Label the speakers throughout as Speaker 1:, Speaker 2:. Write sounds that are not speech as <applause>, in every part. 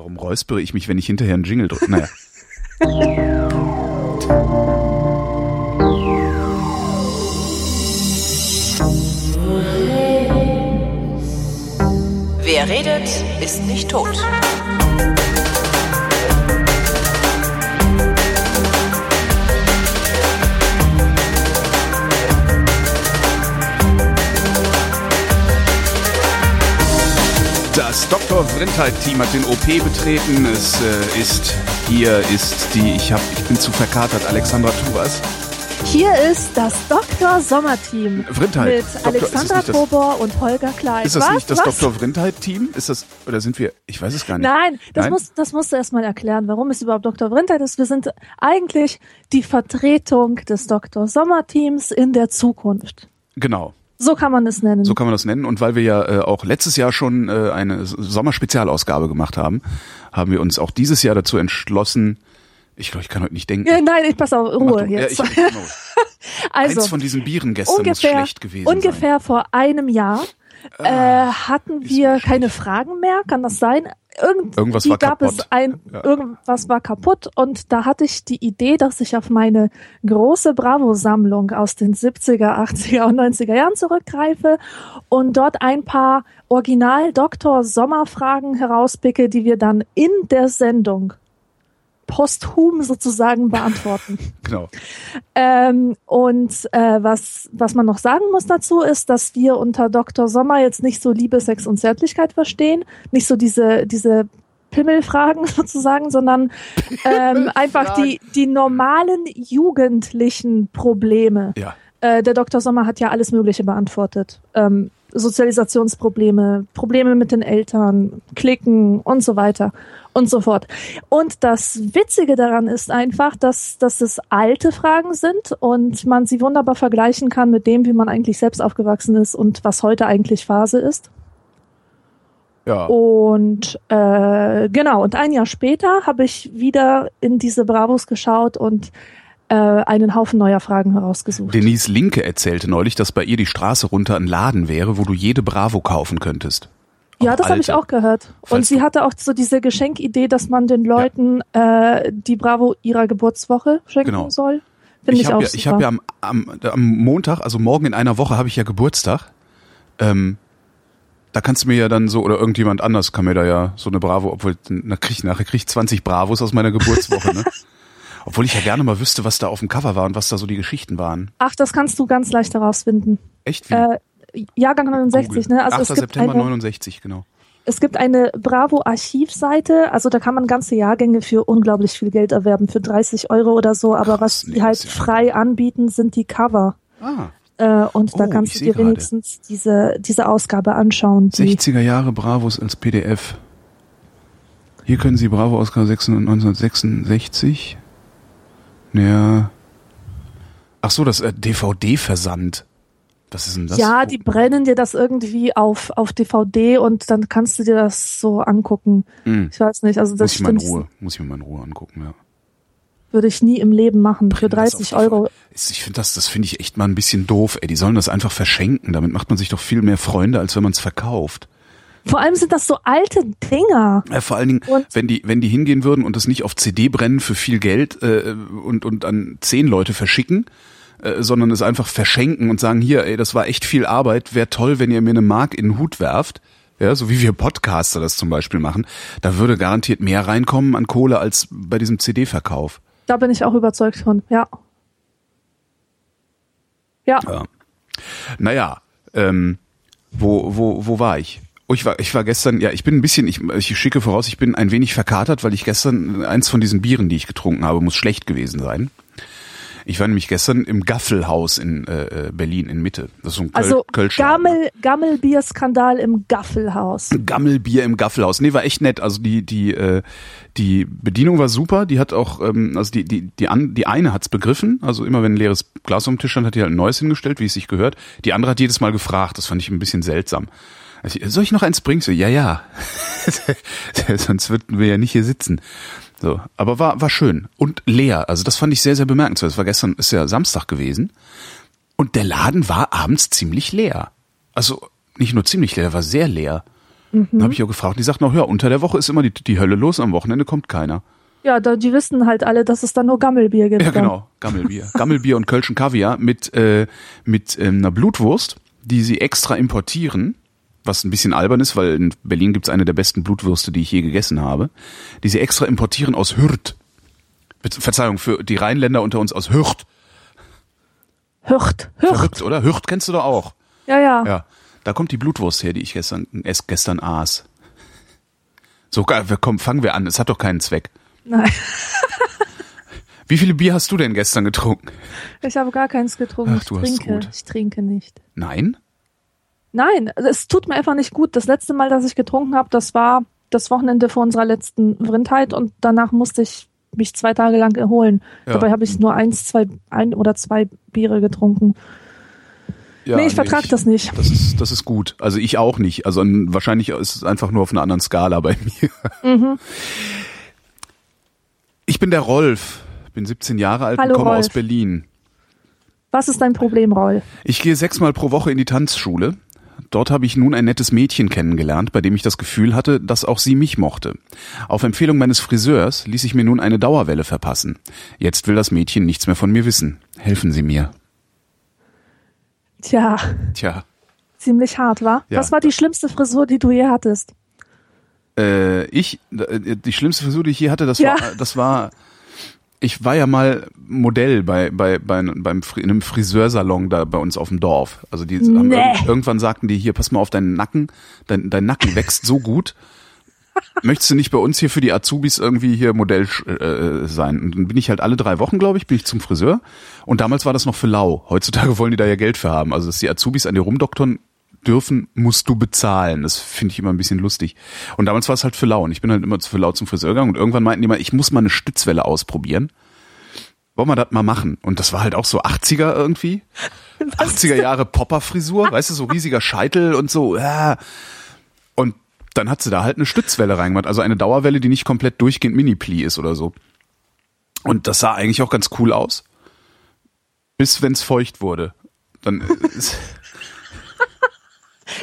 Speaker 1: Warum räuspere ich mich, wenn ich hinterher einen Jingle drücke? Naja.
Speaker 2: Wer redet, ist nicht tot.
Speaker 1: Dr. Vrindheit-Team hat den OP betreten. Es äh, ist, hier ist die, ich, hab, ich bin zu verkatert, Alexandra Tuvas.
Speaker 3: Hier ist das Dr. Sommerteam
Speaker 1: Vrindheit.
Speaker 3: mit
Speaker 1: Doktor,
Speaker 3: Alexandra Probor und Holger Klein.
Speaker 1: Ist das
Speaker 3: Was?
Speaker 1: nicht das
Speaker 3: Was?
Speaker 1: Dr. Vrindheit-Team? Ist das, oder sind wir, ich weiß es gar nicht.
Speaker 3: Nein, das,
Speaker 1: Nein?
Speaker 3: Muss, das musst du erstmal erklären, warum es überhaupt Dr. Vrindheit ist. Wir sind eigentlich die Vertretung des Dr. Sommerteams in der Zukunft.
Speaker 1: Genau.
Speaker 3: So kann man es nennen.
Speaker 1: So kann man das nennen. Und weil wir ja äh, auch letztes Jahr schon äh, eine Sommerspezialausgabe gemacht haben, haben wir uns auch dieses Jahr dazu entschlossen, ich glaube, ich kann heute nicht denken.
Speaker 3: ja, nein, ich pass auf, Ruhe
Speaker 1: du. Ja,
Speaker 3: jetzt.
Speaker 1: ich, genau. <laughs>
Speaker 3: also,
Speaker 1: Eins von diesen Bieren gestern
Speaker 3: ungefähr,
Speaker 1: muss schlecht gewesen
Speaker 3: ungefähr vor einem Jahr äh, hatten
Speaker 1: ist
Speaker 3: wir keine Fragen mehr, kann das sein? Irgend,
Speaker 1: Irgendwas war
Speaker 3: gab
Speaker 1: kaputt.
Speaker 3: es ein,
Speaker 1: Ja.
Speaker 3: irgendwas war kaputt und da hatte ich die Idee, dass ich auf meine große Bravo-Sammlung aus den 70er, 80er und 90er Jahren zurückgreife und dort ein paar Original-Doktor-Sommerfragen herauspicke, die wir dann in der Sendung posthum sozusagen beantworten. <laughs>
Speaker 1: Genau.
Speaker 3: Ähm, und äh, was, was man noch sagen muss dazu ist, dass wir unter Dr. Sommer jetzt nicht so Liebe, Sex und Zärtlichkeit verstehen, nicht so diese, diese Pimmelfragen <laughs> sozusagen, sondern ähm, einfach die, die normalen jugendlichen Probleme.
Speaker 1: Ja.
Speaker 3: Äh, der Dr. Sommer hat ja alles Mögliche beantwortet. Ähm, Sozialisationsprobleme, Probleme mit den Eltern, Klicken und so weiter und so fort. Und das Witzige daran ist einfach, dass, dass es alte Fragen sind und man sie wunderbar vergleichen kann mit dem, wie man eigentlich selbst aufgewachsen ist und was heute eigentlich Phase ist.
Speaker 1: Ja.
Speaker 3: Und äh, genau, und ein Jahr später habe ich wieder in diese Bravos geschaut und äh, einen Haufen neuer Fragen herausgesucht.
Speaker 1: Denise Linke erzählte neulich, dass bei ihr die Straße runter ein Laden wäre, wo du jede Bravo kaufen könntest.
Speaker 3: Ja, das habe ich auch gehört. Und sie hatte auch so diese Geschenkidee, dass man den Leuten äh, die Bravo ihrer Geburtswoche schenken
Speaker 1: Genau.
Speaker 3: soll. Finde ich,
Speaker 1: hab
Speaker 3: auch
Speaker 1: ja,
Speaker 3: super.
Speaker 1: ich habe ja am, am, am Montag, also morgen in einer Woche, habe ich ja Geburtstag. Ähm, da kannst du mir ja dann so, oder irgendjemand anders kann mir da ja so eine Bravo, obwohl, na, krieg, ich- nachher krieg ich 20 Bravos aus meiner Geburtswoche, ne? <laughs> Obwohl ich ja gerne mal wüsste, was da auf dem Cover war und was da so die Geschichten waren.
Speaker 3: Ach, das kannst du ganz leicht herausfinden.
Speaker 1: Echt? Wie?
Speaker 3: Äh, Jahrgang 69,
Speaker 1: Google.
Speaker 3: ne? Also
Speaker 1: 8.
Speaker 3: es gibt,
Speaker 1: September
Speaker 3: eine,
Speaker 1: 69, genau.
Speaker 3: es gibt eine Bravo-Archivseite, also da kann man ganze Jahrgänge für unglaublich viel Geld erwerben, für 30 Euro oder so, aber
Speaker 1: Krass,
Speaker 3: was
Speaker 1: nee,
Speaker 3: die halt
Speaker 1: ist ja-
Speaker 3: frei anbieten, sind die Cover.
Speaker 1: Ah,
Speaker 3: Äh, und da
Speaker 1: Oh,
Speaker 3: kannst
Speaker 1: ich
Speaker 3: du dir wenigstens diese, diese Ausgabe anschauen. Die,
Speaker 1: 60er Jahre Bravos als PDF. Hier können Sie Bravo Ausgabe 1966. Ja. Ach so, das äh, DVD-Versand. Was ist denn das?
Speaker 3: Ja, die brennen dir das irgendwie auf, auf DVD und dann kannst du dir das so angucken.
Speaker 1: Hm.
Speaker 3: Ich weiß nicht, also das
Speaker 1: Muss ich mal in
Speaker 3: stimmt,
Speaker 1: Ruhe, muss ich mir mal in Ruhe angucken, ja.
Speaker 3: würde ich nie im Leben machen. Für
Speaker 1: Brennen das
Speaker 3: 30
Speaker 1: auf-
Speaker 3: Euro.
Speaker 1: Ich finde das, das finde ich echt mal ein bisschen doof, ey. Die sollen das einfach verschenken. Damit macht man sich doch viel mehr Freunde, als wenn man es verkauft.
Speaker 3: Vor allem sind das so alte Dinger.
Speaker 1: Ja, vor allen Dingen,
Speaker 3: Und-
Speaker 1: wenn die, wenn die hingehen würden und es nicht auf CD brennen für viel Geld äh, und, und an zehn Leute verschicken, äh, sondern es einfach verschenken und sagen, hier, ey, das war echt viel Arbeit, wäre toll, wenn ihr mir eine Mark in den Hut werft, ja, so wie wir Podcaster das zum Beispiel machen, da würde garantiert mehr reinkommen an Kohle als bei diesem CD-Verkauf.
Speaker 3: Da bin ich auch überzeugt von, ja. Ja,
Speaker 1: Ja. Naja, ähm, wo, wo, wo war ich? Oh, ich war, ich war gestern, ja, ich bin ein bisschen, ich, ich schicke voraus, ich bin ein wenig verkatert, weil ich gestern eins von diesen Bieren, die ich getrunken habe, muss schlecht gewesen sein. Ich war nämlich gestern im Gaffelhaus in äh, äh, Berlin in Mitte. Das ist so ein Köl
Speaker 3: also. Gammel, Gammelbierskandal im Gaffelhaus.
Speaker 1: Gammelbier im Gaffelhaus. Nee, war echt nett. Also die die äh, die Bedienung war super. Die hat auch ähm, also die die die an, die eine hat's begriffen. Also immer wenn ein leeres Glas auf dem Tisch stand, hat die halt ein neues hingestellt, wie es sich gehört. Die andere hat jedes Mal gefragt. Das fand ich ein bisschen seltsam. Also, soll ich noch eins bringen? So, ja, ja. <laughs> Sonst würden wir ja nicht hier sitzen. So, aber war war schön und leer. Also das fand ich sehr sehr bemerkenswert. Es war gestern ist ja Samstag gewesen und der Laden war abends ziemlich leer. Also nicht nur ziemlich leer, war sehr leer.
Speaker 3: Mhm.
Speaker 1: Dann habe ich auch gefragt. Die sagt noch, ja, unter der Woche ist immer die, die Hölle los, am Wochenende kommt keiner.
Speaker 3: Ja, da, die wissen halt alle, dass es dann nur Gammelbier gibt.
Speaker 1: Ja,
Speaker 3: dann.
Speaker 1: genau. Gammelbier. Gammelbier und Kölschen Kaviar mit, äh, mit ähm, einer Blutwurst, die sie extra importieren. Was ein bisschen albern ist, weil in Berlin gibt's eine der besten Blutwürste, die ich je gegessen habe. Die sie extra importieren aus Hürth. Verzeihung, für die Rheinländer unter uns aus Hürth.
Speaker 3: Hürt, Hürt.
Speaker 1: Verrückt, oder? Hürth kennst du doch auch.
Speaker 3: Ja, ja.
Speaker 1: Ja. Da kommt die Blutwurst her, die ich gestern, es gestern aß. So, komm, fangen wir an. Es hat doch keinen Zweck.
Speaker 3: Nein, <laughs>
Speaker 1: Wie viele Bier hast du denn gestern getrunken?
Speaker 3: ich habe gar keins getrunken.
Speaker 1: Ach,
Speaker 3: ich
Speaker 1: du hast
Speaker 3: trinke.
Speaker 1: gut.
Speaker 3: Ich trinke nicht.
Speaker 1: Nein?
Speaker 3: Nein, also es tut mir einfach nicht gut. Das letzte Mal, dass ich getrunken habe, das war das Wochenende vor unserer letzten Vrindheit und danach musste ich mich zwei Tage lang erholen.
Speaker 1: Ja.
Speaker 3: Dabei habe ich nur eins, zwei, ein oder zwei Biere getrunken.
Speaker 1: Ja,
Speaker 3: nee, ich vertrag das nicht.
Speaker 1: Das ist, das ist gut. Also ich auch nicht. Also wahrscheinlich ist es einfach nur auf einer anderen Skala bei <laughs> mir.
Speaker 3: Mhm.
Speaker 1: Ich bin der Rolf, bin 17 Jahre alt
Speaker 3: Hallo,
Speaker 1: und komme
Speaker 3: Rolf.
Speaker 1: aus Berlin.
Speaker 3: Was ist dein Problem, Roll?
Speaker 1: Ich gehe sechsmal pro Woche in die Tanzschule. Dort habe ich nun ein nettes Mädchen kennengelernt, bei dem ich das Gefühl hatte, dass auch sie mich mochte. Auf Empfehlung meines Friseurs ließ ich mir nun eine Dauerwelle verpassen. Jetzt will das Mädchen nichts mehr von mir wissen. Helfen Sie mir.
Speaker 3: Tja,
Speaker 1: Tja.
Speaker 3: ziemlich hart, war.
Speaker 1: Ja.
Speaker 3: Was war die schlimmste Frisur, die du je hattest?
Speaker 1: Äh, ich, äh, die schlimmste Frisur, die ich je hatte, das
Speaker 3: Ja.
Speaker 1: war, das war, ich war ja mal Modell bei, bei, bei beim in einem Friseursalon da bei uns auf dem Dorf. Also die haben
Speaker 3: Nee.
Speaker 1: irgend- irgendwann sagten die hier, pass mal auf deinen Nacken, dein, dein Nacken wächst so gut. Möchtest du nicht bei uns hier für die Azubis irgendwie hier Modell äh, sein? Und dann bin ich halt alle drei Wochen, glaube ich, bin ich zum Friseur. Und damals war das noch für lau. Heutzutage wollen die da ja Geld für haben. Also dass die Azubis an dir rumdoktern dürfen, musst du bezahlen. Das finde ich immer ein bisschen lustig. Und damals war es halt für lau. Und ich bin halt immer für lau zum Friseur gegangen. Und irgendwann meinten die mal, ich muss mal eine Stützwelle ausprobieren. Wollen wir das mal machen? Und das war halt auch so 80er irgendwie. <laughs> 80er Jahre Popper-Frisur, weißt du, so riesiger Scheitel und so. Ja. Und dann hat sie da halt eine Stützwelle reingemacht, also eine Dauerwelle, die nicht komplett durchgehend Mini-Pli ist oder so. Und das sah eigentlich auch ganz cool aus. Bis wenn's feucht wurde. Dann ist, <laughs>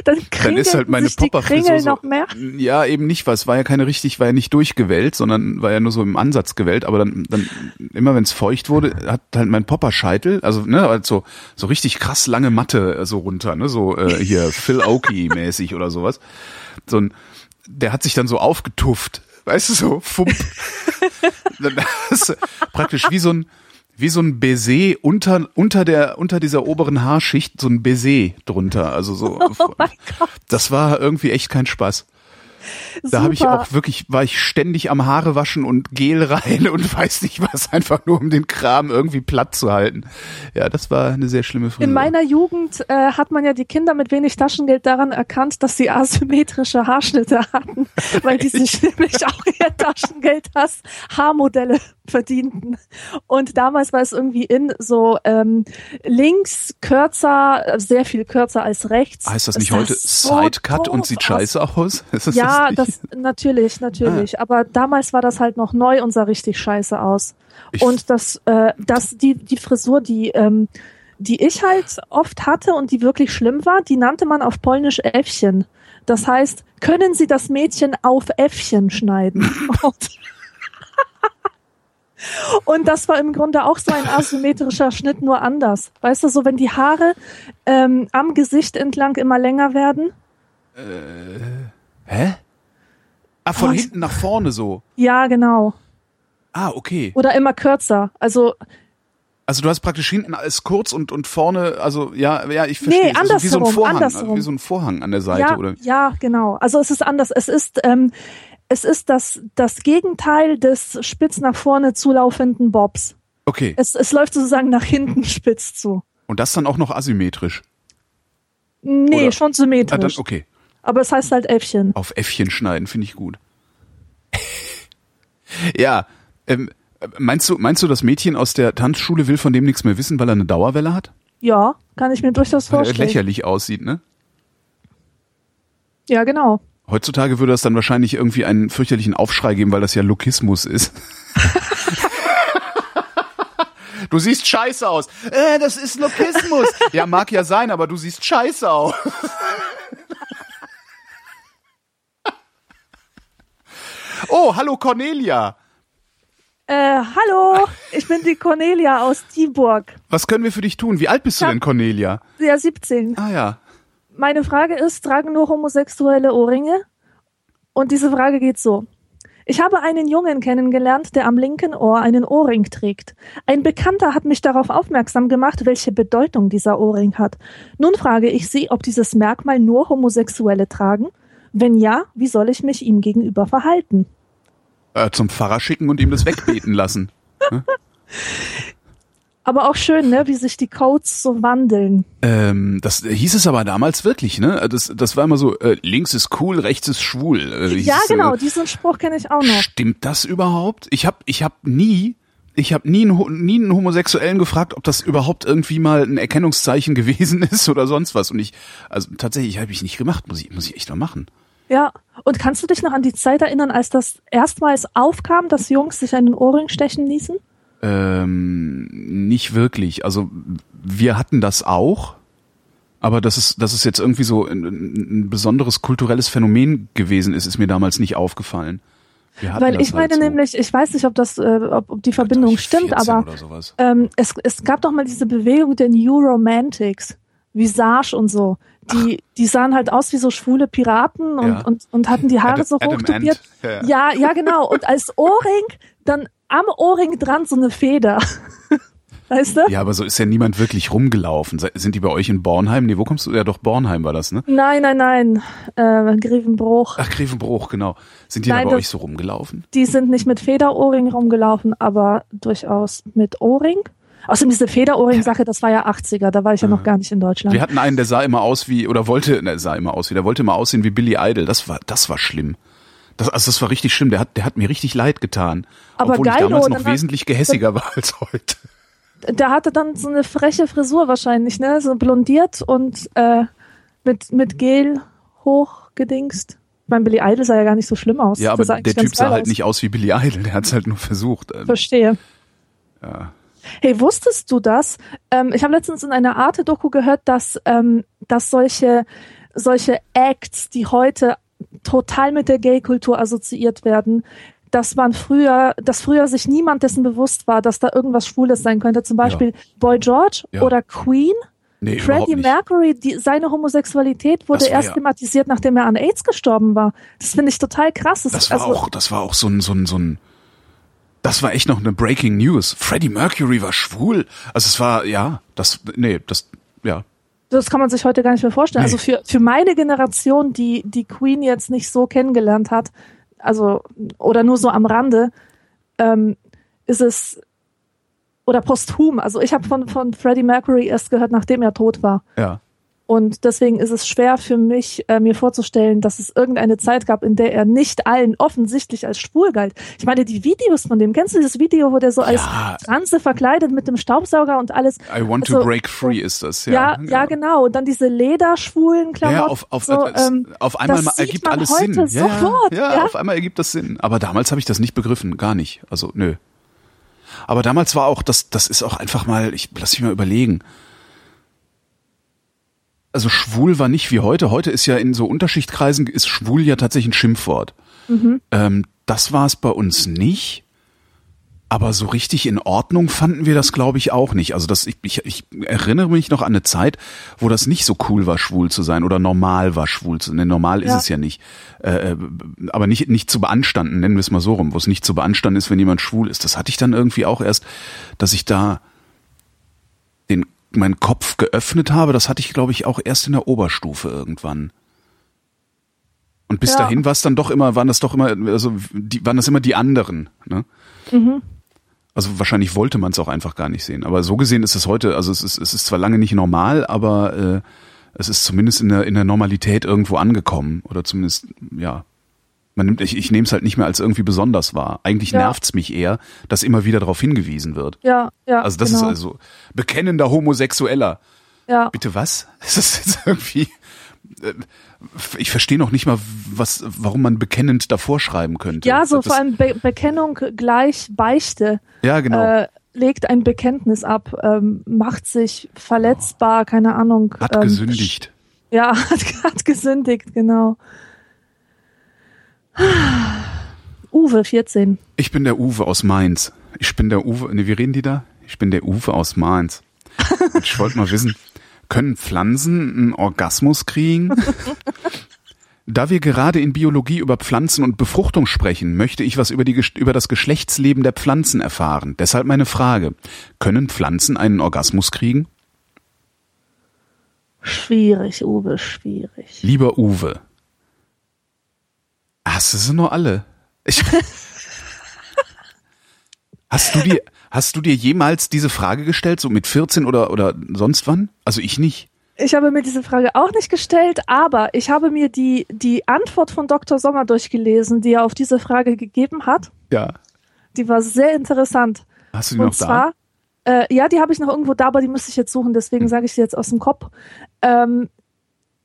Speaker 3: Dann,
Speaker 1: dann ist halt meine
Speaker 3: Kringel
Speaker 1: so,
Speaker 3: noch mehr.
Speaker 1: Ja, eben nicht, weil es war ja keine richtig, war ja nicht durchgewellt, sondern war ja nur so im Ansatz gewellt, aber dann, dann immer wenn es feucht wurde, hat halt mein Popper-Scheitel, also ne, halt so, so richtig krass lange Matte äh, so runter, ne, so äh, hier <laughs> Phil Oakey-mäßig oder sowas. So ein, der hat sich dann so aufgetufft, weißt du, so fump. <laughs> dann <laughs> hast du praktisch wie so ein wie so ein Baiser unter unter der unter dieser oberen Haarschicht so ein Baiser drunter, also so. <laughs>
Speaker 3: Oh mein Gott.
Speaker 1: Das war irgendwie echt kein Spaß. Da habe ich auch wirklich, war ich ständig am Haare waschen und Gel rein und <laughs> weiß nicht was, einfach nur um den Kram irgendwie platt zu halten. Ja, das war eine sehr schlimme Frisur.
Speaker 3: In meiner Jugend äh, hat man ja die Kinder mit wenig Taschengeld daran erkannt, dass sie asymmetrische Haarschnitte hatten, <laughs> weil die sich nämlich auch ihr Taschengeld als Haarmodelle verdienten. Und damals war es irgendwie in so ähm, links kürzer, sehr viel kürzer als rechts.
Speaker 1: heißt das nicht
Speaker 3: sah
Speaker 1: heute
Speaker 3: so
Speaker 1: Sidecut und sieht
Speaker 3: aus.
Speaker 1: scheiße aus? <laughs> Das
Speaker 3: Ja,
Speaker 1: das,
Speaker 3: das natürlich, natürlich. Aber damals war das halt noch neu und sah richtig scheiße aus.
Speaker 1: Ich-
Speaker 3: und das, äh, das, die, die Frisur, die, ähm, die ich halt oft hatte und die wirklich schlimm war, die nannte man auf Polnisch Äffchen. Das heißt, können Sie das Mädchen auf Äffchen schneiden? <laughs> und, das war im Grunde auch so ein asymmetrischer Schnitt, nur anders. Weißt du, so wenn die Haare ähm, am Gesicht entlang immer länger werden.
Speaker 1: Hä? Ah, von
Speaker 3: Und-
Speaker 1: hinten nach vorne so.
Speaker 3: Ja, genau.
Speaker 1: Ah, okay.
Speaker 3: Oder immer kürzer. Also,
Speaker 1: Also du hast praktisch hinten alles kurz und, und vorne, also ja, ja, ich verstehe.
Speaker 3: Nee,
Speaker 1: es. Also wie so ein Vorhang,
Speaker 3: andersherum.
Speaker 1: wie so ein Vorhang an der Seite,
Speaker 3: ja,
Speaker 1: oder?
Speaker 3: ja, genau. Also es ist anders. Es ist, ähm, es ist das, das Gegenteil des spitz nach vorne zulaufenden Bobs.
Speaker 1: Okay.
Speaker 3: Es, es läuft sozusagen nach hinten <laughs> spitz zu.
Speaker 1: Und das dann auch noch asymmetrisch.
Speaker 3: Nee,
Speaker 1: Oder-
Speaker 3: schon
Speaker 1: Ah,
Speaker 3: symmetrisch.
Speaker 1: dann, okay.
Speaker 3: Aber es heißt halt Äffchen.
Speaker 1: Auf Äffchen schneiden, finde ich gut. <laughs> ja, ähm, meinst du, meinst du, das Mädchen aus der Tanzschule will von dem nichts mehr wissen, weil er eine Dauerwelle hat?
Speaker 3: Ja, kann ich mir durchaus
Speaker 1: Weil er
Speaker 3: vorstellen.
Speaker 1: lächerlich aussieht, ne?
Speaker 3: Ja, genau.
Speaker 1: Heutzutage würde das dann wahrscheinlich irgendwie einen fürchterlichen Aufschrei geben, weil das ja Lokismus ist. <laughs> Du siehst scheiße aus. Äh, das ist Lokismus. ja, mag ja sein, aber du siehst scheiße aus. <laughs> Oh, hallo Cornelia.
Speaker 3: Äh, hallo, ich bin die Cornelia aus Dieburg.
Speaker 1: Was können wir für dich tun? Wie alt bist du denn, Cornelia?
Speaker 3: Ja, 17.
Speaker 1: Ah ja.
Speaker 3: Meine Frage ist, tragen nur Homosexuelle Ohrringe? Und diese Frage geht so. Ich habe einen Jungen kennengelernt, der am linken Ohr einen Ohrring trägt. Ein Bekannter hat mich darauf aufmerksam gemacht, welche Bedeutung dieser Ohrring hat. Nun frage ich Sie, ob dieses Merkmal nur Homosexuelle tragen? Wenn ja, wie soll ich mich ihm gegenüber verhalten?
Speaker 1: Äh, zum Pfarrer schicken und ihm das wegbeten lassen. <laughs>
Speaker 3: Aber auch schön, ne, wie sich die Codes so wandeln.
Speaker 1: Ähm, das hieß es aber damals wirklich, ne? Das, das war immer so, äh, links ist cool, rechts ist schwul. Äh,
Speaker 3: Ja,
Speaker 1: es, äh,
Speaker 3: genau, diesen Spruch kenne ich auch noch.
Speaker 1: Stimmt das überhaupt? Ich habe ich hab nie, ich habe nie, einen nie einen Homosexuellen gefragt, ob das überhaupt irgendwie mal ein Erkennungszeichen <laughs> gewesen ist oder sonst was. Und ich, also tatsächlich habe ich nicht gemacht, muss ich, muss ich echt mal machen.
Speaker 3: Ja, und kannst du dich noch an die Zeit erinnern, als das erstmals aufkam, dass Jungs sich einen Ohrring stechen ließen?
Speaker 1: Ähm, nicht wirklich. Also wir hatten das auch, aber dass es, dass es jetzt irgendwie so ein, ein besonderes kulturelles Phänomen gewesen ist, ist mir damals nicht aufgefallen.
Speaker 3: Weil ich meine
Speaker 1: halt so.
Speaker 3: nämlich, ich weiß nicht, ob das, äh, ob, ob die Verbindung
Speaker 1: ich
Speaker 3: stimmt,
Speaker 1: 14
Speaker 3: aber ähm, es, es gab doch mal diese Bewegung der New Romantics, Visage und so. Die, die sahen halt aus wie so schwule Piraten und,
Speaker 1: Ja.
Speaker 3: und, und hatten die Haare
Speaker 1: Adam-
Speaker 3: so
Speaker 1: Adam
Speaker 3: hochtopiert.
Speaker 1: Ant.
Speaker 3: Ja, ja, genau. Und als Ohrring dann am Ohrring dran so eine Feder. <laughs> Weißt du?
Speaker 1: Ja, aber so ist ja niemand wirklich rumgelaufen. Sind die bei euch in Bornheim? Nee, wo kommst du? Ja, doch, Bornheim war das, ne?
Speaker 3: Nein, nein, nein. Äh, Grevenbruch.
Speaker 1: Ach, Grevenbruch, genau. Sind die
Speaker 3: Nein,
Speaker 1: da bei euch so rumgelaufen?
Speaker 3: Die sind nicht mit Federohrring rumgelaufen, aber durchaus mit Ohrring. Außerdem diese Federohrring-Sache, das war ja 80er, da war ich ja noch gar nicht in Deutschland.
Speaker 1: Wir hatten einen, der sah immer aus wie, oder wollte, ne, sah immer aus wie, der wollte immer aussehen wie Billy Idol. Das war, das war schlimm. Das, also das war richtig schlimm. Der hat, der hat mir richtig leid getan.
Speaker 3: Aber
Speaker 1: obwohl
Speaker 3: geil,
Speaker 1: ich damals noch wesentlich gehässiger war als heute.
Speaker 3: Der hatte dann so eine freche Frisur wahrscheinlich, ne? So blondiert und äh, mit, mit Gel hochgedingst. Mein Billy Idol sah ja gar nicht so schlimm aus.
Speaker 1: Ja, aber der
Speaker 3: eigentlich
Speaker 1: Typ sah halt
Speaker 3: aus.
Speaker 1: nicht aus wie Billy Idol. Der hat es halt nur versucht. Ähm,
Speaker 3: Verstehe.
Speaker 1: Ja.
Speaker 3: Hey, wusstest du das? Ähm, ich habe letztens in einer Arte-Doku gehört, dass, ähm, dass solche, solche Acts, die heute total mit der Gay-Kultur assoziiert werden, dass man früher, dass früher sich niemand dessen bewusst war, dass da irgendwas Schwules sein könnte. Zum Beispiel Boy George
Speaker 1: Ja.
Speaker 3: oder Queen.
Speaker 1: Nee,
Speaker 3: Freddie. Mercury, die, seine Homosexualität wurde
Speaker 1: Das
Speaker 3: erst
Speaker 1: ja-
Speaker 3: thematisiert, nachdem er an AIDS gestorben war. Das finde ich total krass.
Speaker 1: Das war
Speaker 3: also,
Speaker 1: auch, das war auch so ein, so ein, so ein, das war echt noch eine Breaking News. Freddie Mercury war schwul. Also es war, ja, das, nee, das, ja.
Speaker 3: Das kann man sich heute gar nicht mehr vorstellen.
Speaker 1: Nee.
Speaker 3: Also für, für meine Generation, die die Queen jetzt nicht so kennengelernt hat, also oder nur so am Rande, ähm, ist es oder posthum. Also ich habe von von Freddie Mercury erst gehört, nachdem er tot war.
Speaker 1: Ja.
Speaker 3: Und deswegen ist es schwer für mich, äh, mir vorzustellen, dass es irgendeine Zeit gab, in der er nicht allen offensichtlich als schwul galt. Ich meine, die Videos von dem, kennst du dieses Video, wo der so als
Speaker 1: Ja.
Speaker 3: Transe verkleidet mit dem Staubsauger und alles?
Speaker 1: I want to
Speaker 3: Also,
Speaker 1: break free ist das, ja.
Speaker 3: Ja, ja, genau. Und dann diese lederschwulen Klamotten.
Speaker 1: ja, auf, auf,
Speaker 3: so, ähm,
Speaker 1: auf einmal ergibt alles Sinn. Ja,
Speaker 3: sofort,
Speaker 1: ja,
Speaker 3: ja.
Speaker 1: auf einmal ergibt das Sinn. Aber damals habe ich das nicht begriffen, gar nicht. Also, nö. Aber damals war auch, das, das ist auch einfach mal, ich lass mich mal überlegen. Also schwul war nicht wie heute. Heute ist ja in so Unterschichtkreisen ist schwul ja tatsächlich ein Schimpfwort.
Speaker 3: Mhm.
Speaker 1: Ähm, das war es bei uns nicht. Aber so richtig in Ordnung fanden wir das, glaube ich, auch nicht. Also das, ich, ich, ich erinnere mich noch an eine Zeit, wo das nicht so cool war, schwul zu sein oder normal war, schwul zu sein. Nee, normal ist
Speaker 3: Ja.
Speaker 1: es ja nicht. Äh, äh, aber nicht, nicht zu beanstanden, nennen wir es mal so rum, wo es nicht zu beanstanden ist, wenn jemand schwul ist. Das hatte ich dann irgendwie auch erst, dass ich da meinen Kopf geöffnet habe. Das hatte ich, glaube ich, auch erst in der Oberstufe irgendwann. Und bis
Speaker 3: Ja.
Speaker 1: dahin war es dann doch immer, waren das doch immer, also die, waren das immer die anderen. Ne? Also wahrscheinlich wollte man es auch einfach gar nicht sehen. Aber so gesehen ist es heute, also es ist, es ist zwar lange nicht normal, aber äh, es ist zumindest in der, in der Normalität irgendwo angekommen. Oder zumindest, ja. Man nimmt, ich, ich nehme es halt nicht mehr als irgendwie besonders wahr. Eigentlich
Speaker 3: Ja.
Speaker 1: nervt's mich eher, dass immer wieder darauf hingewiesen wird.
Speaker 3: ja, ja.
Speaker 1: Also das
Speaker 3: genau.
Speaker 1: ist also bekennender Homosexueller.
Speaker 3: Ja.
Speaker 1: Bitte was? <laughs> Ist das jetzt irgendwie? äh, Ich verstehe noch nicht mal, was, warum man bekennend davor schreiben könnte.
Speaker 3: ja, so
Speaker 1: das,
Speaker 3: vor allem Be Bekennung gleich Beichte.
Speaker 1: Ja, genau.
Speaker 3: Äh, legt ein Bekenntnis ab, ähm, macht sich verletzbar, keine Ahnung.
Speaker 1: Hat
Speaker 3: ähm,
Speaker 1: gesündigt.
Speaker 3: Ja, <laughs> hat, hat gesündigt, genau. Uwe, 14.
Speaker 1: Ich bin der Uwe aus Mainz. Ich bin der Uwe, ne, wie reden die da? Ich bin der Uwe aus Mainz. Und ich wollte mal wissen, können Pflanzen einen Orgasmus kriegen? <laughs> Da wir gerade in Biologie über Pflanzen und Befruchtung sprechen, möchte ich was über, die, über das Geschlechtsleben der Pflanzen erfahren. Deshalb meine Frage. Können Pflanzen einen Orgasmus kriegen?
Speaker 3: Schwierig, Uwe, schwierig.
Speaker 1: Lieber Uwe. Hast du sie nur alle? Ich, hast du dir, hast du dir jemals diese Frage gestellt, so mit 14 oder, oder sonst wann? Also ich nicht.
Speaker 3: Ich habe mir diese Frage auch nicht gestellt, aber ich habe mir die, die Antwort von Dr. Sommer durchgelesen, die er auf diese Frage gegeben hat.
Speaker 1: Ja.
Speaker 3: Die war sehr interessant.
Speaker 1: Hast du die
Speaker 3: Und
Speaker 1: noch
Speaker 3: zwar, äh, ja, die habe ich noch irgendwo da, aber die müsste ich jetzt suchen, deswegen
Speaker 1: Hm.
Speaker 3: sage ich sie jetzt aus dem Kopf. Ähm,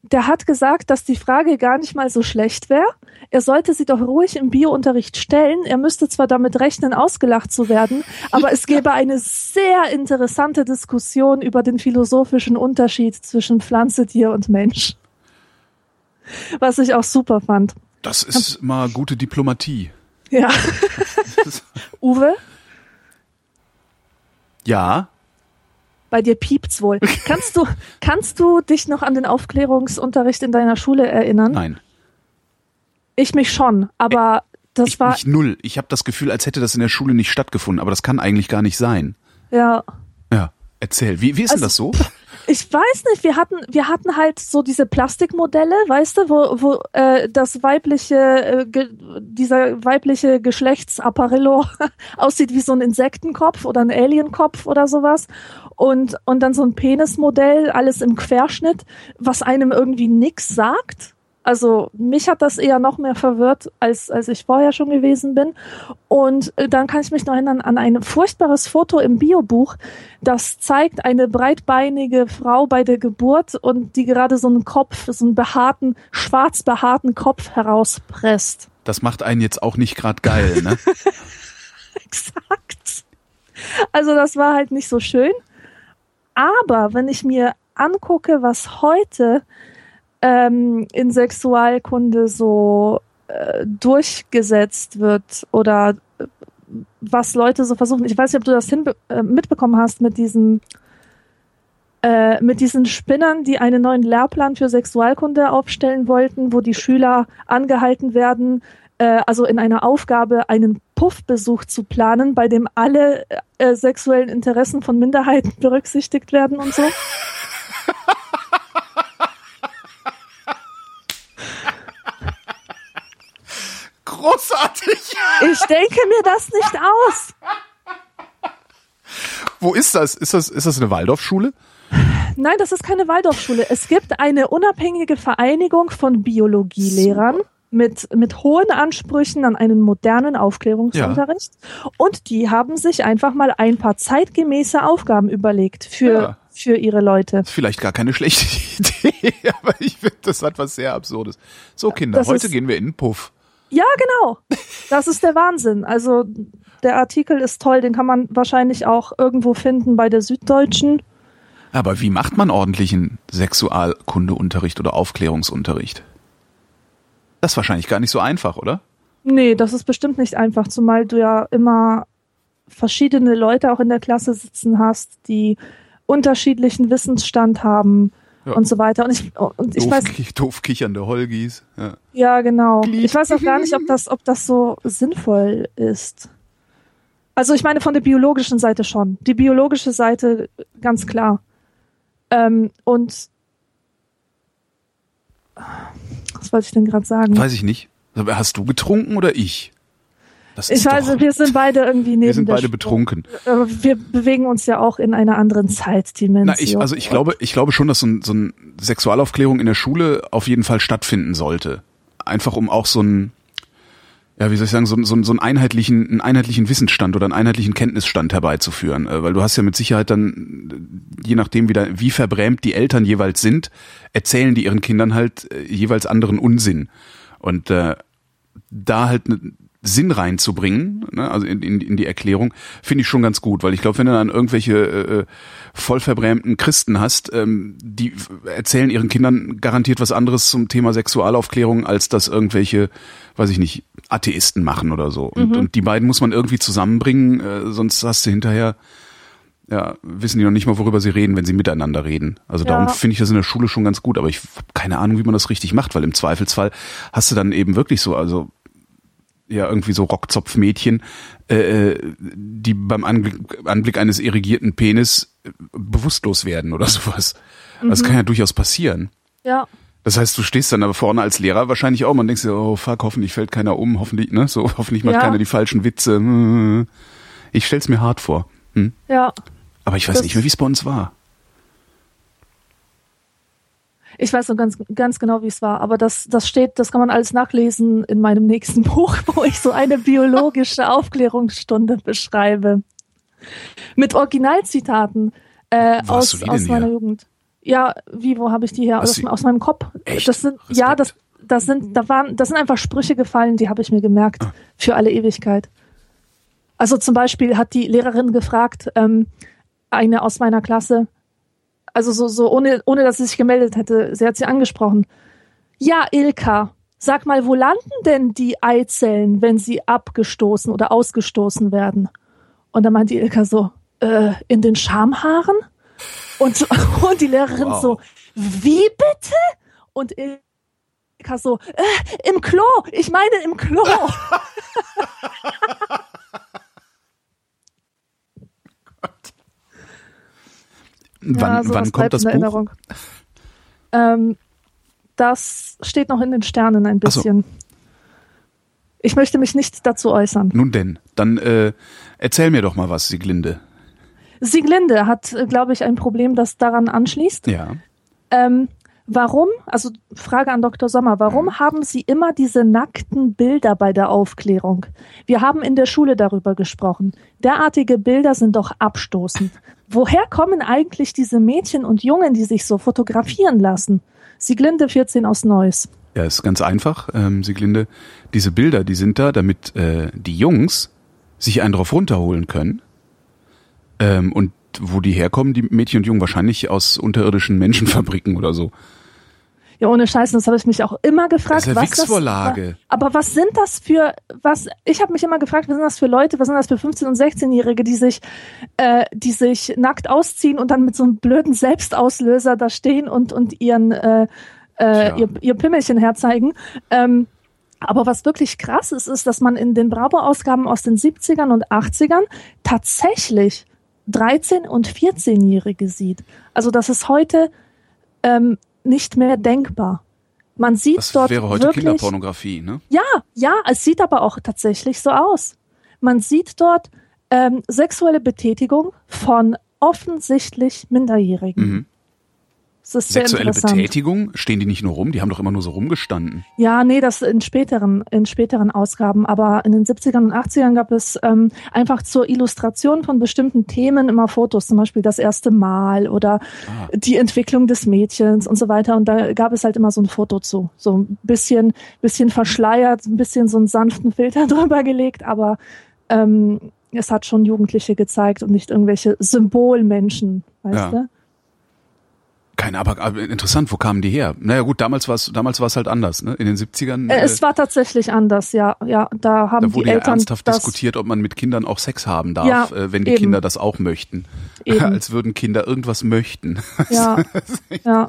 Speaker 3: der hat gesagt, dass die Frage gar nicht mal so schlecht wäre. Er sollte sie doch ruhig im Biounterricht stellen. Er müsste zwar damit rechnen, ausgelacht zu werden, aber es gäbe eine sehr interessante Diskussion über den philosophischen Unterschied zwischen Pflanze, Tier und Mensch. Was ich auch super fand.
Speaker 1: da? Das ist mal gute Diplomatie.
Speaker 3: Ja. <laughs> Uwe,
Speaker 1: Ja,
Speaker 3: bei dir piept's wohl. <laughs> Kannst du, kannst du dich noch an den Aufklärungsunterricht in deiner Schule erinnern?
Speaker 1: nein.
Speaker 3: Ich mich schon, aber das
Speaker 1: Ich,
Speaker 3: war,
Speaker 1: mich null. Ich habe das Gefühl, als hätte das in der Schule nicht stattgefunden, aber das kann eigentlich gar nicht sein.
Speaker 3: ja.
Speaker 1: Ja, erzähl. Wie, wie ist denn
Speaker 3: Also-
Speaker 1: das so? <laughs>
Speaker 3: Ich weiß nicht, wir hatten, wir hatten halt so diese Plastikmodelle, weißt du, wo, wo äh, das weibliche, äh, dieser weibliche Geschlechtsapparillo <laughs> aussieht wie so ein Insektenkopf oder ein Alienkopf oder sowas. Und, und dann so ein Penismodell, alles im Querschnitt, was einem irgendwie nix sagt. Also mich hat das eher noch mehr verwirrt, als, als ich vorher schon gewesen bin. Und äh, dann kann ich mich noch erinnern an ein furchtbares Foto im Biobuch, das zeigt eine breitbeinige Frau bei der Geburt und die gerade so einen Kopf, so einen behaarten, schwarz behaarten Kopf herauspresst.
Speaker 1: Das macht einen jetzt auch nicht gerade geil, ne? <laughs>
Speaker 3: Exakt. Also das war halt nicht so schön. Aber wenn ich mir angucke, was heute ähm, in Sexualkunde so äh, durchgesetzt wird oder äh, was Leute so versuchen, ich weiß nicht, ob du das äh, mitbekommen hast mit diesen äh, mit diesen Spinnern, die einen neuen Lehrplan für Sexualkunde aufstellen wollten, wo die Schüler angehalten werden, äh, also in einer Aufgabe einen Puffbesuch zu planen, bei dem alle äh, sexuellen Interessen von Minderheiten berücksichtigt werden und so. <laughs>
Speaker 1: Großartig!
Speaker 3: Ich denke mir das nicht aus.
Speaker 1: Wo ist das? Ist das, ist das eine Waldorfschule?
Speaker 3: Nein, das ist keine Waldorfschule. Es gibt eine unabhängige Vereinigung von Biologielehrern mit, mit hohen Ansprüchen an einen modernen Aufklärungsunterricht. Und die haben sich einfach mal ein paar zeitgemäße Aufgaben überlegt für,
Speaker 1: Ja.
Speaker 3: für ihre Leute.
Speaker 1: Ist vielleicht gar keine schlechte <laughs> Idee, aber ich finde, das hat was sehr Absurdes. So, Kinder,
Speaker 3: das
Speaker 1: heute gehen wir in den Puff.
Speaker 3: Ja, genau. Das ist der Wahnsinn. Also der Artikel ist toll, den kann man wahrscheinlich auch irgendwo finden bei der Süddeutschen.
Speaker 1: Aber wie macht man ordentlichen Sexualkundeunterricht oder Aufklärungsunterricht? Das ist wahrscheinlich gar nicht so einfach, oder?
Speaker 3: Nee, das ist bestimmt nicht einfach, zumal du ja immer verschiedene Leute auch in der Klasse sitzen hast, die unterschiedlichen Wissensstand haben
Speaker 1: Ja.
Speaker 3: und so weiter. Und ich, und ich
Speaker 1: doof,
Speaker 3: weiß,
Speaker 1: doof kichernde Holgis. Ja.
Speaker 3: ja genau. Ich weiß auch gar nicht, ob das, ob das so sinnvoll ist. Also ich meine von der biologischen Seite schon. Die biologische Seite ganz klar. Ähm, und was wollte ich denn gerade sagen?
Speaker 1: Weiß ich nicht. Hast du getrunken oder ich? Das
Speaker 3: Ich weiß,
Speaker 1: doch,
Speaker 3: wir sind beide irgendwie neben
Speaker 1: wir sind beide
Speaker 3: Spur.
Speaker 1: betrunken.
Speaker 3: Aber wir bewegen uns ja auch in einer anderen Zeitdimension.
Speaker 1: Na, ich, also ich glaube, ich glaube schon, dass so, ein, so eine Sexualaufklärung in der Schule auf jeden Fall stattfinden sollte. Einfach um auch so ein, ja, wie soll ich sagen, so, so, so einen einheitlichen, einen einheitlichen Wissensstand oder einen einheitlichen Kenntnisstand herbeizuführen. Äh, Weil du hast ja mit Sicherheit dann, äh, je nachdem wieder, wie verbrämt die Eltern jeweils sind, erzählen die ihren Kindern halt äh, jeweils anderen Unsinn. Und äh, da halt einen Sinn reinzubringen, ne, also in, in, in die Erklärung, finde ich schon ganz gut, weil ich glaube, wenn du dann irgendwelche äh, voll verbrämten Christen hast, ähm, die erzählen ihren Kindern garantiert was anderes zum Thema Sexualaufklärung, als das irgendwelche, weiß ich nicht, Atheisten machen oder so. Und, und die beiden muss man irgendwie zusammenbringen, äh, sonst hast du hinterher, ja, wissen die noch nicht mal, worüber sie reden, wenn sie miteinander reden. Also darum
Speaker 3: Ja.
Speaker 1: finde ich das in der Schule schon ganz gut, aber ich habe keine Ahnung, wie man das richtig macht, weil im Zweifelsfall hast du dann eben wirklich so, also ja, irgendwie so Rockzopfmädchen, äh, äh, die beim Anblick, Anblick eines irrigierten Penis äh, bewusstlos werden oder sowas. Das kann ja durchaus passieren.
Speaker 3: Ja.
Speaker 1: Das heißt, du stehst dann aber vorne als Lehrer wahrscheinlich auch, man denkt dir, oh fuck, hoffentlich fällt keiner um, hoffentlich, ne, so, <laughs> hoffentlich macht
Speaker 3: Ja.
Speaker 1: keiner die falschen Witze. Hm. Ich stell's mir hart vor. Hm?
Speaker 3: Ja.
Speaker 1: Aber ich weiß
Speaker 3: Das-
Speaker 1: nicht mehr, wie es bei uns war.
Speaker 3: Ich weiß noch ganz, ganz genau, wie es war, aber das, das steht, das kann man alles nachlesen in meinem nächsten <laughs> Buch, wo ich so eine biologische Aufklärungsstunde beschreibe. Mit Originalzitaten äh, aus, aus meiner
Speaker 1: her?
Speaker 3: Jugend. Ja, wie, wo habe ich die her? Aus, aus meinem Kopf.
Speaker 1: Echt?
Speaker 3: Das sind,
Speaker 1: Respekt.
Speaker 3: ja, das, das sind, da waren, das sind einfach Sprüche gefallen, die habe ich mir gemerkt.
Speaker 1: Ah.
Speaker 3: Für alle Ewigkeit. Also zum Beispiel hat die Lehrerin gefragt, ähm, eine aus meiner Klasse, also so, so ohne, ohne dass sie sich gemeldet hätte, sie hat sie angesprochen. Ja, Ilka, sag mal, wo landen denn die Eizellen, wenn sie abgestoßen oder ausgestoßen werden? Und dann meinte Ilka so, äh, in den Schamhaaren? Und, <laughs> und die Lehrerin
Speaker 1: Wow.
Speaker 3: so, wie bitte? Und Ilka so, äh, im Klo, ich meine im Klo. <laughs>
Speaker 1: Wann,
Speaker 3: sowas
Speaker 1: wann kommt das Buch?
Speaker 3: Erinnerung. Ähm, das steht noch in den Sternen ein
Speaker 1: Ach so.
Speaker 3: bisschen. Ich möchte mich nicht dazu äußern.
Speaker 1: Nun denn, dann äh, erzähl mir doch mal was, Sieglinde.
Speaker 3: Sieglinde hat, äh, glaube ich, ein Problem, das daran anschließt.
Speaker 1: Ja.
Speaker 3: Ähm, warum, also Frage an Dr. Sommer, warum
Speaker 1: Mhm.
Speaker 3: haben Sie immer diese nackten Bilder bei der Aufklärung? Wir haben in der Schule darüber gesprochen. Derartige Bilder sind doch abstoßend. Woher kommen eigentlich diese Mädchen und Jungen, die sich so fotografieren lassen? Sieglinde 14 aus Neuss.
Speaker 1: Ja, ist ganz einfach, ähm, Sieglinde. Diese Bilder, die sind da, damit äh, die Jungs sich einen drauf runterholen können. Ähm, und wo die herkommen, die Mädchen und Jungen, wahrscheinlich aus unterirdischen Menschenfabriken oder so.
Speaker 3: Ja, ohne Scheißen, das habe ich mich auch immer gefragt.
Speaker 1: Das ist ja
Speaker 3: was
Speaker 1: Wichsvorlage.
Speaker 3: aber was sind das für, was, ich habe mich immer gefragt, was sind das für Leute, was sind das für 15- und 16-Jährige, die sich, äh, die sich nackt ausziehen und dann mit so einem blöden Selbstauslöser da stehen und, und ihren, äh, äh, ihr, ihr Pimmelchen herzeigen. Ähm, aber was wirklich krass ist, ist, dass man in den Bravo-Ausgaben aus den 70ern und 80ern tatsächlich 13- und 14-Jährige sieht. Also das ist heute ähm, nicht mehr denkbar. Man sieht
Speaker 1: Das
Speaker 3: dort
Speaker 1: wäre heute
Speaker 3: wirklich,
Speaker 1: Kinderpornografie, ne?
Speaker 3: ja, ja, es sieht aber auch tatsächlich so aus. Man sieht dort ähm, sexuelle Betätigung von offensichtlich Minderjährigen.
Speaker 1: Mhm.
Speaker 3: Das ist
Speaker 1: Sexuelle. Betätigung, stehen die nicht nur rum, die haben doch immer nur so rumgestanden.
Speaker 3: Ja, nee, das in späteren, in späteren Ausgaben. Aber in den 70ern und 80ern gab es ähm, einfach zur Illustration von bestimmten Themen immer Fotos, zum Beispiel das erste Mal oder
Speaker 1: Ah.
Speaker 3: die Entwicklung des Mädchens und so weiter. Und da gab es halt immer so ein Foto zu. So ein bisschen, bisschen verschleiert, ein bisschen so einen sanften Filter <laughs> drüber gelegt, aber ähm, es hat schon Jugendliche gezeigt und nicht irgendwelche Symbolmenschen, weißt
Speaker 1: Ja.
Speaker 3: du?
Speaker 1: Keine, aber, aber interessant, wo kamen die her? Naja gut, damals war es damals war es halt anders, ne? In den 70ern
Speaker 3: Äh,
Speaker 1: äh,
Speaker 3: es war tatsächlich anders, ja. Ja, da haben
Speaker 1: da
Speaker 3: die
Speaker 1: wurde ja
Speaker 3: Eltern
Speaker 1: ernsthaft
Speaker 3: das
Speaker 1: diskutiert, ob man mit Kindern auch Sex haben darf,
Speaker 3: Ja,
Speaker 1: äh, wenn die
Speaker 3: eben.
Speaker 1: Kinder das auch möchten. <laughs>
Speaker 3: Eben.
Speaker 1: Als würden Kinder irgendwas möchten.
Speaker 3: Ja, <laughs> ja.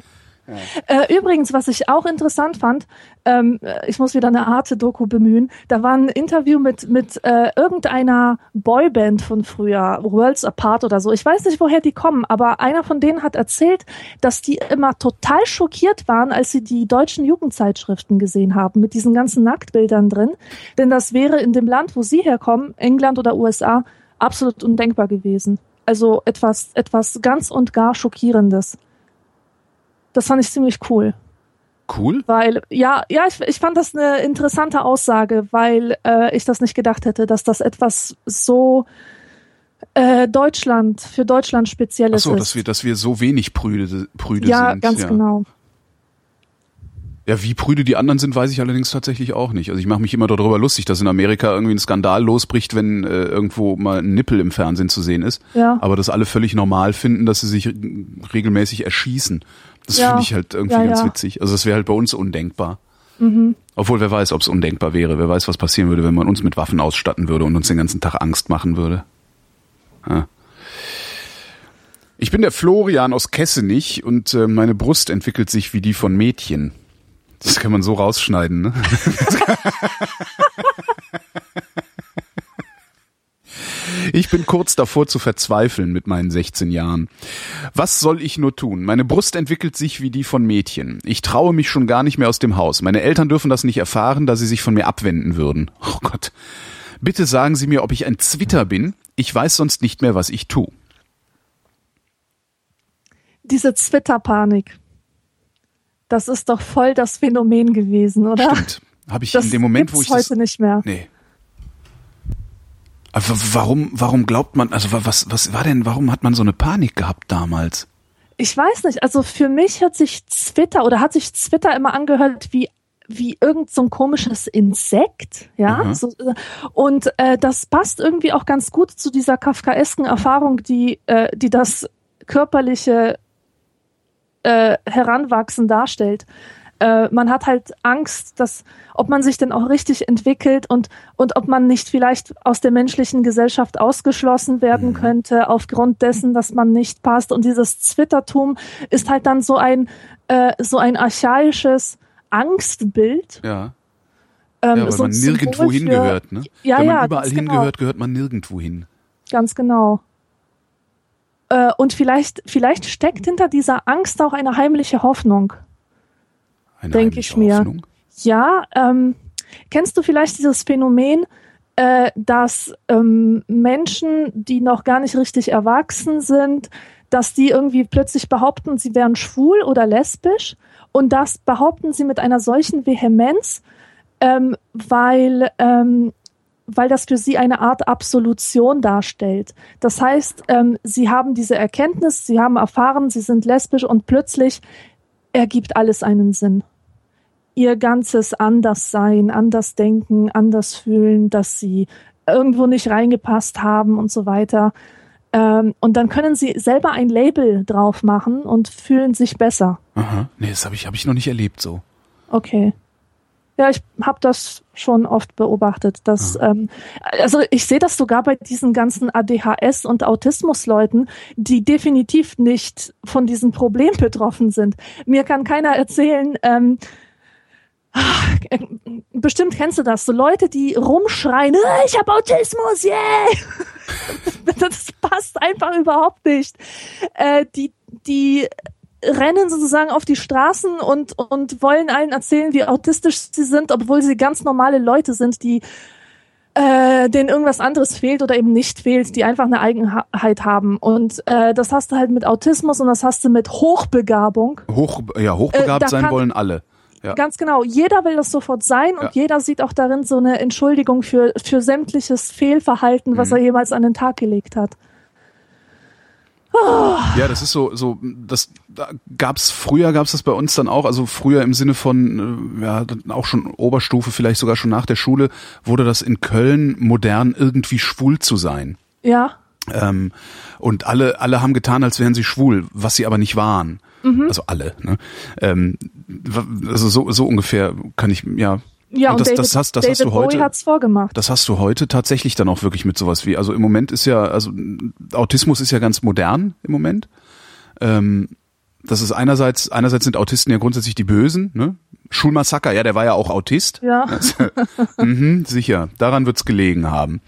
Speaker 3: Äh, übrigens, was ich auch interessant fand, ähm, äh, ich muss wieder eine Arte-Doku bemühen, da war ein Interview mit, mit äh, irgendeiner Boyband von früher, Worlds Apart oder so. Ich weiß nicht, woher die kommen, aber einer von denen hat erzählt, dass die immer total schockiert waren, als sie die deutschen Jugendzeitschriften gesehen haben, mit diesen ganzen Nacktbildern drin. Denn das wäre in dem Land, wo sie herkommen, England oder USA, absolut undenkbar gewesen. Also etwas, etwas ganz und gar Schockierendes. Das fand ich ziemlich cool.
Speaker 1: Cool.
Speaker 3: Weil, ja, ja, ich, ich fand das eine interessante Aussage, weil äh, ich das nicht gedacht hätte, dass das etwas so äh, Deutschland, für Deutschland
Speaker 1: Ach
Speaker 3: Spezielles
Speaker 1: so,
Speaker 3: ist.
Speaker 1: dass wir, dass wir so wenig prüde, prüde
Speaker 3: ja,
Speaker 1: sind.
Speaker 3: ganz
Speaker 1: ja.
Speaker 3: genau.
Speaker 1: Ja, wie prüde die anderen sind, weiß ich allerdings tatsächlich auch nicht. Also ich mache mich immer darüber lustig, dass in Amerika irgendwie ein Skandal losbricht, wenn äh, irgendwo mal ein Nippel im Fernsehen zu sehen ist.
Speaker 3: Ja.
Speaker 1: Aber dass alle völlig normal finden, dass sie sich regelmäßig erschießen. Das
Speaker 3: Ja.
Speaker 1: finde ich halt irgendwie
Speaker 3: Ja,
Speaker 1: ganz
Speaker 3: ja.
Speaker 1: witzig. Also das wäre halt bei uns undenkbar. Obwohl, wer weiß, ob es undenkbar wäre. Wer weiß, was passieren würde, wenn man uns mit Waffen ausstatten würde und uns den ganzen Tag Angst machen würde. Ja. Ich bin der Florian aus Kessenich und äh, meine Brust entwickelt sich wie die von Mädchen. Das kann man so rausschneiden, ne? <laughs> Ich bin kurz davor zu verzweifeln mit meinen 16 Jahren. Was soll ich nur tun? Meine Brust entwickelt sich wie die von Mädchen. Ich traue mich schon gar nicht mehr aus dem Haus. Meine Eltern dürfen das nicht erfahren, da sie sich von mir abwenden würden. Oh Gott. Bitte sagen Sie mir, ob ich ein Zwitter bin. Ich weiß sonst nicht mehr, was ich tue.
Speaker 3: Diese Twitter-Panik. Das ist doch voll das Phänomen gewesen, oder?
Speaker 1: Stimmt. Habe ich
Speaker 3: Das
Speaker 1: in dem Moment, wo ich das
Speaker 3: heute nicht mehr.
Speaker 1: Nee. Aber warum, warum glaubt man, also wa- was, was war denn, warum hat man so eine Panik gehabt damals?
Speaker 3: Ich weiß nicht, also für mich hat sich Twitter oder hat sich Twitter immer angehört wie wie irgend so ein komisches Insekt, ja,
Speaker 1: Mhm.
Speaker 3: so, und äh, das passt irgendwie auch ganz gut zu dieser kafkaesken Erfahrung, die äh, die das körperliche äh, Heranwachsen darstellt. Äh, man hat halt Angst, dass ob man sich denn auch richtig entwickelt und und ob man nicht vielleicht aus der menschlichen Gesellschaft ausgeschlossen werden könnte aufgrund dessen, dass man nicht passt. Und dieses Zwittertum ist halt dann so ein äh, so ein archaisches Angstbild.
Speaker 1: Ja.
Speaker 3: Ähm,
Speaker 1: Ja, weil man nirgendwo hingehört, ne?
Speaker 3: Ja,
Speaker 1: Wenn man
Speaker 3: ja,
Speaker 1: überall
Speaker 3: genau.
Speaker 1: hingehört, gehört man nirgendwo hin.
Speaker 3: Ganz genau. Äh, und vielleicht, vielleicht steckt hinter dieser Angst auch eine heimliche Hoffnung.
Speaker 1: Eine
Speaker 3: Denk
Speaker 1: heimliche
Speaker 3: ich mir.
Speaker 1: Hoffnung.
Speaker 3: Ja, ähm, kennst du vielleicht dieses Phänomen, äh, dass ähm, Menschen, die noch gar nicht richtig erwachsen sind, dass die irgendwie plötzlich behaupten, sie wären schwul oder lesbisch und das behaupten sie mit einer solchen Vehemenz, ähm, weil ähm, weil das für sie eine Art Absolution darstellt. Das heißt, ähm, sie haben diese Erkenntnis, sie haben erfahren, sie sind lesbisch und plötzlich ergibt alles einen Sinn. Ihr ganzes Anderssein, Andersdenken, Andersfühlen, dass sie irgendwo nicht reingepasst haben und so weiter. Ähm, und dann können sie selber ein Label drauf machen und fühlen sich besser.
Speaker 1: Aha. Nee, das habe ich, hab ich noch nicht erlebt so.
Speaker 3: Okay. Ja, ich habe das schon oft beobachtet. Dass, ähm, also ich sehe das sogar bei diesen ganzen ADHS und Autismusleuten, die definitiv nicht von diesem Problem betroffen sind. Mir kann keiner erzählen, ähm, ach, äh, bestimmt kennst du das, so Leute, die rumschreien, "Ah, ich habe Autismus, yeah! <laughs> das passt einfach überhaupt nicht. Äh, die, die rennen sozusagen auf die Straßen und, und wollen allen erzählen, wie autistisch sie sind, obwohl sie ganz normale Leute sind, die äh, denen irgendwas anderes fehlt oder eben nicht fehlt, die einfach eine Eigenheit haben. Und äh, das hast du halt mit Autismus und das hast du mit Hochbegabung.
Speaker 1: Hoch, ja, hochbegabt
Speaker 3: Äh,
Speaker 1: sein
Speaker 3: kann-
Speaker 1: wollen alle. Ja.
Speaker 3: Ganz genau. Jeder will das sofort sein und
Speaker 1: Ja.
Speaker 3: jeder sieht auch darin so eine Entschuldigung für, für sämtliches Fehlverhalten, was
Speaker 1: Mhm.
Speaker 3: er jemals an den Tag gelegt hat.
Speaker 1: Ja, das ist so, so, das da gab's früher gab's das bei uns dann auch, also früher im Sinne von, äh, ja, dann auch schon Oberstufe, vielleicht sogar schon nach der Schule, wurde das in Köln modern, irgendwie schwul zu sein.
Speaker 3: Ja,
Speaker 1: Ähm, und alle, alle haben getan, als wären sie schwul, was sie aber nicht waren.
Speaker 3: Mhm.
Speaker 1: Also alle. Ne? Ähm, also so, so ungefähr kann ich, ja.
Speaker 3: ja
Speaker 1: und
Speaker 3: und,
Speaker 1: das,
Speaker 3: David,
Speaker 1: das hast, das
Speaker 3: David
Speaker 1: hast du heute.
Speaker 3: Bowie hat's vorgemacht.
Speaker 1: Das hast du heute tatsächlich dann auch wirklich mit sowas wie, also im Moment ist ja, also Autismus ist ja ganz modern im Moment. Ähm, das ist einerseits, einerseits sind Autisten ja grundsätzlich die Bösen, ne? Schulmassaker, ja, der war ja auch Autist.
Speaker 3: Ja. <laughs>
Speaker 1: mhm, sicher, daran wird's gelegen haben.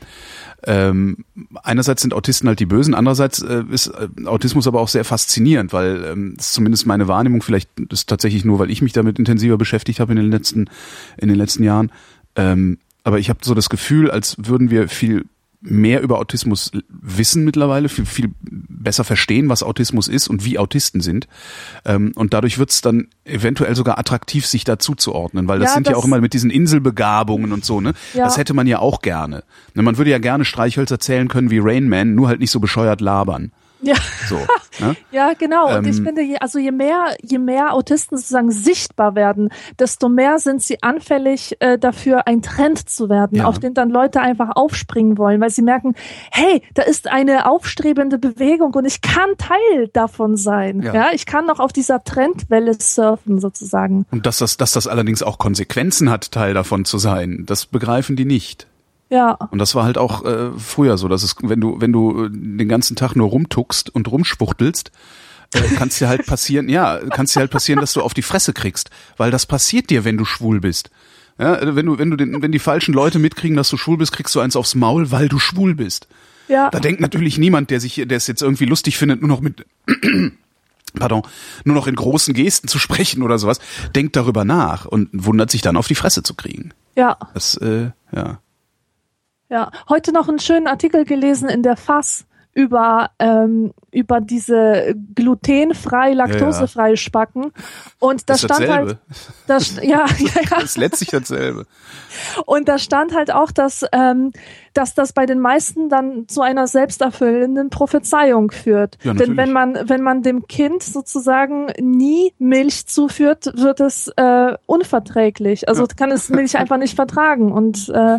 Speaker 1: Ähm, einerseits sind Autisten halt die Bösen, andererseits äh, ist äh, Autismus aber auch sehr faszinierend, weil ähm, zumindest meine Wahrnehmung, vielleicht ist tatsächlich nur, weil ich mich damit intensiver beschäftigt habe in den letzten, in den letzten Jahren. Ähm, aber ich habe so das Gefühl, als würden wir viel mehr über Autismus wissen mittlerweile, viel, viel besser verstehen, was Autismus ist und wie Autisten sind. Ähm, und dadurch wird's dann eventuell sogar attraktiv, sich dazu zu ordnen, weil das
Speaker 3: Ja,
Speaker 1: sind ja
Speaker 3: das-
Speaker 1: auch immer mit diesen Inselbegabungen und so, ne?
Speaker 3: Ja.
Speaker 1: Das hätte man ja auch gerne. Ne, Man würde ja gerne Streichhölzer zählen können wie Rain Man, nur halt nicht so bescheuert labern.
Speaker 3: Ja.
Speaker 1: So. <laughs> Ne?
Speaker 3: Ja, genau. Und ich
Speaker 1: Ähm,
Speaker 3: finde, je, also je mehr, je mehr Autisten sozusagen sichtbar werden, desto mehr sind sie anfällig äh, dafür, ein Trend zu werden,
Speaker 1: Ja.
Speaker 3: auf den dann Leute einfach aufspringen wollen, weil sie merken, hey, da ist eine aufstrebende Bewegung und ich kann Teil davon sein.
Speaker 1: Ja.
Speaker 3: Ja, ich kann noch auf dieser Trendwelle surfen sozusagen.
Speaker 1: Und dass das, dass das allerdings auch Konsequenzen hat, Teil davon zu sein, das begreifen die nicht.
Speaker 3: Ja,
Speaker 1: Und das war halt auch äh, früher so, dass es, wenn du, wenn du äh, den ganzen Tag nur rumtuckst und rumspuchtelst, äh, kann es dir halt passieren, ja, kann es dir halt passieren, dass du auf die Fresse kriegst, weil das passiert dir, wenn du schwul bist. Ja, äh, wenn du, wenn du den, wenn die falschen Leute mitkriegen, dass du schwul bist, kriegst du eins aufs Maul, weil du schwul bist.
Speaker 3: ja.
Speaker 1: Da denkt natürlich niemand, der sich, der es jetzt irgendwie lustig findet, nur noch mit, <clears throat> pardon, nur noch in großen Gesten zu sprechen oder sowas, denkt darüber nach und wundert sich dann auf die Fresse zu kriegen.
Speaker 3: Ja,
Speaker 1: Das, äh, ja.
Speaker 3: Ja. Heute noch einen schönen Artikel gelesen in der FAS über, ähm, über diese glutenfrei, laktosefreie Spacken. Und da
Speaker 1: Das
Speaker 3: stand
Speaker 1: dasselbe.
Speaker 3: halt, das, ja, <laughs> ja, ja.
Speaker 1: Das ist letztlich dasselbe.
Speaker 3: Und da stand halt auch, dass, ähm, dass das bei den meisten dann zu einer selbsterfüllenden Prophezeiung führt.
Speaker 1: Ja,
Speaker 3: Denn wenn man, wenn man dem Kind sozusagen nie Milch zuführt, wird es äh, unverträglich. Also kann es Milch einfach nicht vertragen. Und äh,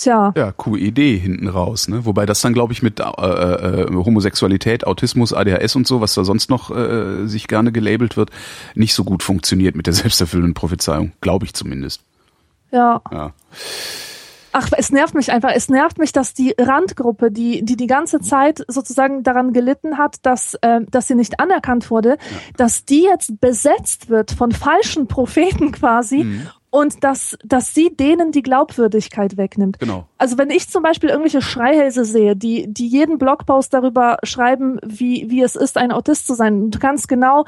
Speaker 3: tja,
Speaker 1: Ja, QED hinten raus, ne? Wobei das dann, glaube ich, mit äh, äh, Homosexualität, Autismus, ADHS und so, was da sonst noch äh, sich gerne gelabelt wird, nicht so gut funktioniert mit der <laughs> selbsterfüllenden Prophezeiung. Glaube ich zumindest.
Speaker 3: ja.
Speaker 1: Ja.
Speaker 3: Ach, es nervt mich einfach. Es nervt mich, dass die Randgruppe, die die die ganze Zeit sozusagen daran gelitten hat, dass äh, dass sie nicht anerkannt wurde, dass die jetzt besetzt wird von falschen Propheten quasi
Speaker 1: Mhm.
Speaker 3: Und dass dass sie denen die Glaubwürdigkeit wegnimmt.
Speaker 1: Genau.
Speaker 3: Also wenn ich zum Beispiel irgendwelche Schreihälse sehe, die die jeden Blogpost darüber schreiben, wie wie es ist, ein Autist zu sein, und du kannst genau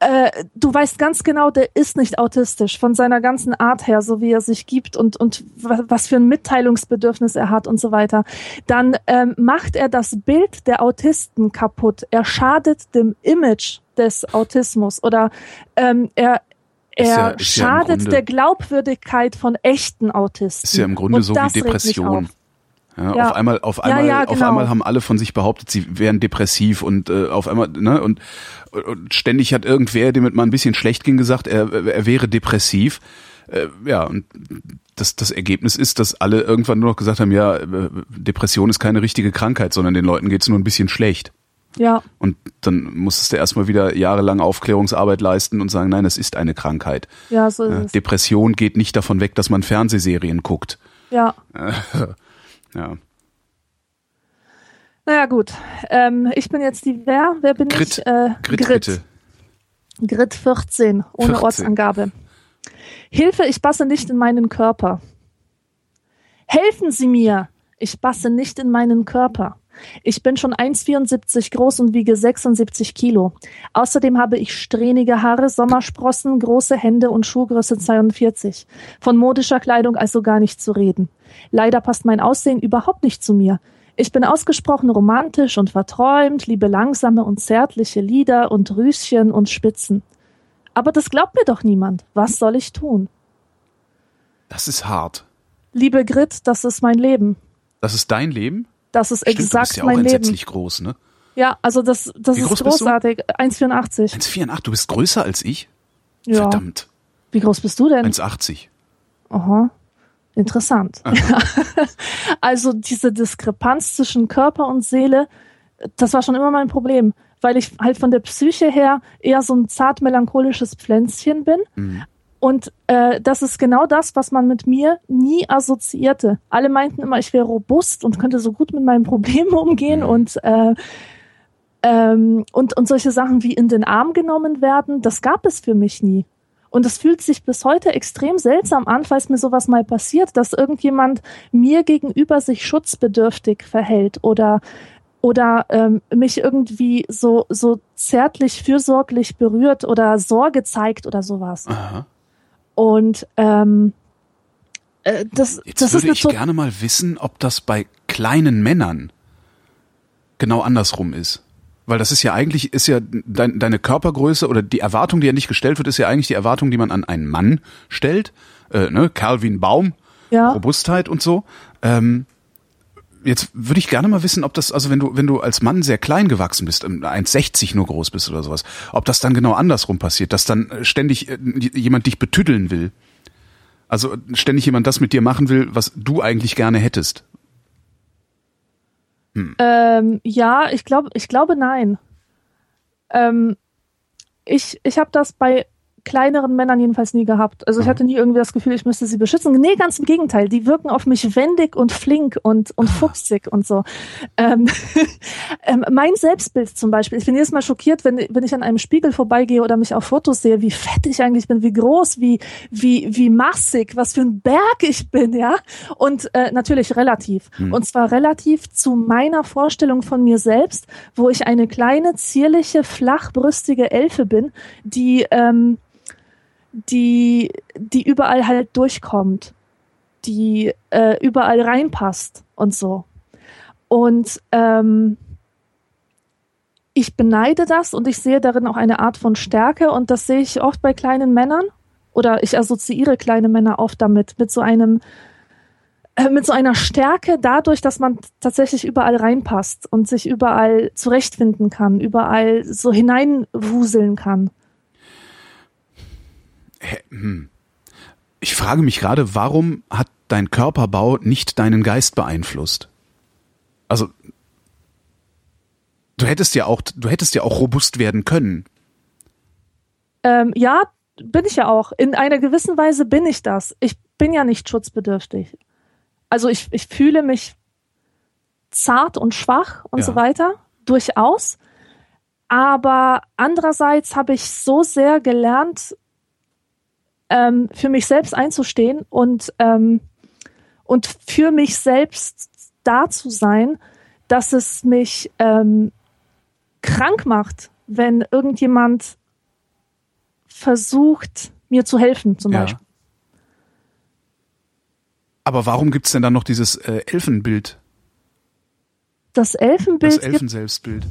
Speaker 3: äh, du weißt ganz genau, der ist nicht autistisch von seiner ganzen Art her, so wie er sich gibt und, und wa- was für ein Mitteilungsbedürfnis er hat und so weiter, dann ähm, macht er das Bild der Autisten kaputt. Er schadet dem Image des Autismus oder ähm, er, er
Speaker 1: ja- ist ja
Speaker 3: schadet
Speaker 1: Grunde-
Speaker 3: der Glaubwürdigkeit von echten Autisten.
Speaker 1: Ist ja im Grunde
Speaker 3: und
Speaker 1: so wie Depression.
Speaker 3: auf.
Speaker 1: Ja,
Speaker 3: Ja.
Speaker 1: Auf einmal, auf
Speaker 3: Ja,
Speaker 1: einmal,
Speaker 3: ja,
Speaker 1: auf
Speaker 3: genau.
Speaker 1: einmal haben alle von sich behauptet, sie wären depressiv und äh, auf einmal, ne, und, und ständig hat irgendwer, dem es mal ein bisschen schlecht ging, gesagt, er, er wäre depressiv. Äh, ja, und das, das Ergebnis ist, dass alle irgendwann nur noch gesagt haben, ja, äh, Depression ist keine richtige Krankheit, sondern den Leuten geht's nur ein bisschen schlecht.
Speaker 3: Ja,
Speaker 1: Und dann musstest du erstmal wieder jahrelang Aufklärungsarbeit leisten und sagen, nein, es ist eine Krankheit.
Speaker 3: ja, so ist es.
Speaker 1: Depression geht nicht davon weg, dass man Fernsehserien guckt.
Speaker 3: Ja. <laughs>
Speaker 1: Ja.
Speaker 3: Naja, gut. Ähm, ich bin jetzt die wer? Wer bin
Speaker 1: Grit.
Speaker 3: ich? Äh,
Speaker 1: Grit, bitte.
Speaker 3: Grit 14, ohne
Speaker 1: 14.
Speaker 3: Ortsangabe. Hilfe, ich passe nicht in meinen Körper. Helfen Sie mir! Ich passe nicht in meinen Körper. Ich bin schon 1,74 groß und wiege 76 Kilo. Außerdem habe ich strähnige Haare, Sommersprossen, große Hände und Schuhgröße 42. Von modischer Kleidung also gar nicht zu reden. Leider passt mein Aussehen überhaupt nicht zu mir. Ich bin ausgesprochen romantisch und verträumt, liebe langsame und zärtliche Lieder und Rüschen und Spitzen. Aber das glaubt mir doch niemand. Was soll ich tun?
Speaker 1: Das ist hart.
Speaker 3: Liebe Grit, das ist mein Leben.
Speaker 1: Das ist dein Leben?
Speaker 3: Das ist
Speaker 1: Stimmt, du
Speaker 3: exakt
Speaker 1: bist ja auch
Speaker 3: mein Leben.
Speaker 1: entsetzlich groß, ne?
Speaker 3: Ja, also das, das
Speaker 1: Wie
Speaker 3: ist
Speaker 1: groß du?
Speaker 3: großartig. 1,84.
Speaker 1: 1,84, du bist größer als ich?
Speaker 3: Ja.
Speaker 1: Verdammt.
Speaker 3: Wie groß bist du denn?
Speaker 1: 1,80.
Speaker 3: Aha. Interessant. <laughs> also diese Diskrepanz zwischen Körper und Seele, das war schon immer mein Problem, weil ich halt von der Psyche her eher so ein zart melancholisches Pflänzchen bin.
Speaker 1: Mhm.
Speaker 3: Und äh, das ist genau das, was man mit mir nie assoziierte. Alle meinten immer, ich wäre robust und könnte so gut mit meinen Problemen umgehen und äh, ähm, und und solche Sachen wie in den Arm genommen werden, das gab es für mich nie. Und es fühlt sich bis heute extrem seltsam an, falls mir sowas mal passiert, dass irgendjemand mir gegenüber sich schutzbedürftig verhält oder oder ähm, mich irgendwie so so zärtlich fürsorglich berührt oder Sorge zeigt oder sowas.
Speaker 1: Aha.
Speaker 3: Und ähm, äh, das
Speaker 1: Jetzt
Speaker 3: das ist
Speaker 1: würde
Speaker 3: eine
Speaker 1: ich gerne mal wissen, ob das bei kleinen Männern genau andersrum ist. Weil das ist ja eigentlich, ist ja dein, deine Körpergröße oder die Erwartung, die ja nicht gestellt wird, ist ja eigentlich die Erwartung, die man an einen Mann stellt. Äh, ne? Calvin Baum,
Speaker 3: ja
Speaker 1: Robustheit und so. Ähm, jetzt würde ich gerne mal wissen, ob das, also wenn du, wenn du als Mann sehr klein gewachsen bist, 1,60 nur groß bist oder sowas, ob das dann genau andersrum passiert, dass dann äh, ständig äh, jemand dich betüddeln will. Also ständig jemand das mit dir machen will, was du eigentlich gerne hättest.
Speaker 3: Hm. Ähm, ja, ich glaube, ich glaube nein. Ähm, ich ich habe das bei kleineren Männern jedenfalls nie gehabt. Also ich mhm. hatte nie irgendwie das Gefühl, ich müsste sie beschützen. Nee, ganz im Gegenteil. Die wirken auf mich wendig und flink und, und ah. fuchsig und so. Ähm, <laughs> ähm, mein Selbstbild zum Beispiel. Ich bin jedes Mal schockiert, wenn, wenn ich an einem Spiegel vorbeigehe oder mich auf Fotos sehe, wie fett ich eigentlich bin, wie groß, wie, wie, wie massig, was für ein Berg ich bin, ja. Und äh, natürlich relativ. Mhm. Und zwar relativ zu meiner Vorstellung von mir selbst, wo ich eine kleine, zierliche, flachbrüstige Elfe bin, die ähm, die, die überall halt durchkommt, die äh, überall reinpasst und so. Und ähm, ich beneide das und ich sehe darin auch eine Art von Stärke und das sehe ich oft bei kleinen Männern oder ich assoziiere kleine Männer oft damit, mit so einem äh, mit so einer Stärke dadurch, dass man tatsächlich überall reinpasst und sich überall zurechtfinden kann, überall so hineinwuseln kann.
Speaker 1: Hm. Ich frage mich gerade, warum hat dein Körperbau nicht deinen Geist beeinflusst? Also, du hättest ja auch, du hättest ja auch robust werden können.
Speaker 3: Ähm, ja, bin ich ja auch. In einer gewissen Weise bin ich das. Ich bin ja nicht schutzbedürftig. Also ich, ich fühle mich zart und schwach und ja. so weiter, durchaus. Aber andererseits habe ich so sehr gelernt, ähm, für mich selbst einzustehen und, ähm, und für mich selbst da zu sein, dass es mich ähm, krank macht, wenn irgendjemand versucht, mir zu helfen, zum ja. Beispiel.
Speaker 1: Aber warum gibt's denn dann noch dieses äh, Elfenbild?
Speaker 3: Das Elfenbild. Das
Speaker 1: Elfenselbstbild.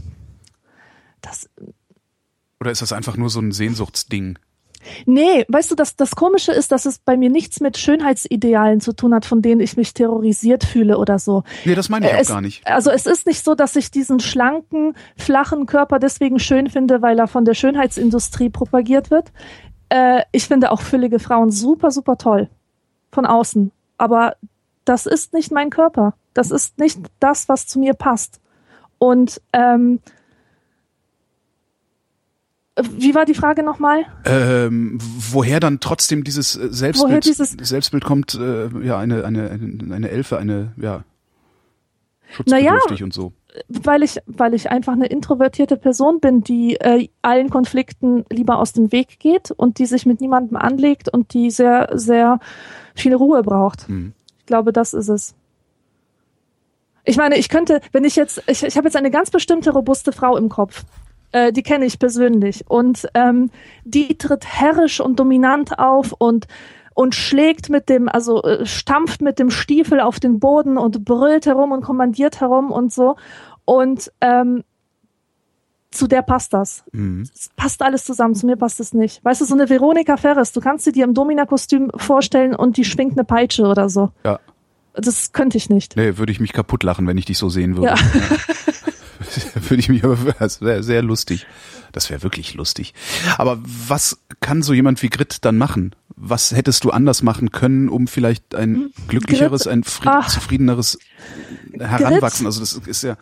Speaker 1: Das. Oder ist das einfach nur so ein Sehnsuchtsding?
Speaker 3: Nee, weißt du, das, das Komische ist, dass es bei mir nichts mit Schönheitsidealen zu tun hat, von denen ich mich terrorisiert fühle oder so.
Speaker 1: Nee, das meine ich es, auch gar nicht.
Speaker 3: Also es ist nicht so, dass ich diesen schlanken, flachen Körper deswegen schön finde, weil er von der Schönheitsindustrie propagiert wird. Äh, ich finde auch füllige Frauen super, super toll. Von außen. Aber das ist nicht mein Körper. Das ist nicht das, was zu mir passt. Und ähm, wie war die Frage nochmal?
Speaker 1: Ähm, woher dann trotzdem dieses äh, Selbstbild, dieses Selbstbild kommt, äh, ja, eine, eine, eine, eine Elfe, eine, ja, schutzbedürftig naja, und so.
Speaker 3: Weil ich, weil ich einfach eine introvertierte Person bin, die äh, allen Konflikten lieber aus dem Weg geht und die sich mit niemandem anlegt und die sehr, sehr viel Ruhe braucht. Mhm. Ich glaube, das ist es. Ich meine, ich könnte, wenn ich jetzt, ich, ich habe jetzt eine ganz bestimmte robuste Frau im Kopf. Äh, die kenne ich persönlich. Und ähm, die tritt herrisch und dominant auf und und schlägt mit dem, also äh, stampft mit dem Stiefel auf den Boden und brüllt herum und kommandiert herum und so. Und ähm, zu der passt das. Mhm. Es passt alles zusammen, zu mir passt es nicht. Weißt du, so eine Veronika Ferres, du kannst sie dir im Domina-Kostüm vorstellen und die schwingt eine Peitsche oder so.
Speaker 1: Ja.
Speaker 3: Das könnte ich nicht.
Speaker 1: Nee, würde ich mich kaputt lachen, wenn ich dich so sehen würde. Ja. <laughs> <laughs> Würde ich mir, das wäre sehr lustig. Das wäre wirklich lustig. Aber was kann so jemand wie Grit dann machen? Was hättest du anders machen können, um vielleicht ein hm, glücklicheres, ein fried, zufriedeneres Heranwachsen? Also das ist ja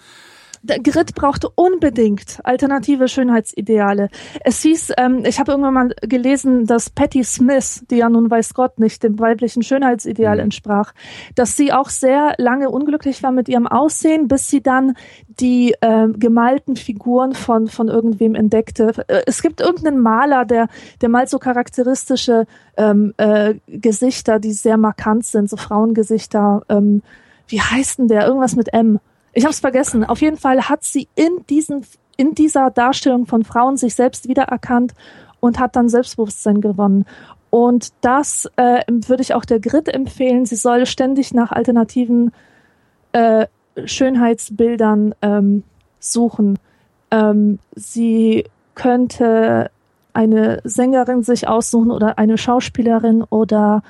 Speaker 3: der Grit brauchte unbedingt alternative Schönheitsideale. Es hieß, ähm, ich habe irgendwann mal gelesen, dass Patty Smith, die ja nun weiß Gott nicht dem weiblichen Schönheitsideal mhm. entsprach, dass sie auch sehr lange unglücklich war mit ihrem Aussehen, bis sie dann die äh, gemalten Figuren von von irgendwem entdeckte. Äh, es gibt irgendeinen Maler, der der malt so charakteristische ähm, äh, Gesichter, die sehr markant sind, so Frauengesichter. Ähm, wie heißt denn der? Irgendwas mit M. Ich habe es vergessen. Auf jeden Fall hat sie in diesen in dieser Darstellung von Frauen sich selbst wiedererkannt und hat dann Selbstbewusstsein gewonnen. Und das äh, würde ich auch der Grit empfehlen. Sie soll ständig nach alternativen äh, Schönheitsbildern ähm, suchen. Ähm, sie könnte eine Sängerin sich aussuchen oder eine Schauspielerin oder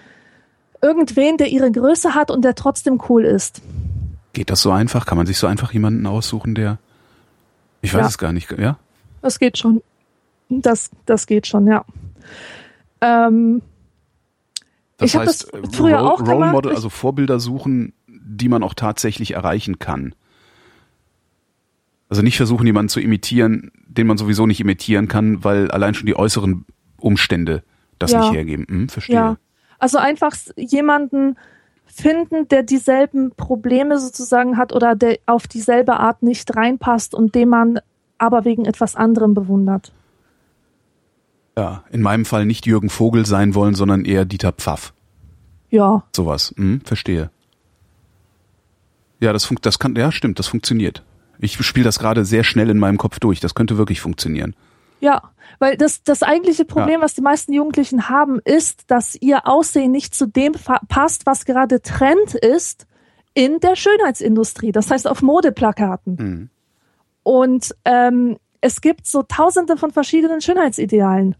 Speaker 3: irgendwen, der ihre Größe hat und der trotzdem cool ist.
Speaker 1: Geht das so einfach? Kann man sich so einfach jemanden aussuchen, der. Ich weiß
Speaker 3: Ja.
Speaker 1: es gar nicht, ja?
Speaker 3: Das geht schon. Das, das geht schon, ja. Ähm,
Speaker 1: Das
Speaker 3: Ich
Speaker 1: heißt,
Speaker 3: das früher
Speaker 1: Role,
Speaker 3: auch
Speaker 1: Role
Speaker 3: gemacht.
Speaker 1: Model, also Vorbilder suchen, die man auch tatsächlich erreichen kann. Also nicht versuchen, jemanden zu imitieren, den man sowieso nicht imitieren kann, weil allein schon die äußeren Umstände das
Speaker 3: Ja.
Speaker 1: nicht hergeben. Hm, verstehe.
Speaker 3: ja. Also einfach jemanden finden, der dieselben Probleme sozusagen hat oder der auf dieselbe Art nicht reinpasst und den man aber wegen etwas anderem bewundert.
Speaker 1: Ja, in meinem Fall nicht Jürgen Vogel sein wollen, sondern eher Dieter Pfaff.
Speaker 3: Ja,
Speaker 1: Sowas. Hm, verstehe. Ja, das funkt, das kann, ja, stimmt, das funktioniert. Ich spiele das gerade sehr schnell in meinem Kopf durch. Das könnte wirklich funktionieren.
Speaker 3: Ja. Weil das, das eigentliche Problem, was die meisten Jugendlichen haben, ist, dass ihr Aussehen nicht zu dem passt, was gerade Trend ist in der Schönheitsindustrie. Das heißt auf Modeplakaten.
Speaker 1: Hm.
Speaker 3: Und ähm, es gibt so tausende von verschiedenen Schönheitsidealen.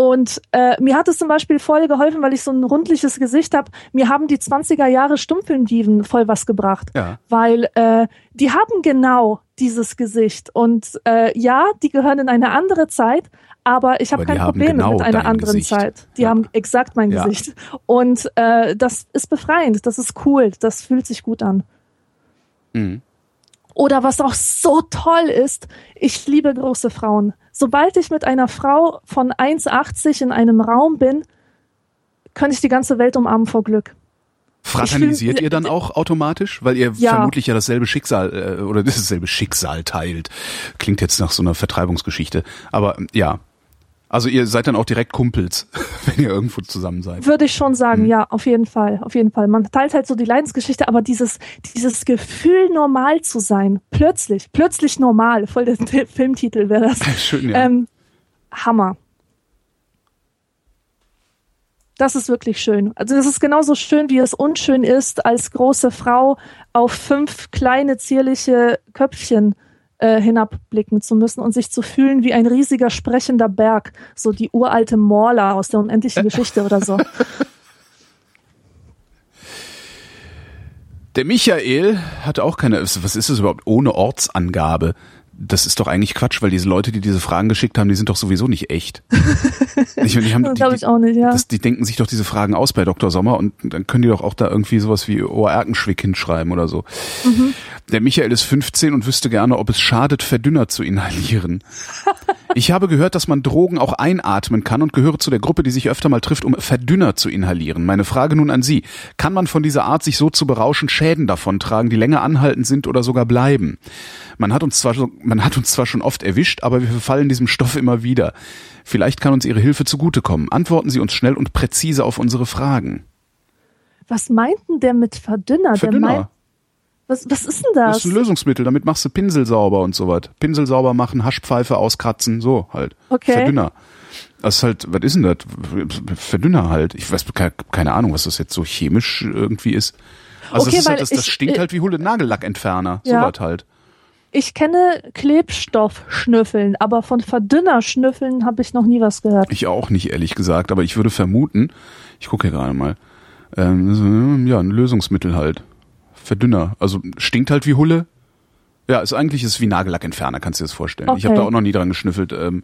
Speaker 3: Und äh, mir hat es zum Beispiel voll geholfen, weil ich so ein rundliches Gesicht habe. Mir haben die 20er Jahre Stummfilmdiven voll was gebracht.
Speaker 1: Ja.
Speaker 3: Weil äh, die haben genau dieses Gesicht. Und äh, ja, die gehören in eine andere Zeit, aber ich habe kein Problem
Speaker 1: genau
Speaker 3: mit einer anderen
Speaker 1: Gesicht.
Speaker 3: Zeit. Die
Speaker 1: Ja.
Speaker 3: haben exakt mein
Speaker 1: Ja.
Speaker 3: Gesicht. Und äh, das ist befreiend, das ist cool, das fühlt sich gut an.
Speaker 1: Mhm.
Speaker 3: Oder was auch so toll ist, ich liebe große Frauen. Sobald ich mit einer Frau von 1,80 in einem Raum bin, könnte ich die ganze Welt umarmen vor Glück.
Speaker 1: Fraternisiert
Speaker 3: find-
Speaker 1: ihr dann auch automatisch, weil ihr
Speaker 3: Ja.
Speaker 1: vermutlich ja dasselbe Schicksal äh, oder <laughs> dasselbe Schicksal teilt. Klingt jetzt nach so einer Vertreibungsgeschichte, aber ja. Also ihr seid dann auch direkt Kumpels, <laughs> wenn ihr irgendwo zusammen seid.
Speaker 3: Würde ich schon
Speaker 1: Mhm.
Speaker 3: sagen, ja, auf jeden Fall, auf jeden Fall. Man teilt halt so die Leidensgeschichte, aber dieses, dieses Gefühl, normal zu sein, plötzlich, plötzlich normal, voll der Filmtitel wäre das. <laughs>
Speaker 1: Schön, ja.
Speaker 3: Ähm, Hammer. Das ist wirklich schön. Also das ist genauso schön, wie es unschön ist, als große Frau auf fünf kleine zierliche Köpfchen äh, hinabblicken zu müssen und sich zu fühlen wie ein riesiger sprechender Berg, so die uralte Morla aus der unendlichen Geschichte oder so.
Speaker 1: Der Michael hat auch keine, was ist das überhaupt, ohne Ortsangabe? Das ist doch eigentlich Quatsch, weil diese Leute, die diese Fragen geschickt haben, die sind doch sowieso nicht echt. <laughs> Ich meine, die haben,
Speaker 3: Das glaube ich auch nicht, ja.
Speaker 1: Das, die denken sich doch diese Fragen aus bei Dr. Sommer und dann können die doch auch da irgendwie sowas wie Ohr Erkenschwick hinschreiben oder so.
Speaker 3: Mhm.
Speaker 1: Der Michael ist 15 und wüsste gerne, ob es schadet, Verdünner zu inhalieren. <laughs> Ich habe gehört, dass man Drogen auch einatmen kann und gehöre zu der Gruppe, die sich öfter mal trifft, um Verdünner zu inhalieren. Meine Frage nun an Sie. Kann man von dieser Art, sich so zu berauschen, Schäden davontragen, die länger anhaltend sind oder sogar bleiben? Man hat uns zwar, schon- man hat uns zwar schon oft erwischt, aber wir verfallen diesem Stoff immer wieder. Vielleicht kann uns Ihre Hilfe zugutekommen. Antworten Sie uns schnell und präzise auf unsere Fragen.
Speaker 3: Was meint denn der mit Verdünner? Der meint,
Speaker 1: Verdünner.
Speaker 3: was, was ist denn
Speaker 1: Das
Speaker 3: das?
Speaker 1: ist ein Lösungsmittel. Damit machst du Pinsel sauber und so was. Pinsel sauber machen, Haschpfeife auskratzen, so halt.
Speaker 3: Okay.
Speaker 1: Verdünner. Das ist halt, was ist denn das? Verdünner halt. Ich weiß ke- keine Ahnung, was das jetzt so chemisch irgendwie ist. Also
Speaker 3: Okay,
Speaker 1: das, ist halt, das, das
Speaker 3: ich-
Speaker 1: stinkt
Speaker 3: ich-
Speaker 1: halt wie Hulle Nagellackentferner.
Speaker 3: Ja.
Speaker 1: So was halt.
Speaker 3: Ich kenne Klebstoffschnüffeln, aber von Verdünnerschnüffeln habe ich noch nie was gehört.
Speaker 1: Ich auch nicht, ehrlich gesagt, aber ich würde vermuten, ich gucke hier gerade mal, ähm, ja, ein Lösungsmittel halt. Verdünner. Also stinkt halt wie Hulle. Ja, ist eigentlich ist es wie Nagellackentferner, kannst du dir das vorstellen. Ich habe
Speaker 3: Okay.
Speaker 1: da auch noch nie dran geschnüffelt. Ähm,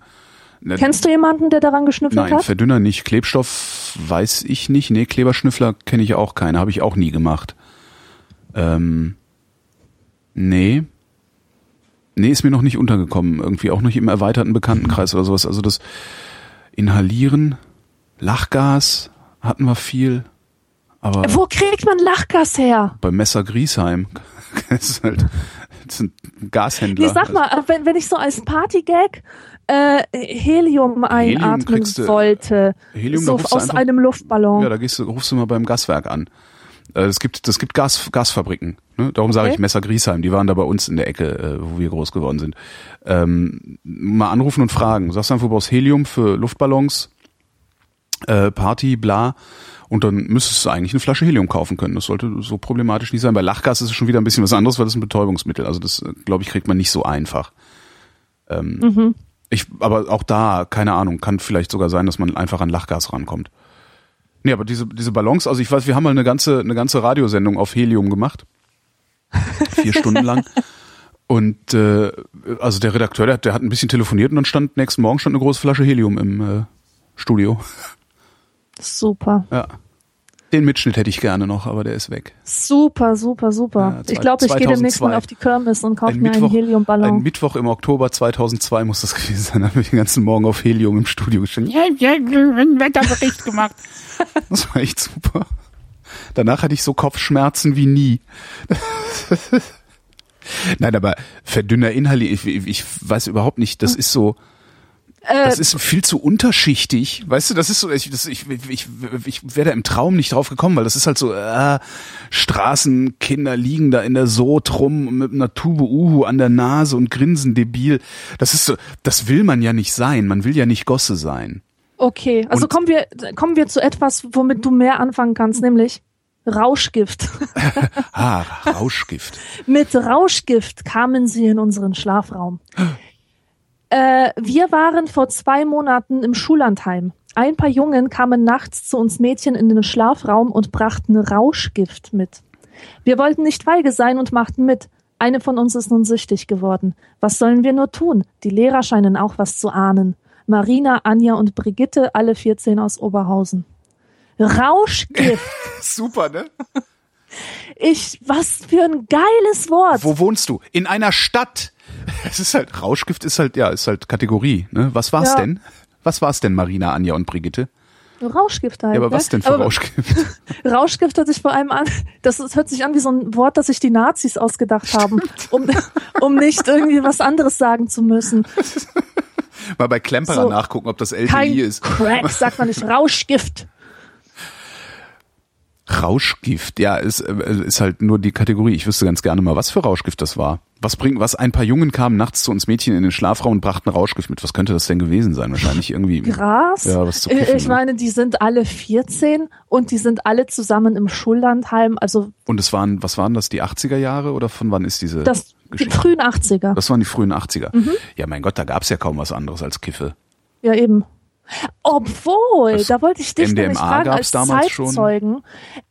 Speaker 1: ne-
Speaker 3: Kennst du jemanden, der daran geschnüffelt
Speaker 1: Nein,
Speaker 3: hat?
Speaker 1: Verdünner nicht. Klebstoff weiß ich nicht. Nee, Kleberschnüffler kenne ich auch keine. Habe ich auch nie gemacht. Ähm, nee. Nee, ist mir noch nicht untergekommen. Irgendwie auch nicht im erweiterten Bekanntenkreis oder sowas. Also das Inhalieren, Lachgas hatten wir viel. Aber
Speaker 3: Wo kriegt man Lachgas her?
Speaker 1: bei Messer Griesheim, <laughs> das ist halt das sind Gashändler.
Speaker 3: Nee, sag mal, wenn, wenn ich so als Partygag äh, Helium einatmen
Speaker 1: du-
Speaker 3: sollte,
Speaker 1: Helium,
Speaker 3: so aus einem Luftballon.
Speaker 1: Ja, da gehst du, rufst du mal beim Gaswerk an. Äh, Es gibt, das gibt Gas, Gasfabriken. Ne? Darum sage
Speaker 3: Okay.
Speaker 1: ich Messer Griesheim. Die waren da bei uns in der Ecke, äh, wo wir groß geworden sind. Ähm, mal anrufen und fragen. Sagst einfach, du brauchst Helium für Luftballons, äh, Party, bla. Und dann müsstest du eigentlich eine Flasche Helium kaufen können. Das sollte so problematisch nicht sein. Bei Lachgas ist es schon wieder ein bisschen was anderes, weil das ist ein Betäubungsmittel. Also das, äh, glaube ich, kriegt man nicht so einfach. Ähm,
Speaker 3: Mhm.
Speaker 1: ich, aber auch da, keine Ahnung, kann vielleicht sogar sein, dass man einfach an Lachgas rankommt. Nee, aber diese, diese Ballons, also ich weiß, wir haben mal eine ganze, eine ganze Radiosendung auf Helium gemacht. <laughs> Vier Stunden lang. Und äh, also der Redakteur, der, hat- der hat ein bisschen telefoniert und dann stand nächsten Morgen stand eine große Flasche Helium im äh, Studio.
Speaker 3: Super.
Speaker 1: Ja. Den Mitschnitt hätte ich gerne noch, aber der ist weg.
Speaker 3: Super, super, super.
Speaker 1: Ja, zwei-
Speaker 3: ich glaube, ich gehe demnächst
Speaker 1: 2002.
Speaker 3: mal auf die Kirmes und kaufe
Speaker 1: Ein
Speaker 3: mir einen
Speaker 1: Mittwoch, ein
Speaker 3: Heliumballon.
Speaker 1: Mittwoch im Oktober 2002 muss das <laughs> gewesen sein. Da habe ich den ganzen Morgen auf Helium im Studio gestanden. Ja, ja, einen Wetterbericht gemacht. <laughs> Das war echt super. Danach hatte ich so Kopfschmerzen wie nie. <laughs> Nein, aber verdünner Inhalt, ich, ich weiß überhaupt nicht, das ist so, das ist viel zu unterschichtig. Weißt du, das ist so, ich, das, ich, ich, ich wäre da im Traum nicht drauf gekommen, weil das ist halt so, äh, Straßenkinder liegen da in der Sod rum mit einer Tube Uhu an der Nase und grinsen debil. Das ist so, das will man ja nicht sein. Man will ja nicht Gosse sein.
Speaker 3: okay, also
Speaker 1: und-
Speaker 3: kommen wir, kommen wir zu etwas, womit du mehr anfangen kannst, nämlich Rauschgift. <laughs>
Speaker 1: Ah, Rauschgift. <laughs>
Speaker 3: Mit Rauschgift kamen sie in unseren Schlafraum. <gasps> Äh, wir waren vor zwei Monaten im Schullandheim. Ein paar Jungen kamen nachts zu uns Mädchen in den Schlafraum und brachten Rauschgift mit. Wir wollten nicht feige sein und machten mit. Eine von uns ist nun süchtig geworden. Was sollen wir nur tun? Die Lehrer scheinen auch was zu ahnen. Marina, Anja und Brigitte, alle 14 aus Oberhausen. Rauschgift. <laughs>
Speaker 1: Super, ne?
Speaker 3: Ich, was für ein geiles Wort.
Speaker 1: Wo wohnst du? In einer Stadt. <laughs> Es ist halt, Rauschgift ist halt, ja, ist halt Kategorie, ne? Was war's
Speaker 3: Ja.
Speaker 1: denn? Was war's denn, Marina, Anja und Brigitte?
Speaker 3: Rauschgift halt.
Speaker 1: Ja, aber
Speaker 3: ne?
Speaker 1: was denn für
Speaker 3: Aber
Speaker 1: Rauschgift? <laughs>
Speaker 3: Rauschgift hört sich vor allem an, das hört sich an wie so ein Wort, das sich die Nazis ausgedacht haben, um, um nicht irgendwie was anderes sagen zu müssen. <laughs>
Speaker 1: Mal bei Klemperer
Speaker 3: So.
Speaker 1: nachgucken, ob das LTI ist.
Speaker 3: Crack, sagt man nicht. Rauschgift.
Speaker 1: Rauschgift, ja, ist, äh, ist halt nur die Kategorie. Ich wüsste ganz gerne mal, was für Rauschgift das war. Was bringt, was ein paar Jungen kamen nachts zu uns Mädchen in den Schlafraum und brachten Rauschgift mit. Was könnte das denn gewesen sein? Wahrscheinlich irgendwie.
Speaker 3: Gras.
Speaker 1: Ja, was zu
Speaker 3: Äh,
Speaker 1: kiffen,
Speaker 3: ich
Speaker 1: ne?
Speaker 3: meine, die sind alle 14 und die sind alle zusammen im Schullandheim. Also
Speaker 1: Und es waren, was waren das, die 80er Jahre oder von wann ist diese
Speaker 3: das die
Speaker 1: Geschichte?
Speaker 3: frühen 80er.
Speaker 1: Das waren die frühen 80er.
Speaker 3: Mhm.
Speaker 1: Ja, mein Gott, da gab's ja kaum was anderes als Kiffe.
Speaker 3: Ja, eben. Obwohl,
Speaker 1: Das
Speaker 3: da wollte ich dich
Speaker 1: MDMA
Speaker 3: nämlich fragen als
Speaker 1: damals schon.
Speaker 3: Zeitzeugen.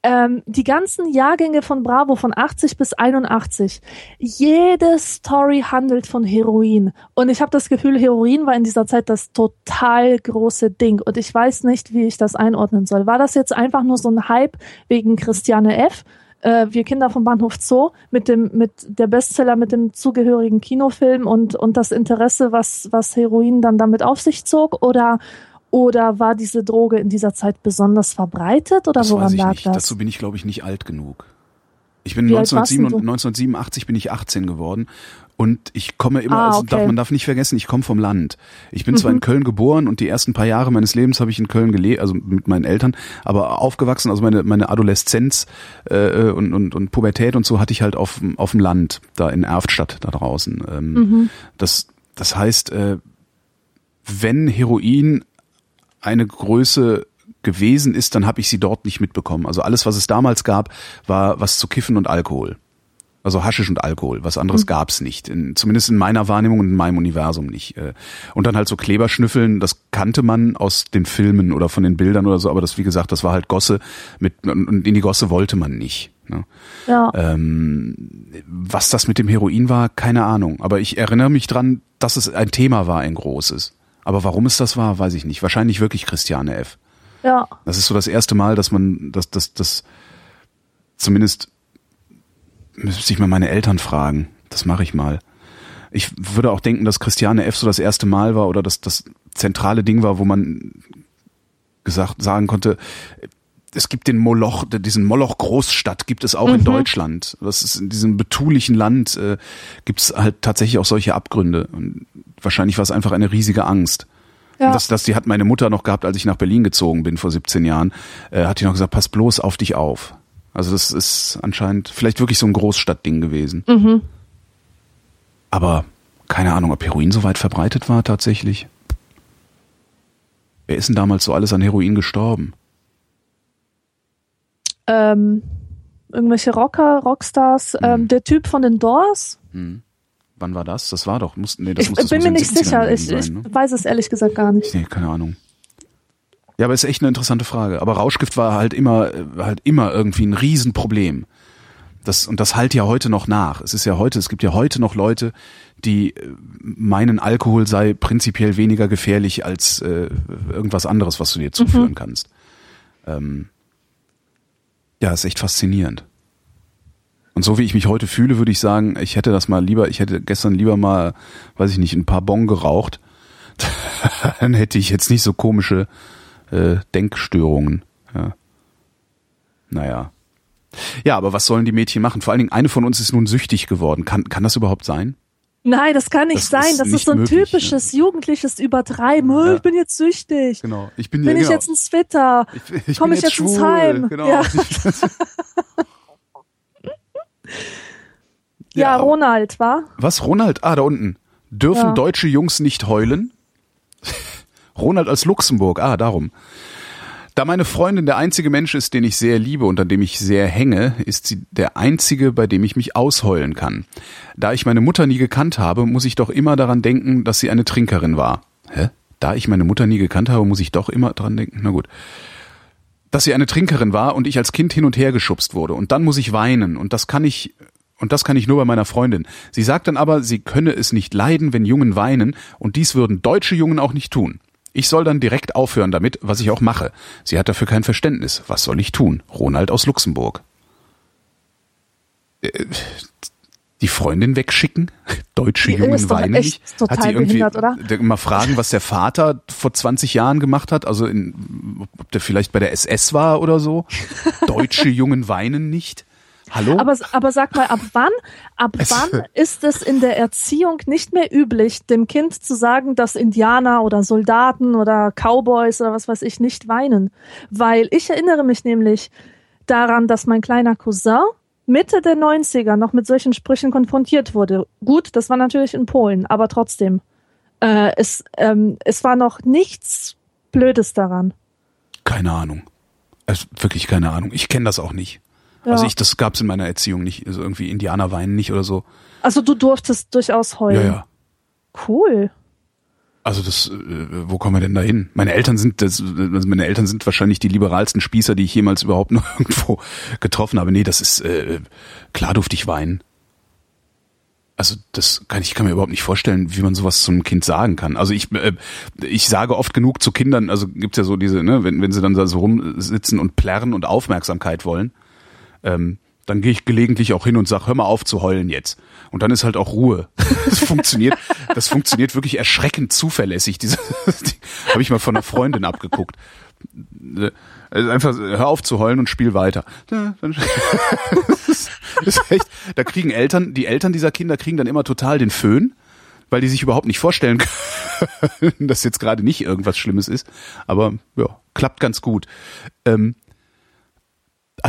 Speaker 3: Ähm, die ganzen Jahrgänge von Bravo von 80 bis 81. Jede Story handelt von Heroin. Und ich habe das Gefühl, Heroin war in dieser Zeit das total große Ding. Und ich weiß nicht, wie ich das einordnen soll. War das jetzt einfach nur so ein Hype wegen Christiane F.? Äh, wir Kinder vom Bahnhof Zoo mit dem mit der Bestseller mit dem zugehörigen Kinofilm und und das Interesse, was was Heroin dann damit auf sich zog oder oder war diese Droge in dieser Zeit besonders verbreitet oder
Speaker 1: Das
Speaker 3: woran
Speaker 1: weiß ich
Speaker 3: lag
Speaker 1: nicht.
Speaker 3: das?
Speaker 1: Dazu bin ich, glaube ich, nicht alt genug. Ich bin
Speaker 3: Wie alt warst
Speaker 1: 1987,
Speaker 3: denn du?
Speaker 1: 1987 bin ich 18 geworden und ich komme immer,
Speaker 3: Ah,
Speaker 1: also
Speaker 3: okay.
Speaker 1: darf, man darf nicht vergessen, ich komme vom Land. Ich bin zwar
Speaker 3: Mhm.
Speaker 1: in Köln geboren und die ersten paar Jahre meines Lebens habe ich in Köln gelebt, also mit meinen Eltern, aber aufgewachsen, also meine, meine Adoleszenz äh, und, und, und Pubertät und so hatte ich halt auf, dem- auf dem Land, da in Erftstadt da draußen. Ähm,
Speaker 3: Mhm.
Speaker 1: das, das heißt, äh, wenn Heroin eine Größe gewesen ist, dann habe ich sie dort nicht mitbekommen. Also alles, was es damals gab, war was zu kiffen und Alkohol. Also Haschisch und Alkohol. Was anderes gab's nicht. In, zumindest in meiner Wahrnehmung und in meinem Universum nicht. Äh, Und dann halt so Kleberschnüffeln, das kannte man aus den Filmen oder von den Bildern oder so, aber das, wie gesagt, das war halt Gosse mit, und in die Gosse wollte man nicht. Ne?
Speaker 3: ja.
Speaker 1: Ähm, was das mit dem Heroin war, keine Ahnung. Aber ich erinnere mich dran, dass es ein Thema war, ein großes. Aber warum es das war, weiß ich nicht. Wahrscheinlich wirklich Christiane F.
Speaker 3: ja.
Speaker 1: Das ist so das erste Mal, dass man, dass das, das zumindest müsste ich mal meine Eltern fragen. Das mache ich mal. Ich würde auch denken, dass Christiane F. so das erste Mal war oder dass das zentrale Ding war, wo man gesagt sagen konnte, es gibt den Moloch, diesen Moloch Großstadt gibt es auch in Deutschland. Das ist in diesem betulichen Land äh, gibt es halt tatsächlich auch solche Abgründe. Und wahrscheinlich war es einfach eine riesige Angst.
Speaker 3: Ja.
Speaker 1: Das, das die hat meine Mutter noch gehabt, als ich nach Berlin gezogen bin vor 17 Jahren. Äh, hat die noch gesagt, pass bloß auf dich auf. Also das ist anscheinend vielleicht wirklich so ein Großstadtding gewesen.
Speaker 3: Mhm.
Speaker 1: Aber keine Ahnung, ob Heroin so weit verbreitet war tatsächlich. Wer ist denn damals so alles an Heroin gestorben?
Speaker 3: Ähm, irgendwelche Rocker, Rockstars,
Speaker 1: Mhm.
Speaker 3: ähm, der Typ von den Doors.
Speaker 1: Wann war das? Das war doch, muss, nee, das
Speaker 3: Ich bin mir nicht
Speaker 1: 70ern
Speaker 3: sicher. Ich, ich
Speaker 1: ne?
Speaker 3: weiß es ehrlich gesagt gar nicht.
Speaker 1: Nee, keine Ahnung. Ja, aber ist echt eine interessante Frage. Aber Rauschgift war halt immer, äh, halt immer irgendwie ein Riesenproblem. Das, und das halt ja heute noch nach. Es ist ja heute, es gibt ja heute noch Leute, die äh, meinen, Alkohol sei prinzipiell weniger gefährlich als äh, irgendwas anderes, was du dir zuführen mhm. kannst. Ähm, ja, ist echt faszinierend. Und so wie ich mich heute fühle, würde ich sagen, ich hätte das mal lieber, ich hätte gestern lieber mal, weiß ich nicht, ein paar Bon geraucht. <laughs> Dann hätte ich jetzt nicht so komische äh, Denkstörungen. Ja. Naja. Ja, aber was sollen die Mädchen machen? Vor allen Dingen, eine von uns ist nun süchtig geworden. Kann, kann das überhaupt sein?
Speaker 3: Nein, das kann nicht das sein. Ist das ist so ein möglich, typisches ja. jugendliches Übertreiben. Ja. Ich bin jetzt süchtig.
Speaker 1: Genau. Ich bin,
Speaker 3: bin
Speaker 1: ja,
Speaker 3: ich genau. jetzt ein Twitter? Ich, ich Komme ich jetzt schwul. ins Heim? Genau. Ja. <laughs> ja, Ronald, war?
Speaker 1: Was? Ronald? Ah, da unten. Dürfen deutsche Jungs nicht heulen? Ronald als Luxemburg. Ah, darum. Da meine Freundin der einzige Mensch ist, den ich sehr liebe und an dem ich sehr hänge, ist sie der einzige, bei dem ich mich ausheulen kann. Da ich meine Mutter nie gekannt habe, muss ich doch immer daran denken, dass sie eine Trinkerin war. Hä? Da ich meine Mutter nie gekannt habe, muss ich doch immer daran denken. Na gut. Dass sie eine Trinkerin war und ich als Kind hin und her geschubst wurde. Und dann muss ich weinen. Und das kann ich und das kann ich nur bei meiner Freundin. Sie sagt dann aber, sie könne es nicht leiden, wenn Jungen weinen, und dies würden deutsche Jungen auch nicht tun. Ich soll dann direkt aufhören damit, was ich auch mache. Sie hat dafür kein Verständnis. Was soll ich tun? Ronald aus Luxemburg. Äh, die Freundin wegschicken? <laughs> Deutsche die Jungen weinen nicht? Hat sie irgendwie oder? mal fragen, was der Vater vor 20 Jahren gemacht hat? Also in, ob der vielleicht bei der SS war oder so? <laughs> Deutsche Jungen weinen nicht? Hallo?
Speaker 3: Aber, aber sag mal, ab wann, ab <laughs> wann ist es in der Erziehung nicht mehr üblich, dem Kind zu sagen, dass Indianer oder Soldaten oder Cowboys oder was weiß ich nicht weinen? Weil ich erinnere mich nämlich daran, dass mein kleiner Cousin Mitte der 90er noch mit solchen Sprüchen konfrontiert wurde. Gut, das war natürlich in Polen, aber trotzdem. Äh, es, ähm, es war noch nichts Blödes daran.
Speaker 1: Keine Ahnung. Also wirklich keine Ahnung. Ich kenne das auch nicht. Ja. Also ich, das gab's in meiner Erziehung nicht. Also irgendwie Indianer weinen nicht oder so.
Speaker 3: Also du durftest durchaus heulen.
Speaker 1: Ja, ja.
Speaker 3: Cool.
Speaker 1: Also das, äh, wo kommen wir denn da hin? Meine Eltern sind, das, also meine Eltern sind wahrscheinlich die liberalsten Spießer, die ich jemals überhaupt <laughs> noch irgendwo getroffen habe. Nee, das ist äh, klar durfte ich weinen. Also das kann ich kann mir überhaupt nicht vorstellen, wie man sowas zum Kind sagen kann. Also ich äh, ich sage oft genug zu Kindern, also gibt's ja so diese, ne, wenn wenn sie dann da so rumsitzen und plärren und Aufmerksamkeit wollen ähm, dann gehe ich gelegentlich auch hin und sag, hör mal auf zu heulen jetzt. Und dann ist halt auch Ruhe. <laughs> Das funktioniert, das funktioniert wirklich erschreckend zuverlässig. Diese, <laughs> die habe ich mal von einer Freundin abgeguckt. Also einfach hör auf zu heulen und spiel weiter. <laughs> Das ist echt, da kriegen Eltern, die Eltern dieser Kinder kriegen dann immer total den Föhn, weil die sich überhaupt nicht vorstellen können, dass jetzt gerade nicht irgendwas Schlimmes ist. Aber ja, klappt ganz gut. Ähm,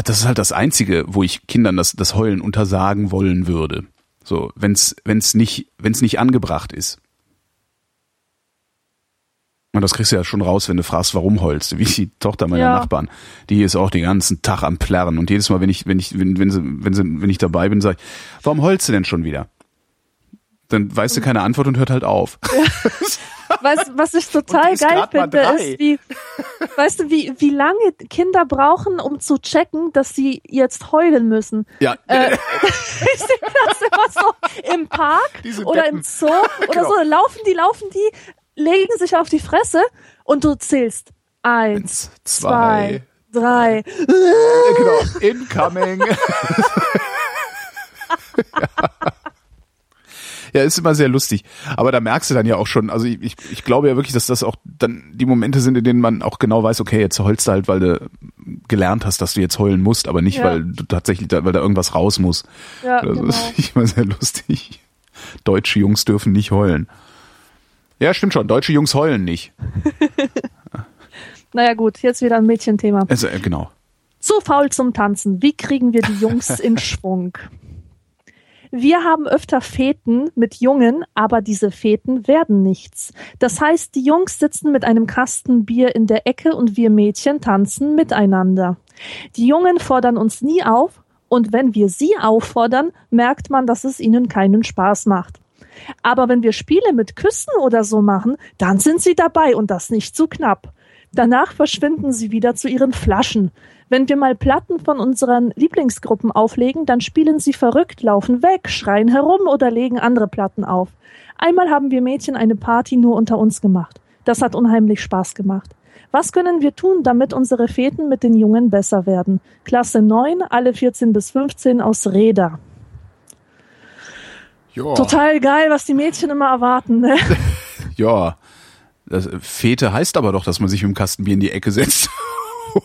Speaker 1: das ist halt das Einzige, wo ich Kindern das, das Heulen untersagen wollen würde. So, wenn's, wenn's nicht, wenn's nicht angebracht ist. Und das kriegst du ja schon raus, wenn du fragst, warum heulst du, wie die Tochter meiner ja. Nachbarn. Die ist auch den ganzen Tag am Plärren. Und jedes Mal, wenn ich, wenn ich, wenn, wenn sie, wenn sie, wenn ich dabei bin, sage ich, warum heulst du denn schon wieder? Dann weißt du keine Antwort und hört halt auf. Ja. <laughs>
Speaker 3: Was, was ich total geil finde, ist, wie, weißt du, wie, wie lange Kinder brauchen, um zu checken, dass sie jetzt heulen müssen.
Speaker 1: Ja.
Speaker 3: Äh, <laughs> ich sehe das immer so im Park oder im Zoo <laughs> oder genau. so. Laufen die, laufen die, legen sich auf die Fresse und du zählst. Eins, Eins zwei, zwei, drei.
Speaker 1: Genau, incoming. <laughs> ja. Ja, ist immer sehr lustig. Aber da merkst du dann ja auch schon, also ich, ich, ich glaube ja wirklich, dass das auch dann die Momente sind, in denen man auch genau weiß, okay, jetzt heulst du halt, weil du gelernt hast, dass du jetzt heulen musst, aber nicht, ja. weil du tatsächlich, da, weil da irgendwas raus muss. Ja, also, genau. Das ist <laughs> immer sehr lustig. Deutsche Jungs dürfen nicht heulen. Ja, stimmt schon. Deutsche Jungs heulen nicht. <laughs>
Speaker 3: naja, gut, jetzt wieder ein Mädchenthema.
Speaker 1: Also, äh, genau.
Speaker 3: Zu faul zum Tanzen. Wie kriegen wir die Jungs in Schwung? Wir haben öfter Feten mit Jungen, aber diese Feten werden nichts. Das heißt, die Jungs sitzen mit einem Kasten Bier in der Ecke und wir Mädchen tanzen miteinander. Die Jungen fordern uns nie auf und wenn wir sie auffordern, merkt man, dass es ihnen keinen Spaß macht. Aber wenn wir Spiele mit Küssen oder so machen, dann sind sie dabei und das nicht zu knapp. Danach verschwinden sie wieder zu ihren Flaschen. Wenn wir mal Platten von unseren Lieblingsgruppen auflegen, dann spielen sie verrückt, laufen weg, schreien herum oder legen andere Platten auf. Einmal haben wir Mädchen eine Party nur unter uns gemacht. Das hat unheimlich Spaß gemacht. Was können wir tun, damit unsere Feten mit den Jungen besser werden? Klasse 9, alle 14 bis 15 aus Reda.
Speaker 1: Ja.
Speaker 3: Total geil, was die Mädchen immer erwarten. Ne? <laughs>
Speaker 1: Ja. Das, Fete heißt aber doch, dass man sich mit dem Kastenbier in die Ecke setzt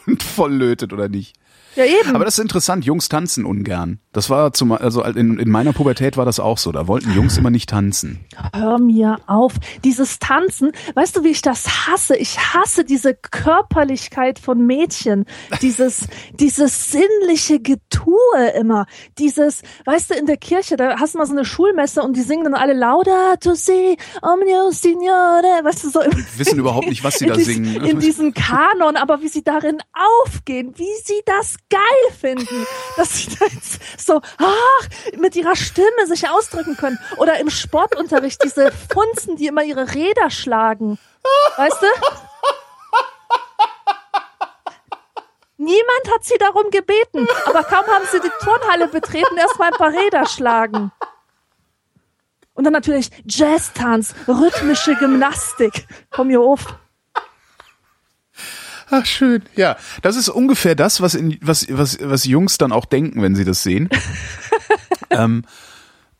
Speaker 1: und voll lötet, oder nicht?
Speaker 3: Ja, eben.
Speaker 1: Aber das ist interessant, Jungs tanzen ungern. Das war zum, also in, in meiner Pubertät war das auch so. Da wollten Jungs immer nicht tanzen.
Speaker 3: Hör mir auf. Dieses Tanzen, weißt du, wie ich das hasse? Ich hasse diese Körperlichkeit von Mädchen. Dieses, <laughs> dieses sinnliche Getue immer. Dieses, weißt du, in der Kirche, da hast du mal so eine Schulmesse und die singen dann alle Laudato si, omnio signore, weißt du, so
Speaker 1: Wissen überhaupt nicht, was sie <laughs> da
Speaker 3: in
Speaker 1: singen.
Speaker 3: In diesem Kanon, aber wie sie darin aufgehen, wie sie das geil finden, dass <laughs> sie da jetzt so ach, mit ihrer Stimme sich ausdrücken können. Oder im Sportunterricht diese Funzen, die immer ihre Räder schlagen. Weißt du? Niemand hat sie darum gebeten, aber kaum haben sie die Turnhalle betreten, erstmal ein paar Räder schlagen. Und dann natürlich Jazztanz, rhythmische Gymnastik. Komm hier auf.
Speaker 1: Ach, schön. Ja, das ist ungefähr das, was, in, was, was, was Jungs dann auch denken, wenn sie das sehen. <laughs> ähm,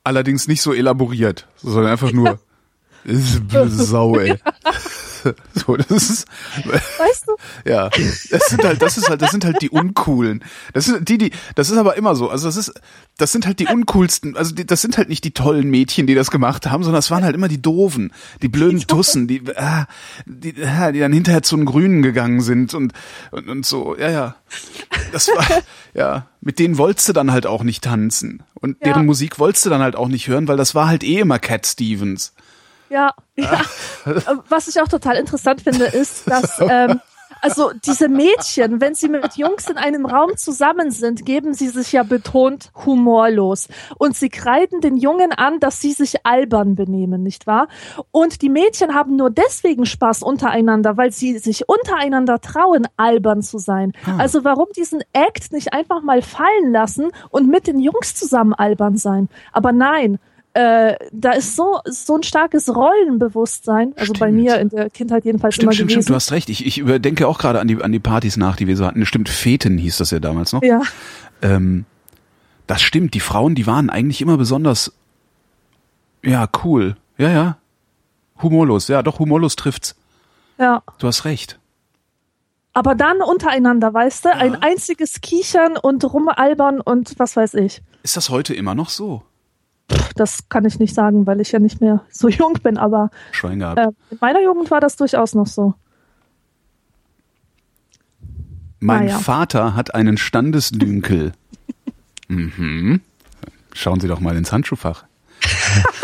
Speaker 1: allerdings nicht so elaboriert, sondern einfach nur Sau, ey. <laughs> <laughs> So, das ist,
Speaker 3: Weißt du? <laughs>
Speaker 1: ja, das sind halt, das ist halt, das sind halt die uncoolen. Das sind die, die, das ist aber immer so. Also das ist, das sind halt die uncoolsten. Also die, das sind halt nicht die tollen Mädchen, die das gemacht haben, sondern es waren halt immer die doofen, die blöden Tussen, die, ah, die, ah, die dann hinterher zu den Grünen gegangen sind und und, und so. Ja, ja. Das war, <laughs> ja, mit denen wolltest du dann halt auch nicht tanzen und
Speaker 3: Ja.
Speaker 1: deren Musik wolltest du dann halt auch nicht hören, weil das war halt eh immer Cat Stevens.
Speaker 3: Ja, ja. Äh, Was ich auch total interessant finde, ist, dass <laughs> ähm, also diese Mädchen, wenn sie mit Jungs in einem Raum zusammen sind, geben sie sich ja betont humorlos. Und sie kreiden den Jungen an, dass sie sich albern benehmen, nicht wahr? Und die Mädchen haben nur deswegen Spaß untereinander, weil sie sich untereinander trauen, albern zu sein. Also warum diesen Act nicht einfach mal fallen lassen und mit den Jungs zusammen albern sein? Aber nein, äh, da ist so so ein starkes Rollenbewusstsein, also bei
Speaker 1: Stimmt.
Speaker 3: mir in der Kindheit jedenfalls
Speaker 1: Stimmt,
Speaker 3: immer
Speaker 1: stimmt,
Speaker 3: gewesen.
Speaker 1: stimmt, du hast recht. Ich, ich überdenke auch gerade an die, an die Partys nach, die wir so hatten. Stimmt, Feten hieß das ja damals noch.
Speaker 3: ja,
Speaker 1: Ähm, das stimmt, die Frauen, die waren eigentlich immer besonders, ja, cool. Ja, ja. Humorlos, ja, doch, humorlos trifft's.
Speaker 3: ja.
Speaker 1: Du hast recht.
Speaker 3: Aber dann untereinander, weißt du, ein einziges Kichern und rumalbern und was weiß ich.
Speaker 1: Ist das heute immer noch so?
Speaker 3: Pff, Das kann ich nicht sagen, weil ich ja nicht mehr so <laughs> jung bin, aber
Speaker 1: Schwein gehabt.
Speaker 3: äh, in meiner Jugend war das durchaus noch so.
Speaker 1: mein
Speaker 3: naja.
Speaker 1: Vater hat einen Standesdünkel. <laughs> mhm. Schauen Sie doch mal ins Handschuhfach. <laughs>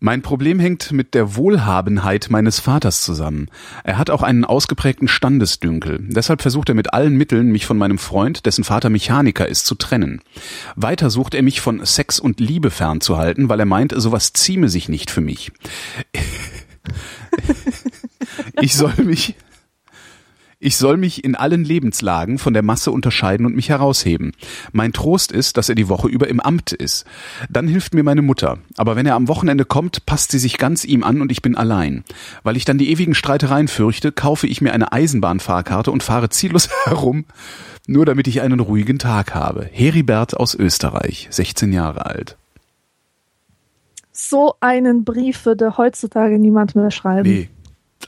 Speaker 1: Mein Problem hängt mit der Wohlhabenheit meines Vaters zusammen. Er hat auch einen ausgeprägten Standesdünkel. Deshalb versucht er mit allen Mitteln, mich von meinem Freund, dessen Vater Mechaniker ist, zu trennen. Weiter sucht er mich von Sex und Liebe fernzuhalten, weil er meint, sowas zieme sich nicht für mich. <laughs> ich soll mich, ich soll mich in allen Lebenslagen von der Masse unterscheiden und mich herausheben. Mein Trost ist, dass er die Woche über im Amt ist. Dann hilft mir meine Mutter. Aber wenn er am Wochenende kommt, passt sie sich ganz ihm an und ich bin allein. Weil ich dann die ewigen Streitereien fürchte, kaufe ich mir eine Eisenbahnfahrkarte und fahre ziellos <laughs> herum, nur damit ich einen ruhigen Tag habe. Heribert aus Österreich, 16 Jahre alt.
Speaker 3: So einen Brief würde heutzutage niemand mehr schreiben.
Speaker 1: Nee,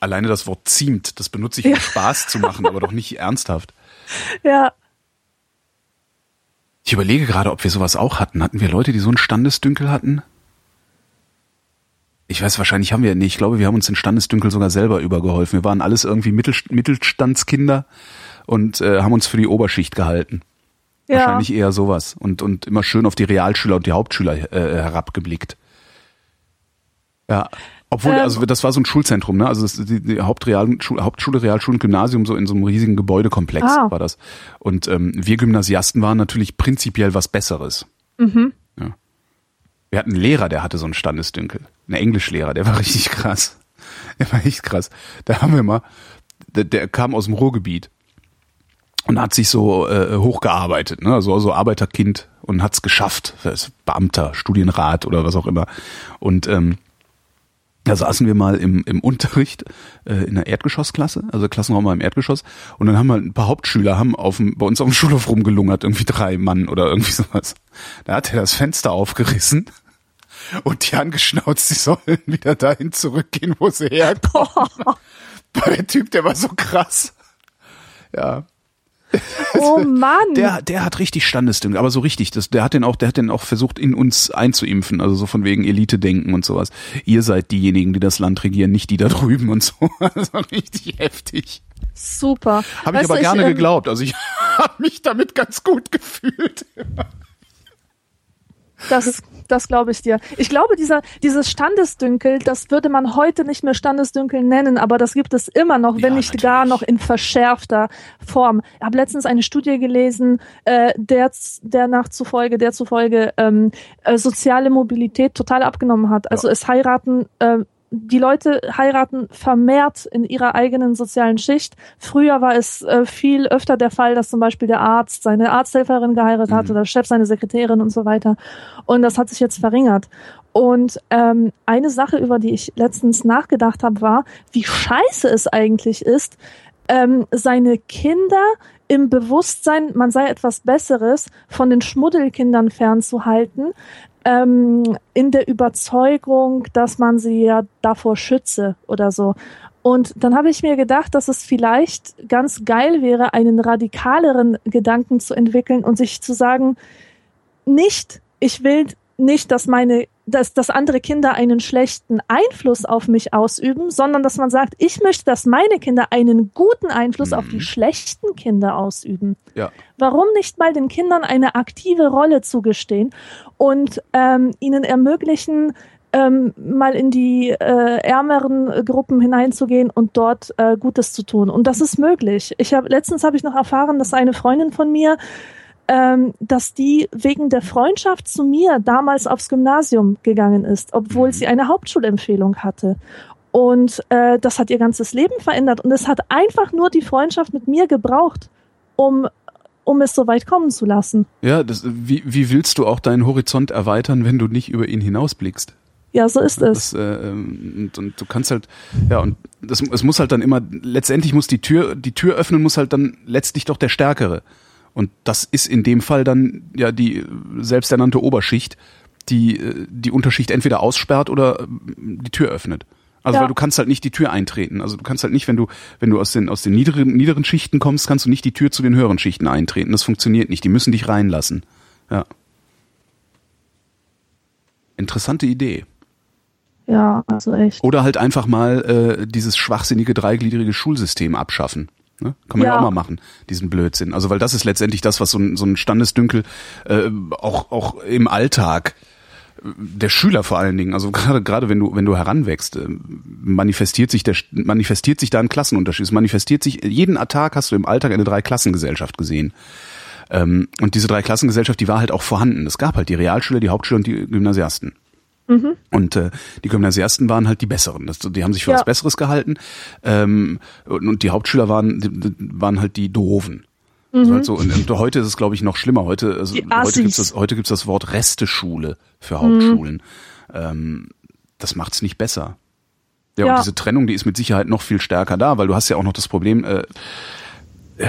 Speaker 1: alleine das Wort ziemt, das benutze ich, um Spaß zu machen, aber doch nicht ernsthaft. <laughs>
Speaker 3: Ja,
Speaker 1: Ich überlege gerade, ob wir sowas auch hatten. Hatten wir Leute, die so einen Standesdünkel hatten? Ich weiß, wahrscheinlich haben wir, nee, ich glaube, wir haben uns den Standesdünkel sogar selber übergeholfen. Wir waren alles irgendwie Mittel, Mittelstandskinder und äh, haben uns für die Oberschicht gehalten.
Speaker 3: ja.
Speaker 1: Wahrscheinlich eher sowas. Und, und immer schön auf die Realschüler und die Hauptschüler äh, herabgeblickt. Ja. Obwohl,
Speaker 3: Ähm.
Speaker 1: also das war so ein Schulzentrum, ne? Also das, die, die Hauptreal, Schul, Hauptschule, Realschule und Gymnasium so in so einem riesigen Gebäudekomplex
Speaker 3: Ah.
Speaker 1: war das. Und ähm, wir Gymnasiasten waren natürlich prinzipiell was Besseres.
Speaker 3: Mhm.
Speaker 1: Ja. Wir hatten einen Lehrer, der hatte so einen Standesdünkel. Ein Englischlehrer, der war richtig krass. Der war echt krass. Da haben wir mal, der, der kam aus dem Ruhrgebiet. und hat sich so äh, hochgearbeitet, ne? so, so Arbeiterkind und hat's geschafft. Beamter, Studienrat oder was auch immer. Und ähm, da saßen wir mal im, im Unterricht äh, in der Erdgeschossklasse, also Klassenraum mal im Erdgeschoss, und dann haben wir ein paar Hauptschüler haben auf dem, bei uns auf dem Schulhof rumgelungert, irgendwie drei Mann oder irgendwie sowas. Da hat er das Fenster aufgerissen und die angeschnauzt, sie sollen wieder dahin zurückgehen, wo sie herkommen. <laughs> Der Typ, der war so krass. Ja. <laughs>
Speaker 3: Oh Mann.
Speaker 1: Der, der hat richtig Standesdünkel, aber so richtig. Das, der hat den auch, der hat den auch versucht, in uns einzuimpfen, also so von wegen Elite-Denken und sowas. Ihr seid diejenigen, die das Land regieren, nicht die da drüben und so. <laughs> Also richtig heftig.
Speaker 3: Super.
Speaker 1: Habe ich
Speaker 3: Weißt
Speaker 1: aber
Speaker 3: du,
Speaker 1: gerne
Speaker 3: ähm,
Speaker 1: geglaubt. Also ich <laughs> habe mich damit ganz gut gefühlt.
Speaker 3: Das, das glaube ich dir. Ich glaube, dieser, dieses Standesdünkel, das würde man heute nicht mehr Standesdünkel nennen, aber das gibt es immer noch, wenn
Speaker 1: Ja,
Speaker 3: nicht
Speaker 1: natürlich.
Speaker 3: gar noch in verschärfter Form. Ich habe letztens eine Studie gelesen, äh, der, der nachzufolge, der zufolge ähm, äh, soziale Mobilität total abgenommen hat. Also es heiraten äh, die Leute heiraten vermehrt in ihrer eigenen sozialen Schicht. Früher war es äh, viel öfter der Fall, dass zum Beispiel der Arzt seine Arzthelferin geheiratet hat
Speaker 1: Mhm.
Speaker 3: oder der Chef seine Sekretärin und so weiter. Und das hat sich jetzt verringert. Und ähm, eine Sache, über die ich letztens nachgedacht habe, war, wie scheiße es eigentlich ist, ähm, seine Kinder im Bewusstsein, man sei etwas Besseres, von den Schmuddelkindern fernzuhalten, ähm, in der Überzeugung, dass man sie ja davor schütze oder so. Und dann habe ich mir gedacht, dass es vielleicht ganz geil wäre, einen radikaleren Gedanken zu entwickeln und sich zu sagen, nicht, ich will nicht, dass meine, dass, dass andere Kinder einen schlechten Einfluss auf mich ausüben, sondern dass man sagt, ich möchte, dass meine Kinder einen guten Einfluss auf die
Speaker 1: Mhm.
Speaker 3: schlechten Kinder ausüben.
Speaker 1: Ja.
Speaker 3: Warum nicht mal den Kindern eine aktive Rolle zugestehen und ähm, ihnen ermöglichen, ähm, mal in die äh, ärmeren Gruppen hineinzugehen und dort äh, Gutes zu tun. Und das ist möglich. Ich habe letztens habe ich noch erfahren, dass eine Freundin von mir ähm, dass die wegen der Freundschaft zu mir damals aufs Gymnasium gegangen ist, obwohl
Speaker 1: Mhm.
Speaker 3: sie eine Hauptschulempfehlung hatte. Und äh, das hat ihr ganzes Leben verändert. Und es hat einfach nur die Freundschaft mit mir gebraucht, um, um es so weit kommen zu lassen.
Speaker 1: Ja, das, wie, wie willst du auch deinen Horizont erweitern, wenn du nicht über ihn hinausblickst?
Speaker 3: Ja, so ist es.
Speaker 1: Das, äh, ähm, und, und du kannst halt, ja, und das, es muss halt dann immer, letztendlich muss die Tür, die Tür öffnen muss halt dann letztlich doch der Stärkere. Und das ist in dem Fall dann ja die äh, selbsternannte Oberschicht, die äh, die Unterschicht entweder aussperrt oder ähm, die Tür öffnet. Also
Speaker 3: Ja.
Speaker 1: weil du kannst halt nicht die Tür eintreten. Also du kannst halt nicht, wenn du wenn du aus den aus den niederen niederen Schichten kommst, kannst du nicht die Tür zu den höheren Schichten eintreten. Das funktioniert nicht. Die müssen dich reinlassen. Ja. Interessante Idee.
Speaker 3: Ja, also echt.
Speaker 1: Oder halt einfach mal äh, dieses schwachsinnige dreigliedrige Schulsystem abschaffen. Ne? Kann man ja.
Speaker 3: Ja.
Speaker 1: auch mal machen, diesen Blödsinn. Also weil das ist letztendlich das, was so ein, so ein Standesdünkel äh, auch auch im Alltag äh, der Schüler vor allen Dingen, also gerade gerade wenn du wenn du heranwächst, äh, manifestiert sich der manifestiert sich da ein Klassenunterschied. Es manifestiert sich jeden Tag hast du im Alltag eine Dreiklassengesellschaft gesehen. Ähm, und diese Dreiklassengesellschaft, die war halt auch vorhanden. Es gab halt die Realschüler, die Hauptschüler und die Gymnasiasten. Und äh, die Gymnasiasten waren halt die Besseren. Das, die haben sich für
Speaker 3: Ja.
Speaker 1: was Besseres gehalten. Ähm, und, und die Hauptschüler waren, die, waren halt die Doofen. Also halt so, und, und heute ist es, glaube ich, noch schlimmer. Heute, also, heute gibt's
Speaker 3: Assis.
Speaker 1: das, heute gibt's das Wort Resteschule für Hauptschulen. Ähm, das macht's nicht besser. Ja,
Speaker 3: Ja.
Speaker 1: und diese Trennung, die ist mit Sicherheit noch viel stärker da, weil du hast ja auch noch das Problem, äh, äh,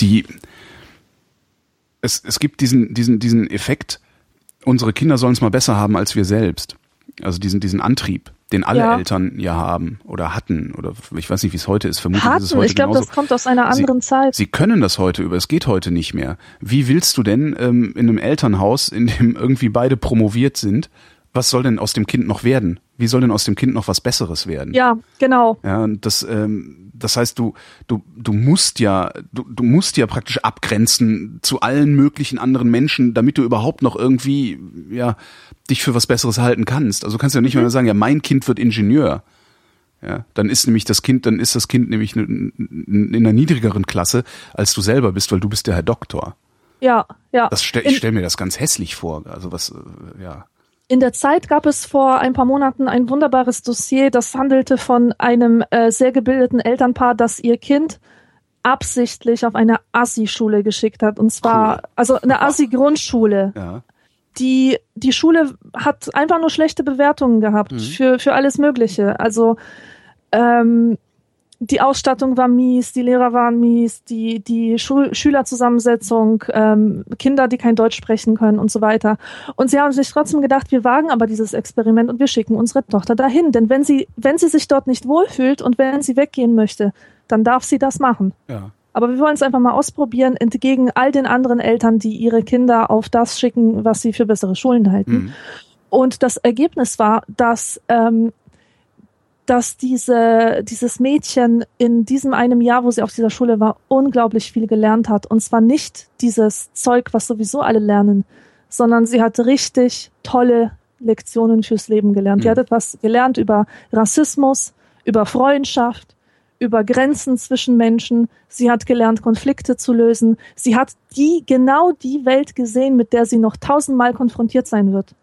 Speaker 1: die es, es gibt diesen, diesen, diesen Effekt, unsere Kinder sollen es mal besser haben als wir selbst. Also diesen, diesen Antrieb, den alle
Speaker 3: Ja.
Speaker 1: Eltern ja haben oder hatten oder ich weiß nicht, wie es heute ist. Vermutlich ist es
Speaker 3: Hatten,
Speaker 1: heute
Speaker 3: ich glaube, das kommt aus einer anderen
Speaker 1: Sie,
Speaker 3: Zeit.
Speaker 1: Sie können das heute über, es geht heute nicht mehr. Wie willst du denn ähm, in einem Elternhaus, in dem irgendwie beide promoviert sind, was soll denn aus dem Kind noch werden? Wie soll denn aus dem Kind noch was Besseres werden?
Speaker 3: ja, genau.
Speaker 1: Ja, und das, ähm, das heißt, du, du, du musst ja, du, du musst ja praktisch abgrenzen zu allen möglichen anderen Menschen, damit du überhaupt noch irgendwie, ja, dich für was Besseres halten kannst. Also du kannst ja nicht mehr sagen, ja, mein Kind wird Ingenieur. Ja, dann ist nämlich das Kind, dann ist das Kind nämlich in in einer niedrigeren Klasse, als du selber bist, weil du bist der Herr Doktor.
Speaker 3: Ja, ja.
Speaker 1: Das stell, ich stelle mir das ganz hässlich vor. Also was, äh, ja.
Speaker 3: In der Zeit gab es vor ein paar Monaten ein wunderbares Dossier, das handelte von einem äh, sehr gebildeten Elternpaar, das ihr Kind absichtlich auf eine Assi-Schule geschickt hat. Und zwar,
Speaker 1: Cool.
Speaker 3: also eine Assi-Grundschule.
Speaker 1: Ja.
Speaker 3: Die, die Schule hat einfach nur schlechte Bewertungen gehabt
Speaker 1: Mhm.
Speaker 3: für, für alles Mögliche. Also ähm, die Ausstattung war mies, die Lehrer waren mies, die, die Schul Schülerzusammensetzung, ähm, Kinder, die kein Deutsch sprechen können und so weiter. Und sie haben sich trotzdem gedacht, wir wagen aber dieses Experiment und wir schicken unsere Tochter dahin. Denn wenn sie, wenn sie sich dort nicht wohlfühlt und wenn sie weggehen möchte, dann darf sie das machen.
Speaker 1: Ja.
Speaker 3: Aber wir wollen es einfach mal ausprobieren, entgegen all den anderen Eltern, die ihre Kinder auf das schicken, was sie für bessere Schulen halten.
Speaker 1: Mhm.
Speaker 3: Und das Ergebnis war, dass, ähm, dass diese, dieses Mädchen in diesem einem Jahr, wo sie auf dieser Schule war, unglaublich viel gelernt hat. Und zwar nicht dieses Zeug, was sowieso alle lernen, sondern sie hat richtig tolle Lektionen fürs Leben gelernt.
Speaker 1: Mhm.
Speaker 3: hat etwas gelernt über Rassismus, über Freundschaft, über Grenzen zwischen Menschen. Sie hat gelernt, Konflikte zu lösen. Sie hat die, genau die Welt gesehen, mit der sie noch tausendmal konfrontiert sein wird.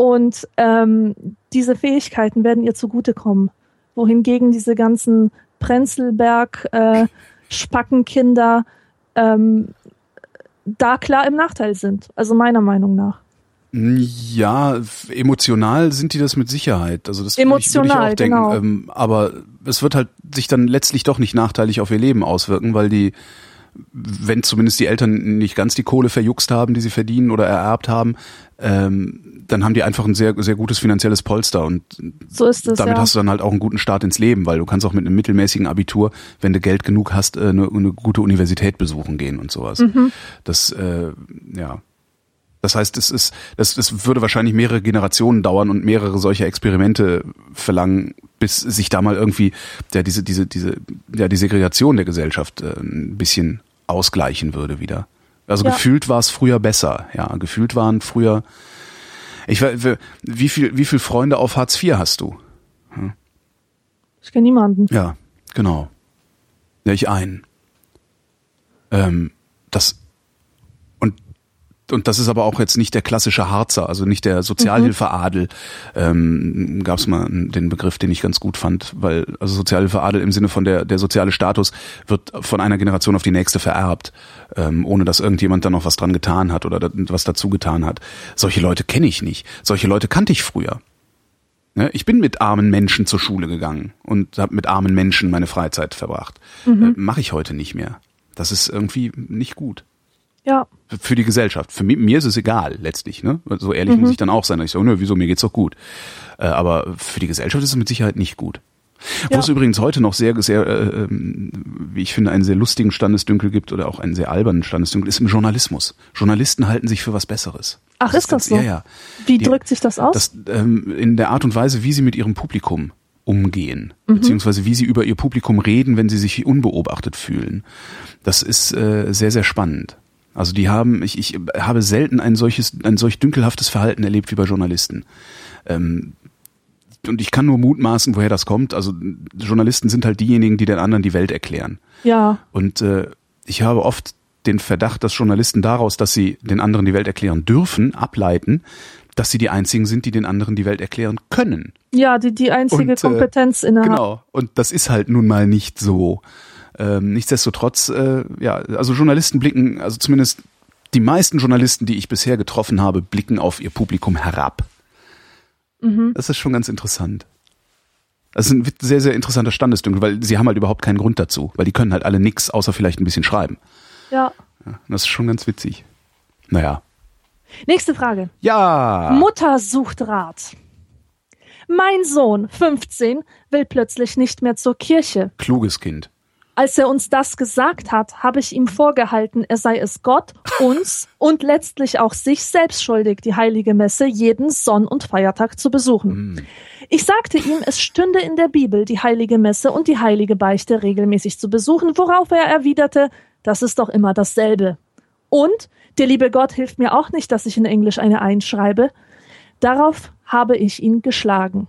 Speaker 3: Und ähm, diese Fähigkeiten werden ihr zugutekommen. Wohingegen diese ganzen Prenzlberg, äh, Spackenkinder ähm, da klar im Nachteil sind. Also meiner Meinung nach.
Speaker 1: Ja, emotional sind die das mit Sicherheit. Also das ich, würde
Speaker 3: Emotional,
Speaker 1: ich auch denken.
Speaker 3: genau.
Speaker 1: Ähm, aber es wird halt sich dann letztlich doch nicht nachteilig auf ihr Leben auswirken, weil die, wenn zumindest die Eltern nicht ganz die Kohle verjuckst haben, die sie verdienen oder ererbt haben, ähm, dann haben die einfach ein sehr, sehr gutes finanzielles Polster und
Speaker 3: So ist es.
Speaker 1: damit
Speaker 3: ja.
Speaker 1: hast du dann halt auch einen guten Start ins Leben, weil du kannst auch mit einem mittelmäßigen Abitur, wenn du Geld genug hast, äh, eine, eine gute Universität besuchen gehen und sowas.
Speaker 3: Mhm.
Speaker 1: Das, äh, ja. Das heißt, es ist, das, das würde wahrscheinlich mehrere Generationen dauern und mehrere solcher Experimente verlangen, bis sich da mal irgendwie ja, diese, diese, diese, ja, die Segregation der Gesellschaft äh, ein bisschen ausgleichen würde wieder. Also
Speaker 3: Ja.
Speaker 1: gefühlt war es früher besser, ja. Gefühlt waren früher. Ich wie viel, wie viel Freunde auf Hartz IV hast du?
Speaker 3: Ich kenne niemanden.
Speaker 1: Ja, genau. Ja, ich einen. Ähm, das und das ist aber auch jetzt nicht der klassische Harzer, also nicht der Sozialhilfeadel. Ähm, Gab es mal den Begriff, den ich ganz gut fand, weil also Sozialhilfeadel im Sinne von der der soziale Status wird von einer Generation auf die nächste vererbt, ähm, ohne dass irgendjemand da noch was dran getan hat oder was dazu getan hat. Solche Leute kenne ich nicht. Solche Leute kannte ich früher. Ne, Ich bin mit armen Menschen zur Schule gegangen und habe mit armen Menschen meine Freizeit verbracht. Äh, Mache ich heute nicht mehr. Das ist irgendwie nicht gut.
Speaker 3: Ja.
Speaker 1: Für die Gesellschaft. Für mich, mir ist es egal, letztlich. Ne? So ehrlich muss ich dann auch sein. Ich so, wieso, mir geht's doch gut. Äh, aber für die Gesellschaft ist es mit Sicherheit nicht gut. Wo
Speaker 3: Ja.
Speaker 1: es übrigens heute noch sehr, sehr, äh, ähm, wie ich finde, einen sehr lustigen Standesdünkel gibt oder auch einen sehr albernen Standesdünkel, ist im Journalismus. Journalisten halten sich für was Besseres.
Speaker 3: Ach, ist das so?
Speaker 1: Ja, ja.
Speaker 3: Wie
Speaker 1: Die-
Speaker 3: drückt sich das aus?
Speaker 1: Das, ähm, in der Art und Weise, wie sie mit ihrem Publikum umgehen,
Speaker 3: Mhm.
Speaker 1: beziehungsweise wie sie über ihr Publikum reden, wenn sie sich unbeobachtet fühlen. Das ist äh, sehr, sehr spannend. Also die haben, ich, ich habe selten ein solches, ein solch dünkelhaftes Verhalten erlebt wie bei Journalisten. Ähm, und ich kann nur mutmaßen, woher das kommt. Also Journalisten sind halt diejenigen, die den anderen die Welt erklären.
Speaker 3: ja.
Speaker 1: Und äh, ich habe oft den Verdacht, dass Journalisten daraus, dass sie den anderen die Welt erklären dürfen, ableiten, dass sie die einzigen sind, die den anderen die Welt erklären können.
Speaker 3: Ja, die, die einzige
Speaker 1: Und, äh,
Speaker 3: Kompetenz innerhalb.
Speaker 1: Genau. Und das ist halt nun mal nicht so. Ähm, nichtsdestotrotz, äh, ja, also Journalisten blicken, also zumindest die meisten Journalisten, die ich bisher getroffen habe, blicken auf ihr Publikum herab.
Speaker 3: Mhm.
Speaker 1: Das ist schon ganz interessant. Das ist ein sehr, sehr interessanter Standesdünkel, weil sie haben halt überhaupt keinen Grund dazu, weil die können halt alle nix, außer vielleicht ein bisschen schreiben.
Speaker 3: Ja.
Speaker 1: Ja, das ist schon ganz witzig. Naja.
Speaker 3: Nächste Frage.
Speaker 1: Ja.
Speaker 3: Mutter sucht Rat. Mein Sohn, 15, will plötzlich nicht mehr zur Kirche.
Speaker 1: Kluges Kind.
Speaker 3: Als er uns das gesagt hat, habe ich ihm vorgehalten, er sei es Gott, uns <laughs> und letztlich auch sich selbst schuldig, die heilige Messe jeden Sonn- und Feiertag zu besuchen. Ich sagte ihm, es stünde in der Bibel, die heilige Messe und die heilige Beichte regelmäßig zu besuchen, worauf er erwiderte, das ist doch immer dasselbe. Und der liebe Gott hilft mir auch nicht, dass ich in Englisch eine einschreibe. Darauf habe ich ihn geschlagen.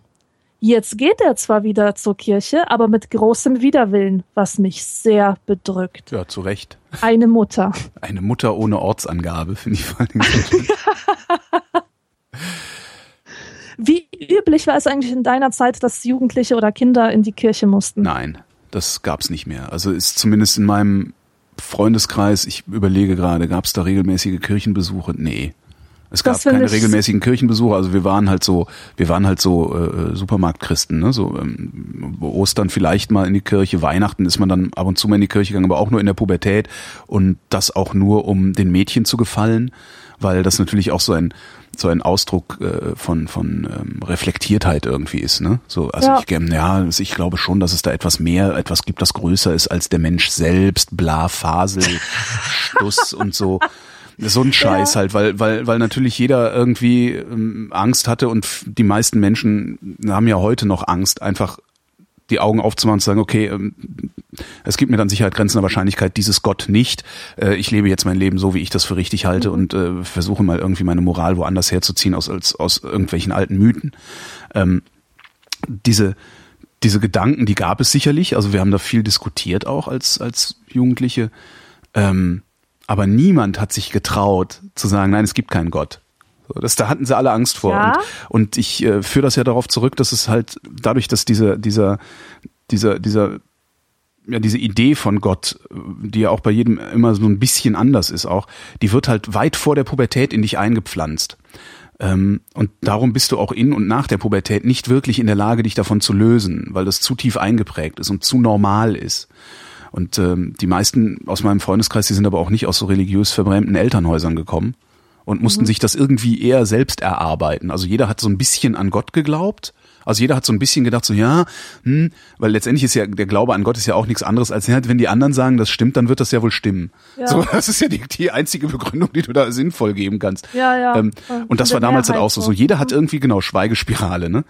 Speaker 3: Jetzt geht er zwar wieder zur Kirche, aber mit großem Widerwillen, was mich sehr bedrückt.
Speaker 1: Ja, zu Recht.
Speaker 3: Eine Mutter. <laughs>
Speaker 1: Eine Mutter ohne Ortsangabe, finde ich vor schön. <laughs>
Speaker 3: Wie üblich war es eigentlich in deiner Zeit, dass Jugendliche oder Kinder in die Kirche mussten?
Speaker 1: Nein. Das gab's nicht mehr. Also ist zumindest in meinem Freundeskreis, ich überlege gerade, gab's da regelmäßige Kirchenbesuche? Nee. Es gab keine regelmäßigen Kirchenbesuche, also wir waren halt so, wir waren halt so äh, Supermarktchristen, ne? So ähm, Ostern vielleicht mal in die Kirche, Weihnachten ist man dann ab und zu mal in die Kirche gegangen, aber auch nur in der Pubertät und das auch nur, um den Mädchen zu gefallen, weil das natürlich auch so ein so ein Ausdruck äh, von von ähm, Reflektiertheit irgendwie ist, ne? So, also
Speaker 3: Ja.
Speaker 1: ich ähm, ja, also ich glaube schon, dass es da etwas mehr, etwas gibt, das größer ist als der Mensch selbst, bla, Fasel, Stuss und so. So ein Scheiß
Speaker 3: Ja.
Speaker 1: halt, weil, weil, weil natürlich jeder irgendwie ähm, Angst hatte und die meisten Menschen haben ja heute noch Angst, einfach die Augen aufzumachen und zu sagen, okay, ähm, es gibt mir dann Sicherheit grenzender Wahrscheinlichkeit dieses Gott nicht. Äh, ich lebe jetzt mein Leben so, wie ich das für richtig halte und äh, versuche mal irgendwie meine Moral woanders herzuziehen aus, als, aus irgendwelchen alten Mythen. Ähm, diese, diese Gedanken, die gab es sicherlich. Also wir haben da viel diskutiert auch als, als Jugendliche. Ähm, aber niemand hat sich getraut zu sagen, nein, es gibt keinen Gott. Das, da hatten sie alle Angst vor.
Speaker 3: Ja.
Speaker 1: Und, und ich äh, führe das ja darauf zurück, dass es halt dadurch, dass dieser, dieser, dieser, dieser, ja, diese Idee von Gott, die ja auch bei jedem immer so ein bisschen anders ist auch, die wird halt weit vor der Pubertät in dich eingepflanzt. Ähm, und darum bist du auch in und nach der Pubertät nicht wirklich in der Lage, dich davon zu lösen, weil das zu tief eingeprägt ist und zu normal ist. Und ähm, die meisten aus meinem Freundeskreis, die sind aber auch nicht aus so religiös verbrämten Elternhäusern gekommen und mussten sich das irgendwie eher selbst erarbeiten. Also jeder hat so ein bisschen an Gott geglaubt. Also jeder hat so ein bisschen gedacht, so ja, hm, weil letztendlich ist ja der Glaube an Gott ist ja auch nichts anderes als wenn die anderen sagen, das stimmt, dann wird das ja wohl stimmen.
Speaker 3: Ja.
Speaker 1: So, <laughs> das ist ja die, die einzige Begründung, die du da sinnvoll geben kannst.
Speaker 3: Ja, ja.
Speaker 1: Ähm,
Speaker 3: Ja,
Speaker 1: und das war damals halt
Speaker 3: Mehrheit
Speaker 1: auch so. So jeder hat irgendwie genau Schweigespirale, ne?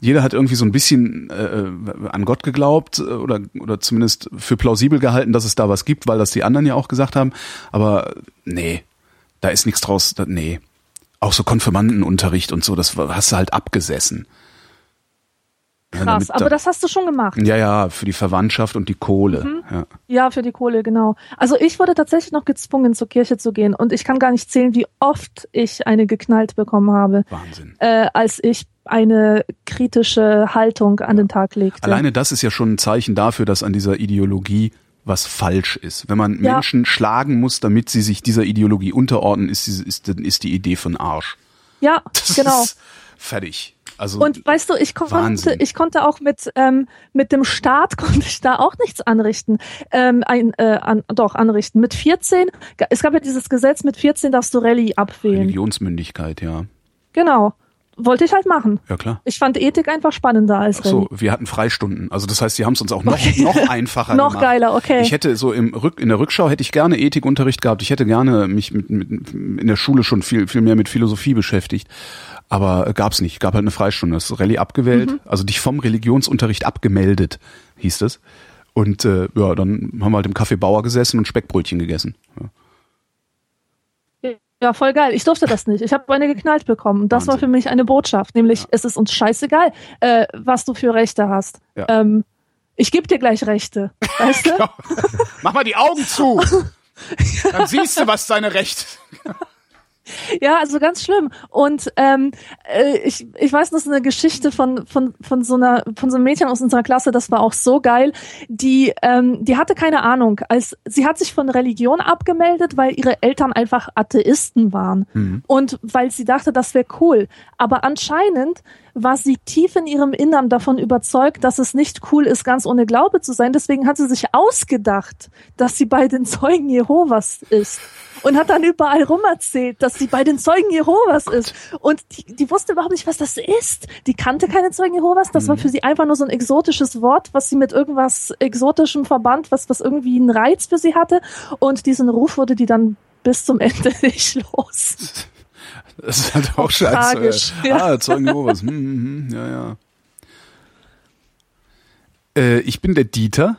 Speaker 1: Jeder hat irgendwie so ein bisschen äh, an Gott geglaubt äh, oder oder zumindest für plausibel gehalten, dass es da was gibt, weil das die anderen ja auch gesagt haben. Aber nee, da ist nichts draus. Da, nee, auch so Konfirmandenunterricht und so, das hast du halt abgesessen. Ja,
Speaker 3: Krass, aber
Speaker 1: da-
Speaker 3: das hast du schon gemacht.
Speaker 1: ja, ja, für die Verwandtschaft und die Kohle.
Speaker 3: Mhm.
Speaker 1: Ja.
Speaker 3: Ja, für die Kohle, genau. Also ich wurde tatsächlich noch gezwungen, zur Kirche zu gehen und ich kann gar nicht zählen, wie oft ich eine geknallt bekommen habe,
Speaker 1: Wahnsinn.
Speaker 3: äh, als ich eine kritische Haltung an den Tag legte.
Speaker 1: Alleine das ist ja schon ein Zeichen dafür, dass an dieser Ideologie was falsch ist. Wenn man
Speaker 3: Ja.
Speaker 1: Menschen schlagen muss, damit sie sich dieser Ideologie unterordnen, ist, ist, ist die Idee von Arsch.
Speaker 3: Ja,
Speaker 1: Das
Speaker 3: genau.
Speaker 1: ist fertig. Also
Speaker 3: Und weißt du, ich konnte,
Speaker 1: Wahnsinn.
Speaker 3: ich konnte auch mit ähm, mit dem Staat <laughs> konnte ich da auch nichts anrichten. Ähm, ein, äh, an, doch anrichten. Mit 14, ga- es gab ja dieses Gesetz, mit 14 darfst du Rallye abwählen.
Speaker 1: Religionsmündigkeit, ja.
Speaker 3: Genau, wollte ich halt machen.
Speaker 1: Ja klar.
Speaker 3: Ich fand Ethik einfach spannender als
Speaker 1: Ach so, wir hatten Freistunden. Also das heißt, sie haben es uns auch noch,
Speaker 3: Okay.
Speaker 1: noch einfacher <laughs>
Speaker 3: Noch
Speaker 1: gemacht.
Speaker 3: geiler, okay.
Speaker 1: Ich hätte so im Rück, in der Rückschau hätte ich gerne Ethikunterricht gehabt. Ich hätte gerne mich mit, mit in der Schule schon viel, viel mehr mit Philosophie beschäftigt. Aber gab's nicht. Gab halt eine Freistunde. Das Rallye abgewählt,
Speaker 3: Mhm.
Speaker 1: also dich vom Religionsunterricht abgemeldet, hieß es. Und äh, ja, dann haben wir halt im Café Bauer gesessen und Speckbrötchen gegessen. Ja.
Speaker 3: Ja, voll geil. Ich durfte das nicht. Ich habe eine geknallt bekommen. Und das war
Speaker 1: Wahnsinn.
Speaker 3: für mich eine Botschaft. Nämlich, es ist uns scheißegal, äh, was du für Rechte hast.
Speaker 1: Ja.
Speaker 3: Ähm, ich gebe dir gleich Rechte. Weißt du? <laughs>
Speaker 1: Mach mal die Augen zu! <laughs> Dann siehst du, was deine Rechte. <laughs>
Speaker 3: Ja, also ganz schlimm. Und ähm, äh, ich, ich weiß, das ist eine Geschichte von, von, von, so einer, von so einem Mädchen aus unserer Klasse, das war auch so geil. Die, ähm, die hatte keine Ahnung. Als, sie hat sich von Religion abgemeldet, weil ihre Eltern einfach Atheisten waren. Und weil sie dachte, das wäre cool. Aber anscheinend war sie tief in ihrem Innern davon überzeugt, dass es nicht cool ist, ganz ohne Glaube zu sein. Deswegen hat sie sich ausgedacht, dass sie bei den Zeugen Jehovas ist. Und hat dann überall rum erzählt, dass sie bei den Zeugen Jehovas ist. Und die, die wusste überhaupt nicht, was das ist. Die kannte keine Zeugen Jehovas. Das war für sie einfach nur so ein exotisches Wort, was sie mit irgendwas Exotischem verband, was, was irgendwie einen Reiz für sie hatte. Und diesen Ruf wurde die dann bis zum Ende <laughs> nicht los.
Speaker 1: Das ist halt auch scheiße.
Speaker 3: tragisch,
Speaker 1: äh,
Speaker 3: ja.
Speaker 1: Ah, Zeugen Jehovas. Hm, hm, ja, ja. Äh, ich bin der Dieter.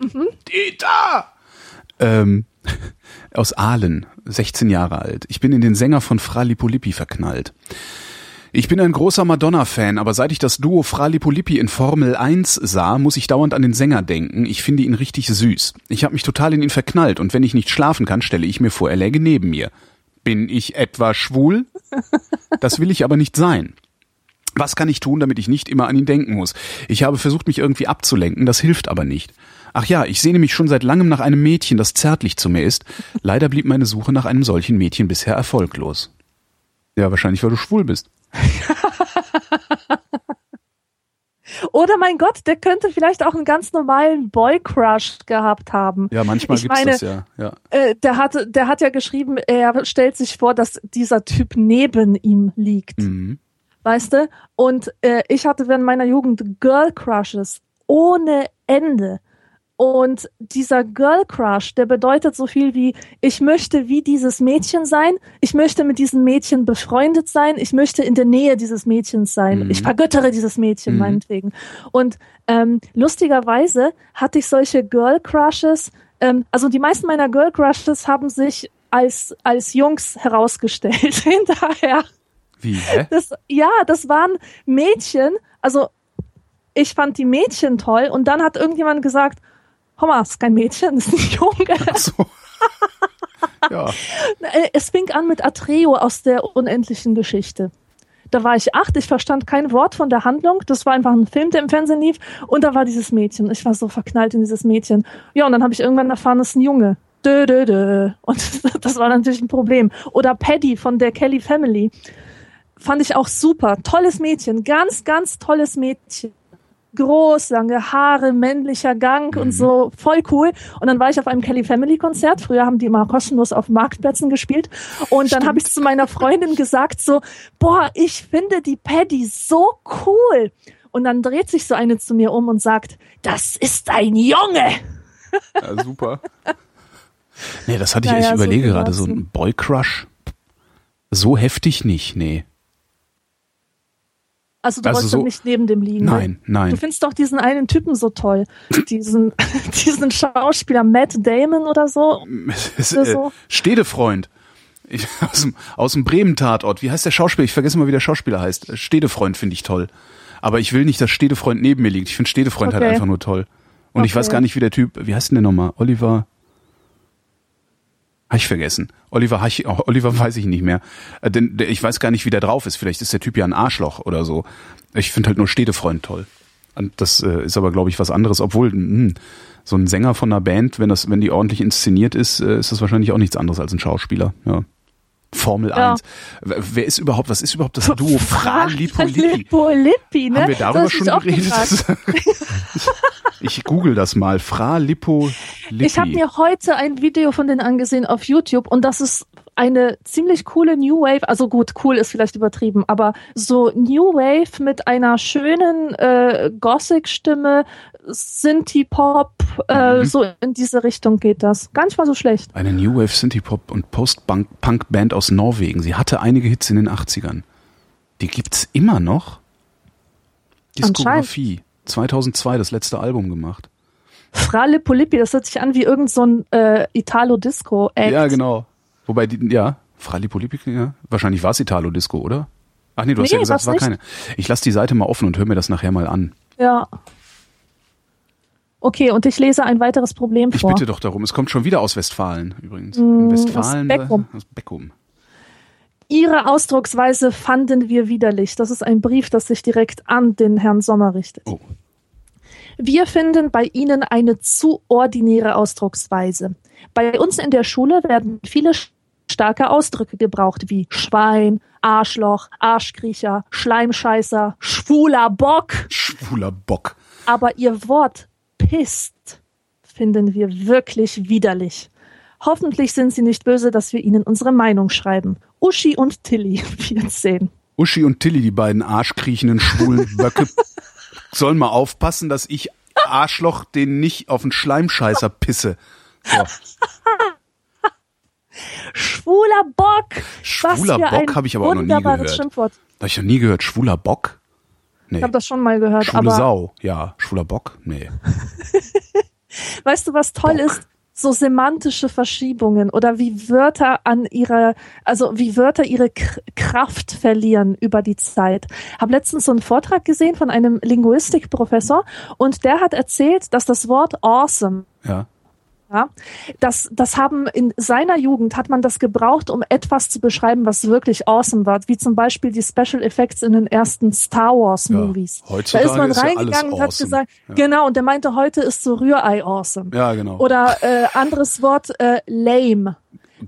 Speaker 3: Mhm. <laughs>
Speaker 1: Dieter! Ähm, <laughs> aus Aalen, 16 Jahre alt. Ich bin in den Sänger von Frali Polippi verknallt. Ich bin ein großer Madonna-Fan, aber seit ich das Duo Frali Polippi in Formel 1 sah, muss ich dauernd an den Sänger denken. Ich finde ihn richtig süß. Ich habe mich total in ihn verknallt und wenn ich nicht schlafen kann, stelle ich mir vor, er läge neben mir. Bin ich etwa schwul? Das will ich aber nicht sein. Was kann ich tun, damit ich nicht immer an ihn denken muss? Ich habe versucht, mich irgendwie abzulenken, das hilft aber nicht. Ach ja, ich sehne mich schon seit langem nach einem Mädchen, das zärtlich zu mir ist. Leider blieb meine Suche nach einem solchen Mädchen bisher erfolglos. Ja, wahrscheinlich, weil du schwul bist. <laughs>
Speaker 3: Oder mein Gott, der könnte vielleicht auch einen ganz normalen Boy-Crush gehabt haben.
Speaker 1: Ja, manchmal
Speaker 3: Ich
Speaker 1: gibt's
Speaker 3: meine,
Speaker 1: das ja. ja.
Speaker 3: Äh, der, hatte, der hat ja geschrieben, er stellt sich vor, dass dieser Typ neben ihm liegt.
Speaker 1: Mhm.
Speaker 3: Weißt du? Und äh, ich hatte während meiner Jugend Girl Crushes ohne Ende. Und dieser Girl Crush, der bedeutet so viel wie, ich möchte wie dieses Mädchen sein, ich möchte mit diesem Mädchen befreundet sein, ich möchte in der Nähe dieses Mädchens sein,
Speaker 1: Mhm.
Speaker 3: ich vergöttere dieses Mädchen
Speaker 1: Mhm.
Speaker 3: meinetwegen. Und ähm, lustigerweise hatte ich solche Girl Crushes, ähm, also die meisten meiner Girl Crushes haben sich als, als Jungs herausgestellt <laughs> hinterher.
Speaker 1: Wie, hä?
Speaker 3: Das, ja, das waren Mädchen. Also ich fand die Mädchen toll und dann hat irgendjemand gesagt, Hör mal, ist kein Mädchen, ist ein Junge. <laughs>
Speaker 1: Ach so. ja.
Speaker 3: Äh, Es fing an mit Atreo aus der unendlichen Geschichte. Da war ich acht, ich verstand kein Wort von der Handlung. Das war einfach ein Film, der im Fernsehen lief. Und da war dieses Mädchen. Ich war so verknallt in dieses Mädchen. Ja, und dann habe ich irgendwann erfahren, es ist ein Junge. Dö, dö, dö. Und <laughs> das war natürlich ein Problem. Oder Paddy von der Kelly Family. Fand ich auch super. Tolles Mädchen. Ganz, ganz tolles Mädchen. Groß, lange Haare, männlicher Gang und so. Voll cool. Und dann war ich auf einem Kelly Family Konzert. Früher haben die immer kostenlos auf Marktplätzen gespielt. Und dann habe ich zu meiner Freundin gesagt so, boah, ich finde die Paddy so cool. Und dann dreht sich so eine zu mir um und sagt, das ist ein Junge.
Speaker 1: ja, super. Nee, das hatte ich,
Speaker 3: Naja,
Speaker 1: ich
Speaker 3: so
Speaker 1: überlege
Speaker 3: viel
Speaker 1: gerade, so ein Boy-Crush. So heftig nicht, nee.
Speaker 3: Also du
Speaker 1: Also
Speaker 3: wolltest
Speaker 1: so-
Speaker 3: doch nicht neben dem liegen. ne?
Speaker 1: Nein,
Speaker 3: Du
Speaker 1: nein.
Speaker 3: findest doch diesen einen Typen so toll. Diesen, <laughs> diesen Schauspieler Matt Damon oder so. <laughs>
Speaker 1: Äh,
Speaker 3: so.
Speaker 1: Stedefreund. Ich, <laughs> aus, dem, aus dem Bremen-Tatort. Wie heißt der Schauspieler? Ich vergesse mal, wie der Schauspieler heißt. Stedefreund finde ich toll. Aber ich will nicht, dass Stedefreund neben mir liegt. Ich finde Stedefreund halt
Speaker 3: Okay.
Speaker 1: einfach nur toll. Und ich
Speaker 3: Okay.
Speaker 1: weiß gar nicht, wie der Typ, wie heißt denn der nochmal? Oliver. Habe ich vergessen. Oliver, hab ich, Oliver <laughs> weiß ich nicht mehr. Äh, denn der, ich weiß gar nicht, wie der drauf ist. Vielleicht ist der Typ ja ein Arschloch oder so. Ich finde halt nur Stedefreund toll. Und das äh, ist aber, glaube ich, was anderes. Obwohl, mh, so ein Sänger von einer Band, wenn das, wenn die ordentlich inszeniert ist, äh, ist das wahrscheinlich auch nichts anderes als ein Schauspieler. Ja. Formel
Speaker 3: Ja.
Speaker 1: 1. W- Wer ist überhaupt, was ist überhaupt das Duo Fra Lippo Lippi?
Speaker 3: Lippo Lippi, ne?
Speaker 1: Haben wir darüber schon geredet? <laughs> ich google das mal. Fra Lippo Lippi.
Speaker 3: Ich habe mir heute ein Video von denen angesehen auf YouTube und das ist eine ziemlich coole New Wave, also gut, cool ist vielleicht übertrieben, aber so New Wave mit einer schönen äh, Gothic-Stimme, Synthie-Pop, äh,
Speaker 1: Mhm.
Speaker 3: so in diese Richtung geht das. Gar nicht mal so schlecht.
Speaker 1: Eine New Wave Synthie Pop und Post-Punk Band aus Norwegen. Sie hatte einige Hits in den 80ern. Die gibt's immer noch? Diskografie. 2002 das letzte Album gemacht.
Speaker 3: Fra Lippo Lippi, das hört sich an wie irgend so ein äh, Italo-Disco-Act.
Speaker 1: Ja, genau. Wobei die, ja, Frali Polipi, ja. Wahrscheinlich war es Italo Disco, oder? Ach nee, du hast
Speaker 3: Nee,
Speaker 1: ja gesagt, es war
Speaker 3: nicht.
Speaker 1: keine. Ich lasse die Seite mal offen und höre mir das nachher mal an.
Speaker 3: Ja. Okay, und ich lese ein weiteres Problem
Speaker 1: Ich
Speaker 3: vor.
Speaker 1: bitte doch darum. Es kommt schon wieder aus Westfalen übrigens.
Speaker 3: Mm,
Speaker 1: Westfalen.
Speaker 3: aus Beckum.
Speaker 1: Aus Beckum.
Speaker 3: Ihre Ausdrucksweise fanden wir widerlich. Das ist ein Brief, das sich direkt an den Herrn Sommer richtet.
Speaker 1: Oh.
Speaker 3: Wir finden bei Ihnen eine zu ordinäre Ausdrucksweise. Bei uns in der Schule werden viele starke Ausdrücke gebraucht, wie Schwein, Arschloch, Arschkriecher, Schleimscheißer, schwuler Bock.
Speaker 1: Schwuler Bock.
Speaker 3: Aber Ihr Wort pisst finden wir wirklich widerlich. Hoffentlich sind Sie nicht böse, dass wir Ihnen unsere Meinung schreiben. Uschi und Tilly, <laughs> 14.
Speaker 1: Uschi und Tilly, die beiden arschkriechenden schwulen <laughs> Böcke, sollen mal aufpassen, dass ich Arschloch den nicht auf den Schleimscheißer pisse. So.
Speaker 3: Schwuler Bock!
Speaker 1: Schwuler Bock habe ich aber auch noch nie gehört.
Speaker 3: Schimpfwort.
Speaker 1: Habe ich noch nie gehört. Schwuler Bock? Nee.
Speaker 3: Ich habe das schon mal gehört,
Speaker 1: Schwule Sau, ja. Schwuler Bock? Nee. <laughs>
Speaker 3: weißt du, was toll
Speaker 1: Bock.
Speaker 3: ist? So semantische Verschiebungen oder wie Wörter an ihre, also wie Wörter ihre K Kraft verlieren über die Zeit. Hab letztens so einen Vortrag gesehen von einem Linguistikprofessor und der hat erzählt, dass das Wort awesome
Speaker 1: Ja.
Speaker 3: Ja, das, das haben in seiner Jugend hat man das gebraucht, um etwas zu beschreiben, was wirklich awesome war, wie zum Beispiel die Special Effects in den ersten Star Wars Movies.
Speaker 1: Ja, heutzutage
Speaker 3: da ist man
Speaker 1: ist ja
Speaker 3: reingegangen und hat
Speaker 1: awesome.
Speaker 3: gesagt,
Speaker 1: Ja.
Speaker 3: genau, und der meinte, heute ist so Rührei awesome.
Speaker 1: Ja, genau.
Speaker 3: Oder äh, anderes Wort, äh, lame.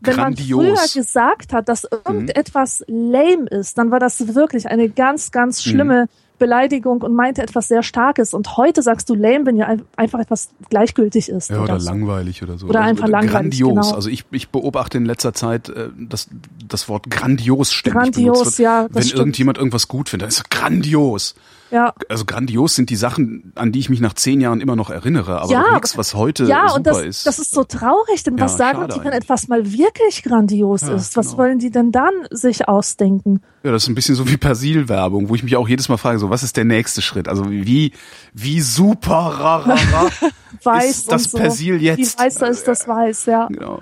Speaker 3: Wenn man
Speaker 1: Grandios. Mhm.
Speaker 3: früher gesagt hat, dass irgendetwas lame ist, dann war das wirklich eine ganz, ganz schlimme Beleidigung und meinte etwas sehr Starkes. Und heute sagst du lame, wenn ja ein- einfach etwas gleichgültig ist.
Speaker 1: Ja, oder langweilig oder so.
Speaker 3: Oder einfach langweilig,
Speaker 1: Grandios.
Speaker 3: genau.
Speaker 1: Also ich, ich beobachte in letzter Zeit äh, das, das Wort grandios ständig
Speaker 3: Grandios,
Speaker 1: benutzt wird.
Speaker 3: ja,
Speaker 1: Wenn
Speaker 3: stimmt.
Speaker 1: irgendjemand irgendwas gut findet, dann ist er grandios.
Speaker 3: Ja,
Speaker 1: Also grandios sind die Sachen, an die ich mich nach zehn Jahren immer noch erinnere, aber
Speaker 3: Ja,
Speaker 1: nichts, was heute
Speaker 3: ja
Speaker 1: super
Speaker 3: und das,
Speaker 1: ist.
Speaker 3: das ist so traurig, denn
Speaker 1: Ja,
Speaker 3: was sagen die, wenn etwas mal wirklich grandios
Speaker 1: Ja,
Speaker 3: ist? Was
Speaker 1: genau.
Speaker 3: wollen die denn dann sich ausdenken?
Speaker 1: Ja, das ist ein bisschen so wie Persil-Werbung, wo ich mich auch jedes Mal frage, so was ist der nächste Schritt? Also wie wie super ra, ra, ra, <laughs>
Speaker 3: Weiß
Speaker 1: ist das
Speaker 3: so.
Speaker 1: Persil jetzt?
Speaker 3: Wie weißer ist das Weiß, ja.
Speaker 1: Genau.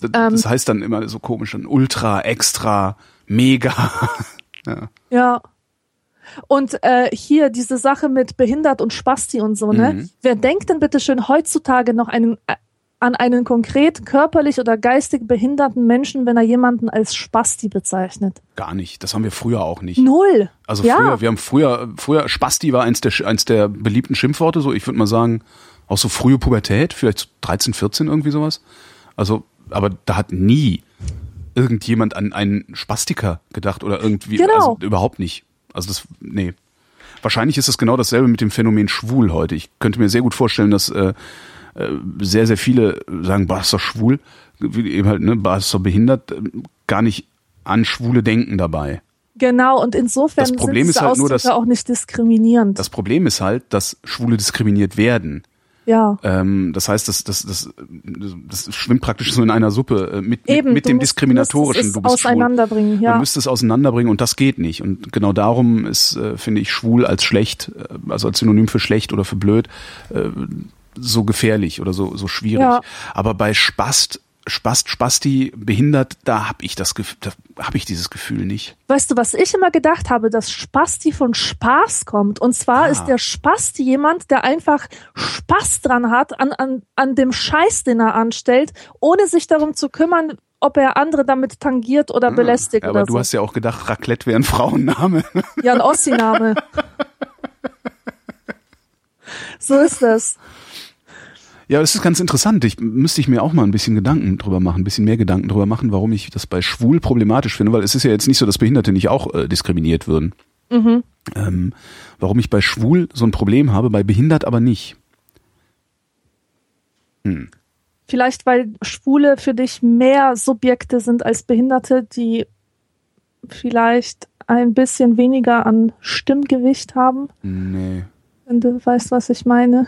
Speaker 1: Das,
Speaker 3: Ähm.
Speaker 1: das heißt dann immer so komisch, dann Ultra, Extra, Mega. <laughs> ja.
Speaker 3: Ja. Und äh, hier diese Sache mit behindert und Spasti und so, ne?
Speaker 1: Mhm.
Speaker 3: Wer denkt denn bitte schön heutzutage noch einen, äh, an einen konkret körperlich oder geistig behinderten Menschen, wenn er jemanden als Spasti bezeichnet?
Speaker 1: Gar nicht. Das haben wir früher auch nicht.
Speaker 3: Null.
Speaker 1: Also
Speaker 3: ja.
Speaker 1: früher, wir haben früher, früher Spasti war eins der eins der beliebten Schimpfworte. So, ich würde mal sagen, auch so frühe Pubertät, vielleicht so 13, 14 irgendwie sowas. Also, aber da hat nie irgendjemand an einen Spastiker gedacht oder irgendwie,
Speaker 3: Genau.
Speaker 1: also überhaupt nicht. Also das, nee. Wahrscheinlich ist es genau dasselbe mit dem Phänomen schwul heute. Ich könnte mir sehr gut vorstellen, dass äh, äh, sehr, sehr viele sagen, bah, ist doch schwul, wie eben halt, ne, bah, ist doch behindert, gar nicht an Schwule denken dabei.
Speaker 3: Genau, und insofern
Speaker 1: Das Problem
Speaker 3: sind
Speaker 1: ist halt nur, dass-
Speaker 3: auch nicht diskriminierend.
Speaker 1: Das Problem ist halt, dass Schwule diskriminiert werden.
Speaker 3: Ja.
Speaker 1: Ähm, das heißt, das, das, das, das schwimmt praktisch so in einer Suppe äh, mit,
Speaker 3: Eben,
Speaker 1: mit, mit
Speaker 3: du
Speaker 1: dem
Speaker 3: musst-
Speaker 1: diskriminatorischen.
Speaker 3: Du
Speaker 1: Du
Speaker 3: musst
Speaker 1: bist
Speaker 3: es auseinanderbringen,
Speaker 1: schwul.
Speaker 3: ja.
Speaker 1: Man müsste es auseinanderbringen und das geht nicht. Und genau darum ist, äh, finde ich, schwul als schlecht, äh, also als Synonym für schlecht oder für blöd, äh, so gefährlich oder so, so schwierig.
Speaker 3: Ja.
Speaker 1: Aber bei Spast, Spast, Spasti, behindert, da habe ich das da habe ich dieses Gefühl nicht.
Speaker 3: Weißt du, was ich immer gedacht habe, dass Spasti von Spaß kommt. Und zwar
Speaker 1: Ah.
Speaker 3: ist der Spasti jemand, der einfach Spaß dran hat an, an, an dem Scheiß, den er anstellt, ohne sich darum zu kümmern, ob er andere damit tangiert oder belästigt
Speaker 1: Ja, aber
Speaker 3: oder
Speaker 1: du
Speaker 3: so.
Speaker 1: hast ja auch gedacht, Raclette wäre ein Frauenname.
Speaker 3: ja, ein Ossi-Name. <laughs> so ist es.
Speaker 1: Ja, das ist ganz interessant. Ich müsste ich mir auch mal ein bisschen Gedanken drüber machen, ein bisschen mehr Gedanken drüber machen, warum ich das bei schwul problematisch finde, weil es ist ja jetzt nicht so, dass Behinderte nicht auch äh, diskriminiert würden. Ähm, warum ich bei schwul so ein Problem habe, bei behindert aber nicht.
Speaker 3: Vielleicht, weil Schwule für dich mehr Subjekte sind als Behinderte, die vielleicht ein bisschen weniger an Stimmgewicht haben.
Speaker 1: Nee.
Speaker 3: Wenn du weißt, was ich meine.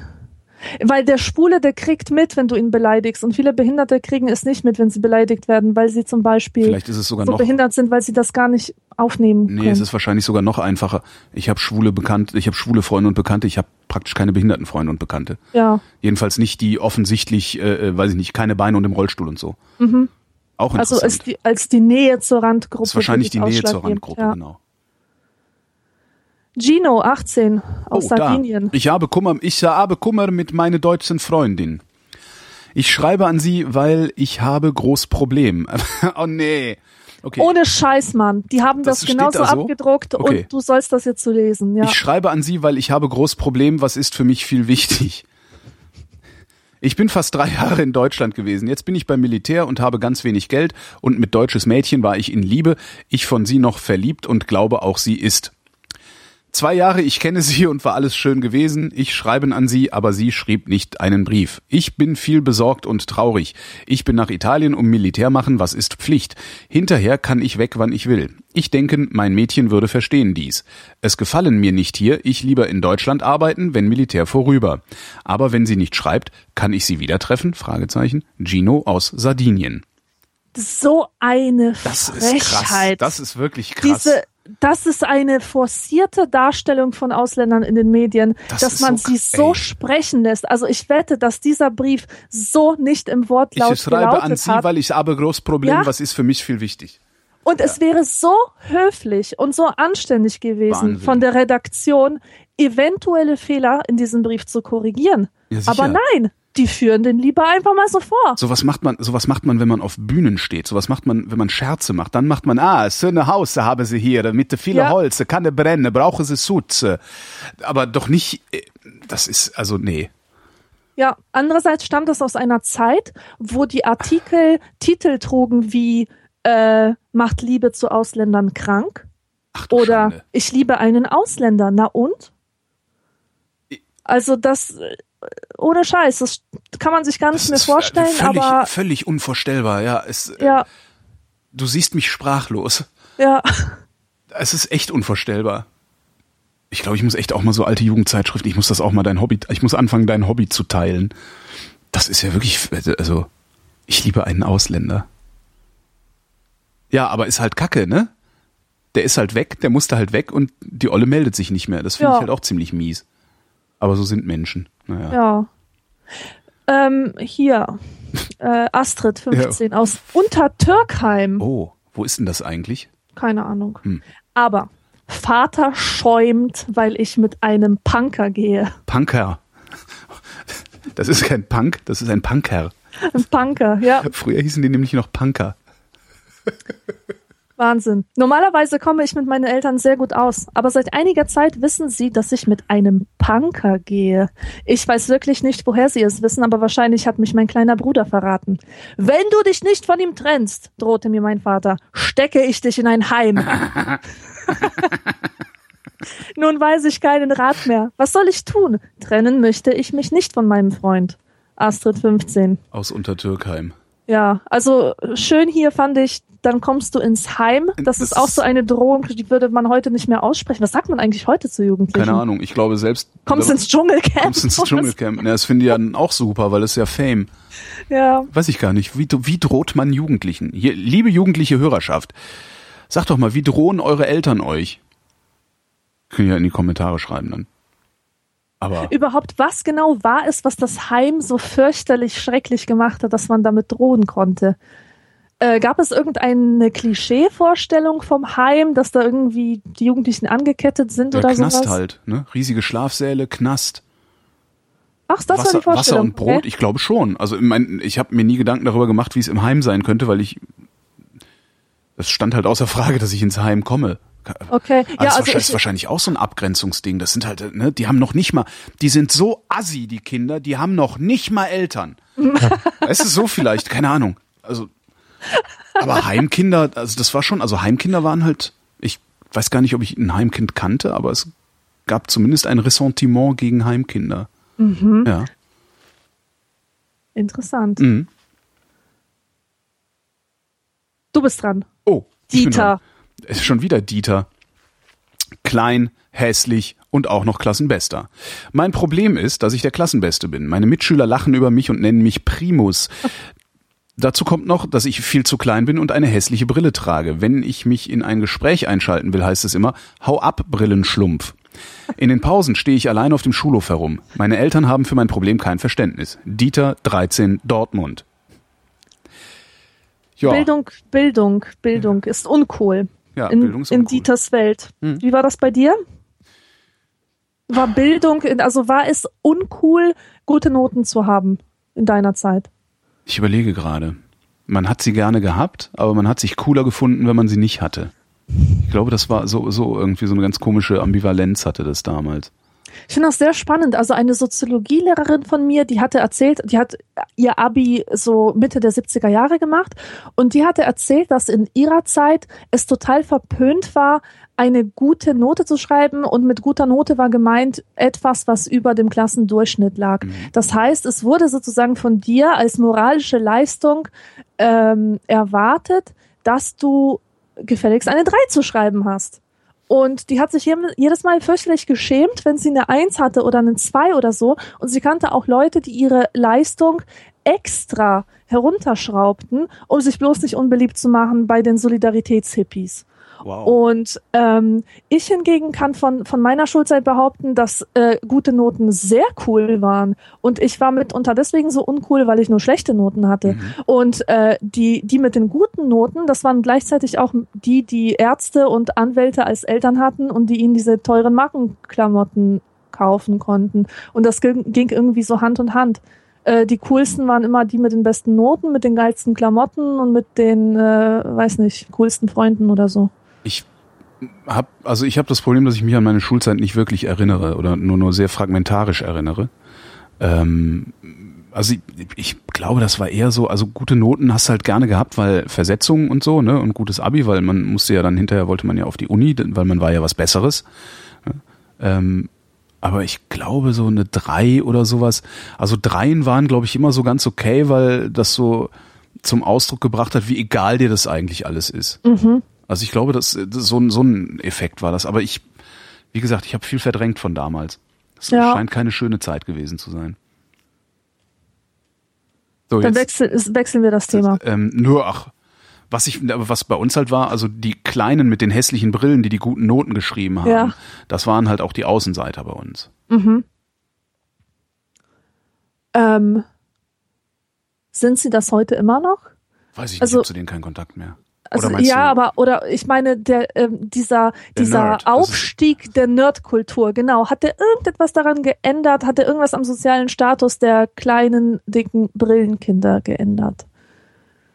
Speaker 3: Weil der Schwule, der kriegt mit, wenn du ihn beleidigst. Und viele Behinderte kriegen es nicht mit, wenn sie beleidigt werden, weil sie zum Beispiel
Speaker 1: Vielleicht ist es sogar
Speaker 3: so
Speaker 1: noch.
Speaker 3: behindert sind, weil sie das gar nicht aufnehmen
Speaker 1: Nee,
Speaker 3: können.
Speaker 1: es ist wahrscheinlich sogar noch einfacher. Ich habe schwule Bekannte, ich habe schwule Freunde und Bekannte, ich habe praktisch keine behinderten Freunde und Bekannte.
Speaker 3: ja.
Speaker 1: Jedenfalls nicht die offensichtlich, äh, äh, weiß ich nicht, keine Beine und im Rollstuhl und so. Auch interessant.
Speaker 3: Also als die, als die Nähe zur Randgruppe.
Speaker 1: das ist wahrscheinlich die
Speaker 3: wirklich
Speaker 1: Nähe zur Randgruppe,
Speaker 3: Ja.
Speaker 1: genau.
Speaker 3: Gino, 18, aus
Speaker 1: Oh,
Speaker 3: Sardinien.
Speaker 1: Da. Ich habe Kummer, ich habe Kummer mit meiner deutschen Freundin. Ich schreibe an sie, weil ich habe groß Problem. <laughs> oh nee. Okay.
Speaker 3: Ohne Scheiß, Mann. Die haben
Speaker 1: Das
Speaker 3: das, genauso
Speaker 1: da so?
Speaker 3: abgedruckt
Speaker 1: Okay.
Speaker 3: und du sollst das jetzt so lesen. Ja.
Speaker 1: Ich schreibe an sie, weil ich habe groß Problem. Was ist für mich viel wichtig? Ich bin fast drei Jahre in Deutschland gewesen. Jetzt bin ich beim Militär und habe ganz wenig Geld und mit deutsches Mädchen war ich in Liebe. Ich von sie noch verliebt und glaube auch sie ist. Zwei Jahre, ich kenne sie und war alles schön gewesen. Ich schreiben an sie, aber sie schrieb nicht einen Brief. Ich bin viel besorgt und traurig. Ich bin nach Italien um Militär machen, was ist Pflicht. Hinterher kann ich weg, wann ich will. Ich denke, mein Mädchen würde verstehen dies. Es gefallen mir nicht hier, ich lieber in Deutschland arbeiten, wenn Militär vorüber. Aber wenn sie nicht schreibt, kann ich sie wieder treffen? Fragezeichen. Gino aus Sardinien.
Speaker 3: so eine
Speaker 1: Das ist krass.
Speaker 3: Frechheit.
Speaker 1: Das ist wirklich krass.
Speaker 3: Diese, das ist eine forcierte Darstellung von Ausländern in den Medien,
Speaker 1: Das
Speaker 3: dass
Speaker 1: ist
Speaker 3: man
Speaker 1: so-
Speaker 3: sie so
Speaker 1: ey.
Speaker 3: sprechen lässt. Also ich wette, dass dieser Brief so nicht im Wortlaut
Speaker 1: ich schreibe an sie,
Speaker 3: hat.
Speaker 1: weil ich habe groß Problem,
Speaker 3: Ja?
Speaker 1: was ist für mich viel wichtig.
Speaker 3: Und es wäre so höflich und so anständig gewesen
Speaker 1: Wahnsinn.
Speaker 3: von der Redaktion, eventuelle Fehler in diesem Brief zu korrigieren.
Speaker 1: Ja.
Speaker 3: Aber nein, die führen den lieber einfach mal so vor.
Speaker 1: Sowas macht man, sowas macht man, wenn man auf Bühnen steht. Sowas macht man, wenn man Scherze macht. Dann macht man, ah, so eine Haus haben sie hier, mit viele
Speaker 3: Ja.
Speaker 1: Holz, kann ne brennen, brauchen sie Sutze. Aber doch nicht, äh, das ist, also, nee.
Speaker 3: Ja, andererseits stammt es aus einer Zeit, wo die Artikel Titel trugen wie äh, Macht Liebe zu Ausländern krank
Speaker 1: Ach
Speaker 3: oder
Speaker 1: Schande.
Speaker 3: Ich liebe einen Ausländer. Na und? Also das, äh, ohne Scheiß, das kann man sich gar nicht
Speaker 1: Das
Speaker 3: mehr vorstellen,
Speaker 1: völlig,
Speaker 3: aber
Speaker 1: völlig unvorstellbar, ja. Es, äh,
Speaker 3: ja,
Speaker 1: Du siehst mich sprachlos.
Speaker 3: ja, <laughs>
Speaker 1: Es ist echt unvorstellbar. Ich glaube, ich muss echt auch mal so alte Jugendzeitschriften, ich muss das auch mal dein Hobby, ich muss anfangen, dein Hobby zu teilen. Das ist ja wirklich, also, ich liebe einen Ausländer. Ja, aber ist halt Kacke, ne? Der ist halt weg, der musste halt weg und die Olle meldet sich nicht mehr. Das finde
Speaker 3: Ja.
Speaker 1: ich halt auch ziemlich mies. Aber so sind Menschen. Naja.
Speaker 3: ja. Ähm, hier, äh, Astrid, 15, aus Untertürkheim.
Speaker 1: Oh, wo ist denn das eigentlich?
Speaker 3: Keine Ahnung.
Speaker 1: Hm.
Speaker 3: Aber Vater schäumt, weil ich mit einem Punker gehe.
Speaker 1: Punker. Das ist kein Punk, das ist ein Punker.
Speaker 3: Ein Punker, ja,
Speaker 1: Früher hießen die nämlich noch Punker.
Speaker 3: Wahnsinn. Normalerweise komme ich mit meinen Eltern sehr gut aus, aber seit einiger Zeit wissen sie, dass ich mit einem Punker gehe. Ich weiß wirklich nicht, woher sie es wissen, aber wahrscheinlich hat mich mein kleiner Bruder verraten. Wenn du dich nicht von ihm trennst, drohte mir mein Vater, stecke ich dich in ein Heim. <laughs> Nun weiß ich keinen Rat mehr. Was soll ich tun? Trennen möchte ich mich nicht von meinem Freund. Astrid 15.
Speaker 1: Aus Untertürkheim.
Speaker 3: Ja, also schön hier fand ich, dann kommst du ins Heim. Das,
Speaker 1: Das
Speaker 3: ist auch so eine Drohung, die würde man heute nicht mehr aussprechen. Was sagt man eigentlich heute zu Jugendlichen?
Speaker 1: Keine Ahnung, ich glaube selbst.
Speaker 3: Kommst ins Dschungelcamp.
Speaker 1: kommst ins Dschungelcamp. Ja, das finde ich ja dann auch super, weil das ist ja Fame.
Speaker 3: Ja,
Speaker 1: Weiß ich gar nicht. Wie, wie droht man Jugendlichen? Hier, liebe jugendliche Hörerschaft, sagt doch mal, wie drohen eure Eltern euch? Könnt ihr ja in die Kommentare schreiben dann. Aber
Speaker 3: überhaupt, was genau war es, was das Heim so fürchterlich schrecklich gemacht hat, dass man damit drohen konnte? Äh, gab es irgendeine Klischee-Vorstellung vom Heim, dass da irgendwie die Jugendlichen angekettet sind
Speaker 1: der
Speaker 3: oder
Speaker 1: Knast
Speaker 3: sowas?
Speaker 1: halt, ne? Riesige Schlafsäle, Knast.
Speaker 3: Ach, das war
Speaker 1: Wasser,
Speaker 3: die Vorstellung.
Speaker 1: Wasser und Brot,
Speaker 3: Okay.
Speaker 1: ich glaube schon. Also ich, mein, ich habe mir nie Gedanken darüber gemacht, wie es im Heim sein könnte, weil ich das stand halt außer Frage, dass ich ins Heim komme.
Speaker 3: Okay,
Speaker 1: Aber
Speaker 3: ja,
Speaker 1: das
Speaker 3: also
Speaker 1: ist
Speaker 3: ich,
Speaker 1: wahrscheinlich auch so ein Abgrenzungsding. Das sind halt, ne, die haben noch nicht mal, die sind so assi, die Kinder, die haben noch nicht mal Eltern. <laughs> es ist so vielleicht, keine Ahnung. Also, aber Heimkinder, also das war schon, also Heimkinder waren halt, ich weiß gar nicht, ob ich ein Heimkind kannte, aber es gab zumindest ein Ressentiment gegen Heimkinder.
Speaker 3: Mhm.
Speaker 1: Ja.
Speaker 3: interessant.
Speaker 1: Mhm.
Speaker 3: Du bist dran.
Speaker 1: Oh,
Speaker 3: Dieter.
Speaker 1: dran. Es ist schon wieder Dieter. Klein, hässlich und auch noch Klassenbester. Mein Problem ist, dass ich der Klassenbeste bin. Meine Mitschüler lachen über mich und nennen mich Primus. <laughs> Dazu kommt noch, dass ich viel zu klein bin und eine hässliche Brille trage. Wenn ich mich in ein Gespräch einschalten will, heißt es immer, hau ab, Brillenschlumpf. In den Pausen stehe ich allein auf dem Schulhof herum. Meine Eltern haben für mein Problem kein Verständnis. Dieter, 13, Dortmund. Ja,
Speaker 3: Bildung, Bildung, Bildung ist uncool.
Speaker 1: ja
Speaker 3: in,
Speaker 1: Bildung ist
Speaker 3: in
Speaker 1: uncool. Hm.
Speaker 3: Dieters Welt. Wie war das bei dir? War Bildung, in- also war es uncool, gute Noten zu haben in deiner Zeit?
Speaker 1: Ich überlege gerade. Man hat sie gerne gehabt, aber man hat sich cooler gefunden, wenn man sie nicht hatte. Ich glaube, das war so, so irgendwie so eine ganz komische Ambivalenz hatte das damals.
Speaker 3: Ich finde das sehr spannend. Also eine Soziologielehrerin von mir, die hatte erzählt, die hat ihr Abi so Mitte der 70er Jahre gemacht und die hatte erzählt, dass in ihrer Zeit es total verpönt war, eine gute Note zu schreiben und mit guter Note war gemeint etwas, was über dem Klassendurchschnitt lag. Das heißt, es wurde sozusagen von dir als moralische Leistung ähm, erwartet, dass du gefälligst eine 3 zu schreiben hast. Und die hat sich jedes Mal fürchterlich geschämt, wenn sie eine Eins hatte oder eine Zwei oder so. Und sie kannte auch Leute, die ihre Leistung extra herunterschraubten, um sich bloß nicht unbeliebt zu machen bei den Solidaritätshippies.
Speaker 1: Wow.
Speaker 3: Und ähm, ich hingegen kann von, von meiner Schulzeit behaupten, dass äh, gute Noten sehr cool waren. Und ich war mitunter deswegen so uncool, weil ich nur schlechte Noten hatte.
Speaker 1: Mhm.
Speaker 3: Und äh, die, die mit den guten Noten, das waren gleichzeitig auch die, die Ärzte und Anwälte als Eltern hatten und die ihnen diese teuren Markenklamotten kaufen konnten. Und das ging, ging irgendwie so Hand in Hand. Äh, die coolsten waren immer die mit den besten Noten, mit den geilsten Klamotten und mit den, äh, weiß nicht, coolsten Freunden oder so.
Speaker 1: Ich hab, also ich habe das Problem, dass ich mich an meine Schulzeit nicht wirklich erinnere oder nur nur sehr fragmentarisch erinnere. Ähm, also ich, ich glaube, das war eher so, also gute Noten hast du halt gerne gehabt, weil Versetzungen und so, ne, und gutes Abi, weil man musste ja dann hinterher, wollte man ja auf die Uni, weil man war ja was Besseres. Ne? Ähm, aber ich glaube so eine drei oder sowas. Also dreien waren, glaube ich, immer so ganz okay, weil das so zum Ausdruck gebracht hat, wie egal dir das eigentlich alles ist.
Speaker 3: Mhm.
Speaker 1: Also ich glaube, dass das so, ein so ein Effekt war das. Aber ich, wie gesagt, ich habe viel verdrängt von damals. Es
Speaker 3: Ja.
Speaker 1: scheint keine schöne Zeit gewesen zu sein. So,
Speaker 3: Dann
Speaker 1: jetzt,
Speaker 3: wechsel, ist- wechseln wir das Thema.
Speaker 1: ähm, nur ach, was ich, was bei uns halt war, also die Kleinen mit den hässlichen Brillen, die die guten Noten geschrieben haben,
Speaker 3: Ja.
Speaker 1: das waren halt auch die Außenseiter bei uns.
Speaker 3: Mhm. Ähm, sind sie das heute immer noch?
Speaker 1: Weiß ich nicht,
Speaker 3: Also-
Speaker 1: ich hab zu denen keinen Kontakt mehr.
Speaker 3: Also, ja, aber oder ich meine, der ähm, dieser
Speaker 1: Der
Speaker 3: dieser
Speaker 1: Nerd,
Speaker 3: Aufstieg der Nerdkultur, genau, hat der irgendetwas daran geändert? Hat der irgendwas am sozialen Status der kleinen dicken Brillenkinder geändert?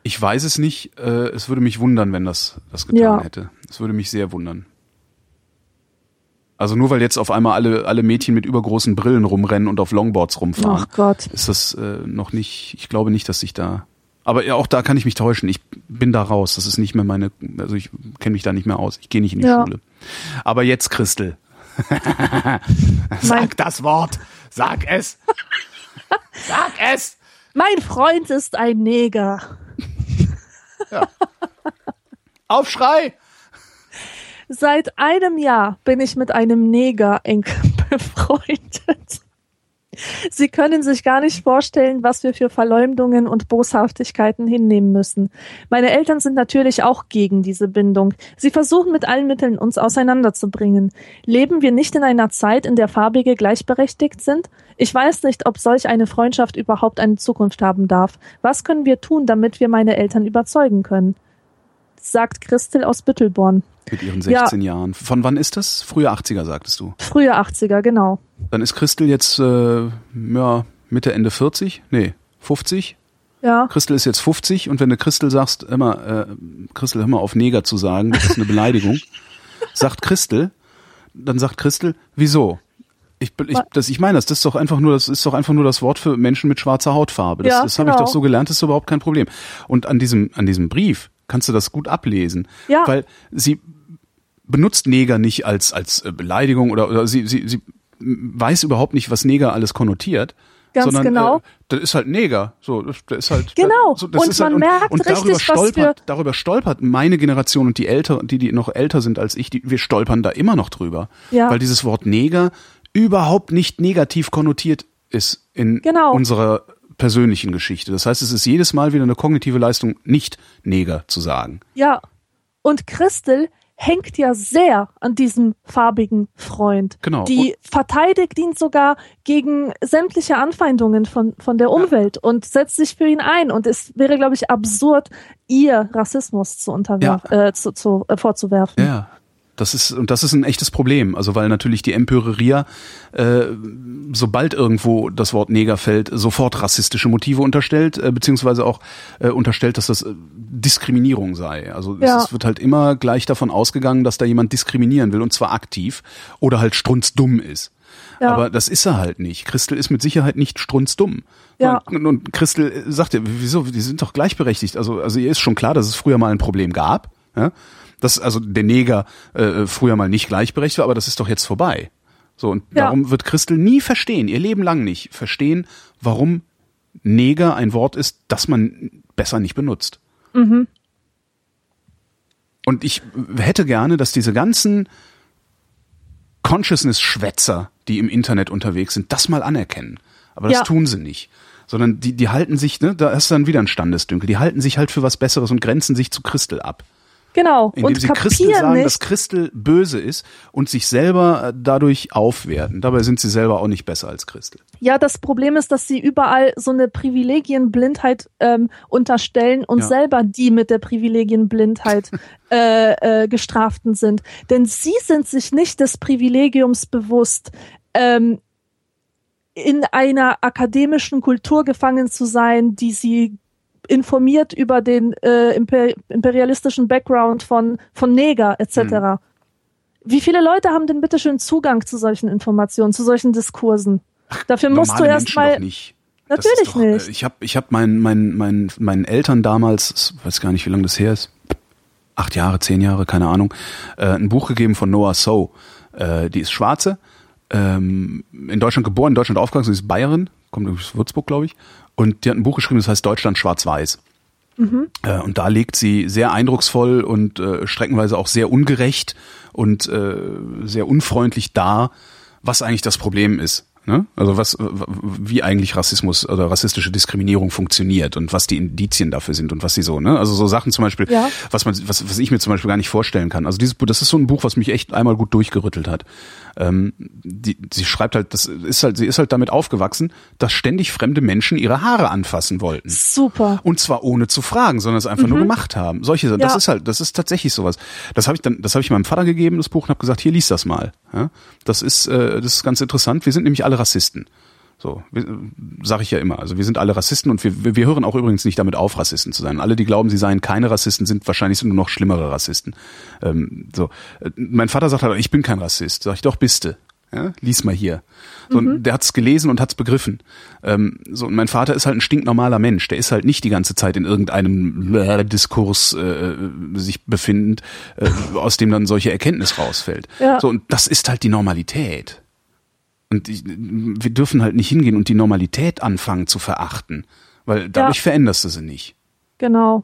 Speaker 1: Ich weiß es nicht. Äh, es würde mich wundern, wenn das das getan
Speaker 3: Ja.
Speaker 1: hätte. Es würde mich sehr wundern. Also nur weil jetzt auf einmal alle alle Mädchen mit übergroßen Brillen rumrennen und auf Longboards rumfahren,
Speaker 3: Ach Gott.
Speaker 1: ist das äh, noch nicht. Ich glaube nicht, dass sich da. Aber ja, auch da kann ich mich täuschen. Ich bin da raus. Das ist nicht mehr meine. Also ich kenne mich da nicht mehr aus. Ich gehe nicht in die
Speaker 3: Ja.
Speaker 1: Schule. Aber jetzt, Christel. <laughs>
Speaker 3: Mein,
Speaker 1: das Wort. Sag es. <laughs> Sag es.
Speaker 3: mein Freund ist ein Neger.
Speaker 1: Aufschrei.
Speaker 3: Seit einem Jahr bin ich mit einem Neger eng <laughs> befreundet. Sie können sich gar nicht vorstellen, was wir für Verleumdungen und Boshaftigkeiten hinnehmen müssen. Meine Eltern sind natürlich auch gegen diese Bindung. Sie versuchen mit allen Mitteln, uns auseinanderzubringen. Leben wir nicht in einer Zeit, in der Farbige gleichberechtigt sind? Ich weiß nicht, ob solch eine Freundschaft überhaupt eine Zukunft haben darf. Was können wir tun, damit wir meine Eltern überzeugen können? Sagt Christel aus Büttelborn.
Speaker 1: Mit ihren
Speaker 3: Ja.
Speaker 1: 16 Jahren. Von wann ist das? Frühe 80er, sagtest du.
Speaker 3: Frühe 80er, genau.
Speaker 1: Dann ist Christel jetzt äh, ja, Mitte, Ende 40? Nee, 50?
Speaker 3: Ja.
Speaker 1: Christel ist jetzt 50 und wenn du Christel sagst, immer, äh, Christel, hör mal auf Neger zu sagen, das ist eine Beleidigung, <laughs> sagt Christel, dann sagt Christel, wieso? Ich, ich, das, ich meine das, das ist doch einfach nur, das ist doch einfach nur das Wort für Menschen mit schwarzer Hautfarbe. Das,
Speaker 3: Ja,
Speaker 1: das habe ich
Speaker 3: genau.
Speaker 1: doch so gelernt, das ist überhaupt kein Problem. Und an diesem, an diesem Brief kannst du das gut ablesen,
Speaker 3: Ja.
Speaker 1: weil sie benutzt Neger nicht als als äh, Beleidigung oder, oder sie, sie, sie weiß überhaupt nicht, was Neger alles konnotiert.
Speaker 3: Ganz
Speaker 1: sondern,
Speaker 3: genau.
Speaker 1: Äh, das ist halt Neger. So, das, das ist halt.
Speaker 3: Genau.
Speaker 1: So, das
Speaker 3: Und
Speaker 1: ist
Speaker 3: man
Speaker 1: halt,
Speaker 3: merkt
Speaker 1: und, und darüber
Speaker 3: richtig, was
Speaker 1: stolpert,
Speaker 3: wir-
Speaker 1: darüber stolpert meine Generation und die älter, die die noch älter sind als ich, die, wir stolpern da immer noch drüber,
Speaker 3: Ja.
Speaker 1: weil dieses Wort Neger überhaupt nicht negativ konnotiert ist in
Speaker 3: Genau.
Speaker 1: unserer persönlichen Geschichte. Das heißt, es ist jedes Mal wieder eine kognitive Leistung, nicht Neger zu sagen.
Speaker 3: Ja. Und Christel hängt ja sehr an diesem farbigen Freund.
Speaker 1: Genau.
Speaker 3: Die verteidigt ihn sogar gegen sämtliche Anfeindungen von, von der Umwelt und setzt sich für ihn ein. Und es wäre, glaube ich, absurd, ihr Rassismus zu unterwerfen, äh, zu, zu, äh, vorzuwerfen.
Speaker 1: Ja, das ist und das ist ein echtes Problem. Also weil natürlich die Empöreria, äh, sobald irgendwo das Wort Neger fällt, sofort rassistische Motive unterstellt, äh, beziehungsweise auch äh, unterstellt, dass das äh, Diskriminierung sei. Also es,
Speaker 3: Ja.
Speaker 1: es wird halt immer gleich davon ausgegangen, dass da jemand diskriminieren will und zwar aktiv oder halt strunzdumm ist.
Speaker 3: Ja.
Speaker 1: Aber das ist er halt nicht. Christel ist mit Sicherheit nicht strunzdumm.
Speaker 3: Ja.
Speaker 1: Und, und Christel sagte, wieso, die sind doch gleichberechtigt. Also, also ihr ist schon klar, dass es früher mal ein Problem gab. Ja? Dass also der Neger äh, früher mal nicht gleichberechtigt war, aber das ist doch jetzt vorbei. So, und
Speaker 3: Ja.
Speaker 1: darum wird Christel nie verstehen, ihr Leben lang nicht, verstehen, warum Neger ein Wort ist, das man besser nicht benutzt. Und ich hätte gerne, dass diese ganzen Consciousness-Schwätzer, die im Internet unterwegs sind, das mal anerkennen. Aber das
Speaker 3: Ja.
Speaker 1: tun sie nicht. Sondern die, die halten sich, ne, da ist dann wieder ein Standesdünkel, die halten sich halt für was Besseres und grenzen sich zu Christel ab.
Speaker 3: Genau.
Speaker 1: Indem
Speaker 3: und
Speaker 1: sie Christel sagen,
Speaker 3: nicht,
Speaker 1: dass Christel böse ist und sich selber äh, dadurch aufwerten. Dabei sind sie selber auch nicht besser als Christel.
Speaker 3: Ja, das Problem ist, dass sie überall so eine Privilegienblindheit ähm, unterstellen und
Speaker 1: Ja.
Speaker 3: selber die mit der Privilegienblindheit <laughs> äh, äh, Gestraften sind. Denn sie sind sich nicht des Privilegiums bewusst, ähm, in einer akademischen Kultur gefangen zu sein, die sie informiert über den äh, imper imperialistischen Background von, von Neger etc. Mhm. Wie viele Leute haben denn bitte schön Zugang zu solchen Informationen, zu solchen Diskursen? Dafür musst du erst mal. Natürlich doch, äh, nicht.
Speaker 1: Ich habe ich hab meinen mein, mein, meinen Eltern damals, weiß gar nicht, wie lange das her ist, acht Jahre, zehn Jahre, keine Ahnung, äh, ein Buch gegeben von Noah So. Äh, die ist Schwarze, ähm, in Deutschland geboren, in Deutschland aufgewachsen, sie ist Bayerin, kommt aus Würzburg, glaube ich. Und die hat ein Buch geschrieben, das heißt Deutschland schwarz-weiß. Mhm. Äh, und da legt sie sehr eindrucksvoll und äh, streckenweise auch sehr ungerecht und äh, sehr unfreundlich dar, was eigentlich das Problem ist. Ne? Also was, wie eigentlich Rassismus oder rassistische Diskriminierung funktioniert und was die Indizien dafür sind und was sie so, ne? Also so Sachen zum Beispiel, ja. was man, was, was ich mir zum Beispiel gar nicht vorstellen kann. Also dieses, das ist so ein Buch, was mich echt einmal gut durchgerüttelt hat. Ähm, die, sie schreibt halt, das ist halt, sie ist halt damit aufgewachsen, dass ständig fremde Menschen ihre Haare anfassen wollten.
Speaker 3: Super.
Speaker 1: Und zwar ohne zu fragen, sondern es einfach mhm. nur gemacht haben. Solche, ja. das ist halt, das ist tatsächlich sowas. Das habe ich dann, das habe ich meinem Vater gegeben, das Buch, und habe gesagt, hier lies das mal. Ja? Das ist, äh, das ist ganz interessant. Wir sind nämlich alle Rassisten. So, sage ich ja immer. Also wir sind alle Rassisten und wir, wir hören auch übrigens nicht damit auf, Rassisten zu sein. Alle, die glauben, sie seien keine Rassisten, sind wahrscheinlich nur noch schlimmere Rassisten. Ähm, so, mein Vater sagt halt, ich bin kein Rassist. Sag ich doch, bist du. Ja, lies mal hier. So, mhm. Der hat's gelesen und hat's begriffen. Ähm, so, und mein Vater ist halt ein stinknormaler Mensch. Der ist halt nicht die ganze Zeit in irgendeinem Diskurs äh, sich befindend, äh, aus dem dann solche Erkenntnis rausfällt. Ja. So, und das ist halt die Normalität. Und ich, wir dürfen halt nicht hingehen und die Normalität anfangen zu verachten, weil dadurch ja. veränderst du sie nicht.
Speaker 3: Genau.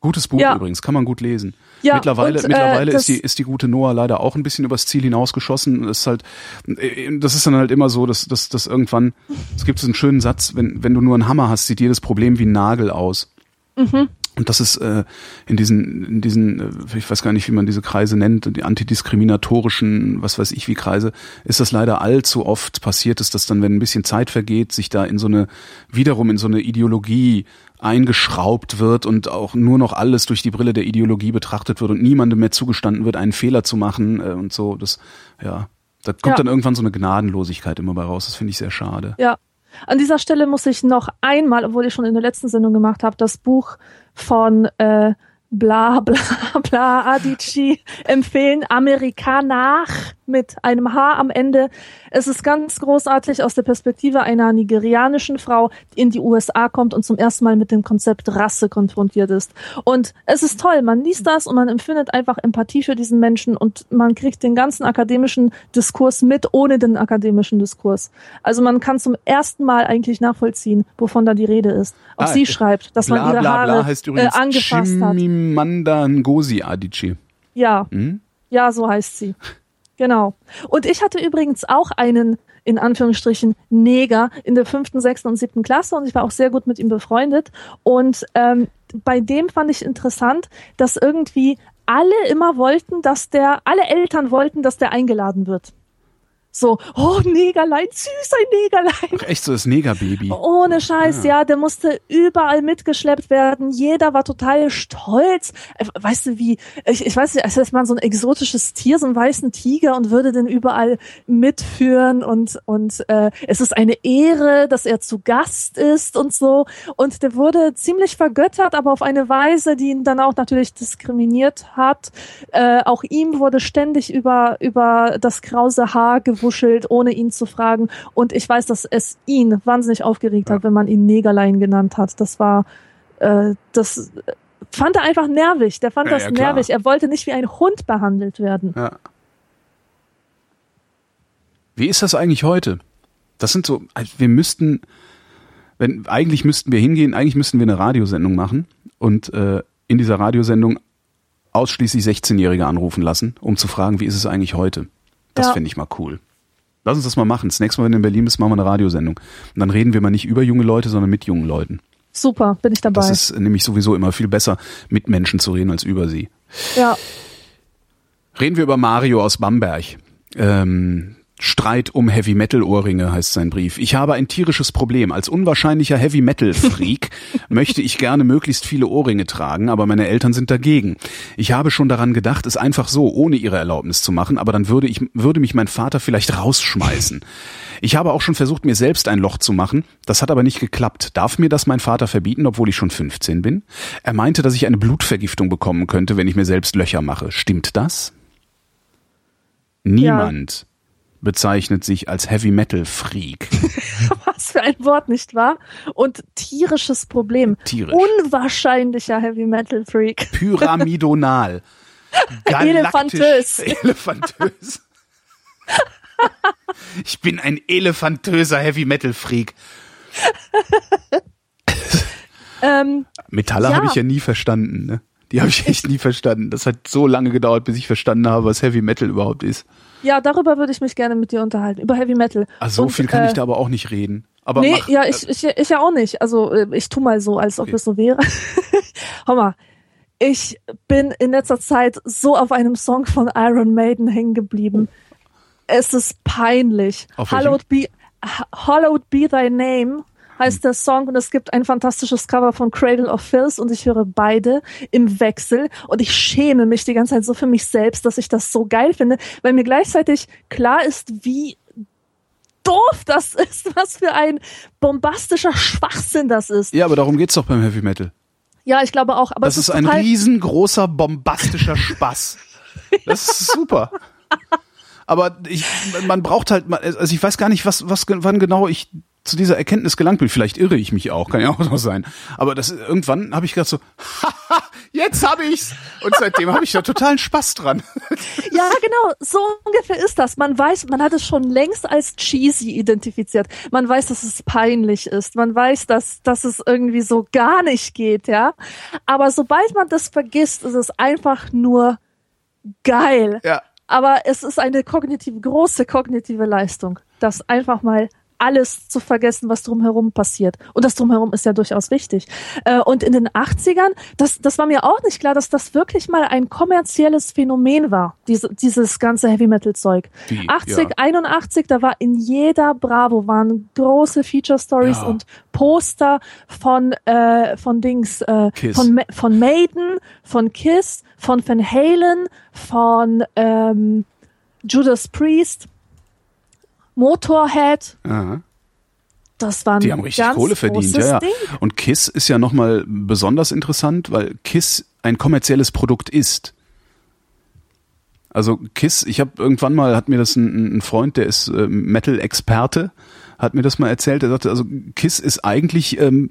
Speaker 1: Gutes Buch ja. übrigens, kann man gut lesen. Ja, mittlerweile und, äh, mittlerweile ist, die, ist die gute Noah leider auch ein bisschen übers Ziel hinausgeschossen. Das ist halt, äh, das ist dann halt immer so, dass, dass, dass irgendwann, es gibt so einen schönen Satz, wenn, wenn du nur einen Hammer hast, sieht jedes Problem wie ein Nagel aus. Mhm. Und das ist äh, in diesen, in diesen, äh, ich weiß gar nicht, wie man diese Kreise nennt, die antidiskriminatorischen, was weiß ich wie Kreise, ist das leider allzu oft passiert ist, dass dann, wenn ein bisschen Zeit vergeht, sich da in so eine, wiederum in so eine Ideologie eingeschraubt wird und auch nur noch alles durch die Brille der Ideologie betrachtet wird und niemandem mehr zugestanden wird, einen Fehler zu machen äh, und so. Das, ja, da kommt ja. dann irgendwann so eine Gnadenlosigkeit immer bei raus. Das finde ich sehr schade.
Speaker 3: Ja, an dieser Stelle muss ich noch einmal, obwohl ich schon in der letzten Sendung gemacht habe, das Buch von äh, bla <laughs> bla bla Adichie empfehlen. Amerikanach mit einem H am Ende. Es ist ganz großartig aus der Perspektive einer nigerianischen Frau, die in die USA kommt und zum ersten Mal mit dem Konzept Rasse konfrontiert ist. Und es ist toll, man liest das und man empfindet einfach Empathie für diesen Menschen und man kriegt den ganzen akademischen Diskurs mit, ohne den akademischen Diskurs. Also man kann zum ersten Mal eigentlich nachvollziehen, wovon da die Rede ist. Auch ah, sie schreibt, dass bla, man ihre bla, bla, Haare äh, angefasst
Speaker 1: Chimimanda Ngozi Adichie.
Speaker 3: Ja. Hm? Ja, so heißt sie. Genau. Und ich hatte übrigens auch einen, in Anführungsstrichen, Neger in der fünften, sechsten und siebten Klasse und ich war auch sehr gut mit ihm befreundet. Und ähm, bei dem fand ich interessant, dass irgendwie alle immer wollten, dass der, alle Eltern wollten, dass der eingeladen wird. So, oh, Negerlein, süß, ein Negerlein.
Speaker 1: Ach, echt so das Negerbaby.
Speaker 3: Ohne Scheiß, ja. ja. der musste überall mitgeschleppt werden. Jeder war total stolz. Äh, weißt du, wie, ich, ich weiß nicht, als hätte man so ein exotisches Tier, so einen weißen Tiger und würde den überall mitführen und, und äh, es ist eine Ehre, dass er zu Gast ist und so. Und der wurde ziemlich vergöttert, aber auf eine Weise, die ihn dann auch natürlich diskriminiert hat. Äh, auch ihm wurde ständig über, über das krause Haar gewünscht gewuschelt, ohne ihn zu fragen. Und ich weiß, dass es ihn wahnsinnig aufgeregt ja. hat, wenn man ihn Negerlein genannt hat. Das war, äh, das fand er einfach nervig. Der fand ja, das ja, nervig. Er wollte nicht wie ein Hund behandelt werden.
Speaker 1: Wie ist das eigentlich heute? Das sind so, also wir müssten, wenn, eigentlich müssten wir hingehen, eigentlich müssten wir eine Radiosendung machen und äh, in dieser Radiosendung ausschließlich 16-Jährige anrufen lassen, um zu fragen, wie ist es eigentlich heute? Das ja. finde ich mal cool. Lass uns das mal machen. Das nächste Mal, wenn du in Berlin bist, machen wir eine Radiosendung. Und dann reden wir mal nicht über junge Leute, sondern mit jungen Leuten.
Speaker 3: Super, bin ich dabei.
Speaker 1: Das ist nämlich sowieso immer viel besser, mit Menschen zu reden als über sie.
Speaker 3: Ja.
Speaker 1: Reden wir über Mario aus Bamberg. Ähm, Streit um Heavy Metal Ohrringe heißt sein Brief. Ich habe ein tierisches Problem. Als unwahrscheinlicher Heavy Metal Freak <laughs> möchte ich gerne möglichst viele Ohrringe tragen, aber meine Eltern sind dagegen. Ich habe schon daran gedacht, es einfach so ohne ihre Erlaubnis zu machen, aber dann würde ich würde mich mein Vater vielleicht rausschmeißen. Ich habe auch schon versucht, mir selbst ein Loch zu machen. Das hat aber nicht geklappt. Darf mir das mein Vater verbieten, obwohl ich schon 15 bin? Er meinte, dass ich eine Blutvergiftung bekommen könnte, wenn ich mir selbst Löcher mache. Stimmt das? Niemand bezeichnet sich als Heavy Metal Freak. <laughs>
Speaker 3: Was für ein Wort, nicht wahr? Und tierisches Problem.
Speaker 1: Tierisch.
Speaker 3: Unwahrscheinlicher Heavy Metal Freak. <laughs>
Speaker 1: Pyramidonal.
Speaker 3: Elefantös. <laughs>
Speaker 1: Elefantös. ich bin ein elefantöser Heavy Metal Freak.
Speaker 3: Ähm,
Speaker 1: Metaller
Speaker 3: Ja.
Speaker 1: habe ich ja nie verstanden, ne? Die habe ich echt nie verstanden. Das hat so lange gedauert, bis ich verstanden habe, was Heavy Metal überhaupt ist.
Speaker 3: Ja, darüber würde ich mich gerne mit dir unterhalten. Über Heavy Metal.
Speaker 1: Also so
Speaker 3: Und,
Speaker 1: viel kann
Speaker 3: äh,
Speaker 1: ich da aber auch nicht reden. Aber
Speaker 3: nee,
Speaker 1: mach,
Speaker 3: ja, ich, ich, ich ja auch nicht. Also äh, ich tu mal so, als ob
Speaker 1: Okay.
Speaker 3: es so wäre. <laughs> Hör mal, ich bin in letzter Zeit so auf einem Song von Iron Maiden hängen geblieben. Es ist peinlich.
Speaker 1: Auf?
Speaker 3: Hallowed be, Hallowed be Thy Name heißt der Song und es gibt ein fantastisches Cover von Cradle of Filth und ich höre beide im Wechsel und ich schäme mich die ganze Zeit so für mich selbst, dass ich das so geil finde, weil mir gleichzeitig klar ist, wie doof das <laughs> ist, was für ein bombastischer Schwachsinn das ist.
Speaker 1: ja, aber darum geht's doch beim Heavy Metal.
Speaker 3: Ja, ich glaube auch. Aber
Speaker 1: Das
Speaker 3: es
Speaker 1: ist ein riesengroßer, bombastischer Spaß. Das ist super. <laughs> Aber ich, man braucht halt, also ich weiß gar nicht, was, was, wann genau ich zu dieser Erkenntnis gelangt bin. Vielleicht irre ich mich auch, kann ja auch so sein. Aber das irgendwann habe ich gedacht so, haha, <laughs> jetzt habe ich's. Und seitdem habe ich da totalen Spaß dran. <laughs>
Speaker 3: Ja, genau, so ungefähr ist das. Man weiß, man hat es schon längst als cheesy identifiziert. Man weiß, dass es peinlich ist. Man weiß, dass, dass es irgendwie so gar nicht geht, ja. Aber sobald man das vergisst, ist es einfach nur geil.
Speaker 1: Ja.
Speaker 3: Aber es ist eine kognitive, große kognitive Leistung, das einfach mal alles zu vergessen, was drumherum passiert. Und das drumherum ist ja durchaus wichtig. Äh, Und in den 80ern, das, das war mir auch nicht klar, dass das wirklich mal ein kommerzielles Phänomen war, diese, dieses ganze Heavy Metal Zeug.
Speaker 1: Wie?
Speaker 3: 80,
Speaker 1: Ja.
Speaker 3: 81, da war in jeder Bravo waren große Feature Stories
Speaker 1: Ja.
Speaker 3: und Poster von äh, von Dings äh, von von Maiden, von Kiss, von Van Halen, von ähm, Judas Priest, Motorhead.
Speaker 1: Aha.
Speaker 3: Das war ein
Speaker 1: Die haben richtig
Speaker 3: ganz
Speaker 1: Kohle verdient, ja, ja.
Speaker 3: Ding.
Speaker 1: Und KISS ist ja nochmal besonders interessant, weil KISS ein kommerzielles Produkt ist. Also KISS, ich habe irgendwann mal, hat mir das ein, ein Freund, der ist äh, Metal-Experte, hat mir das mal erzählt, er sagte, also KISS ist eigentlich, ähm,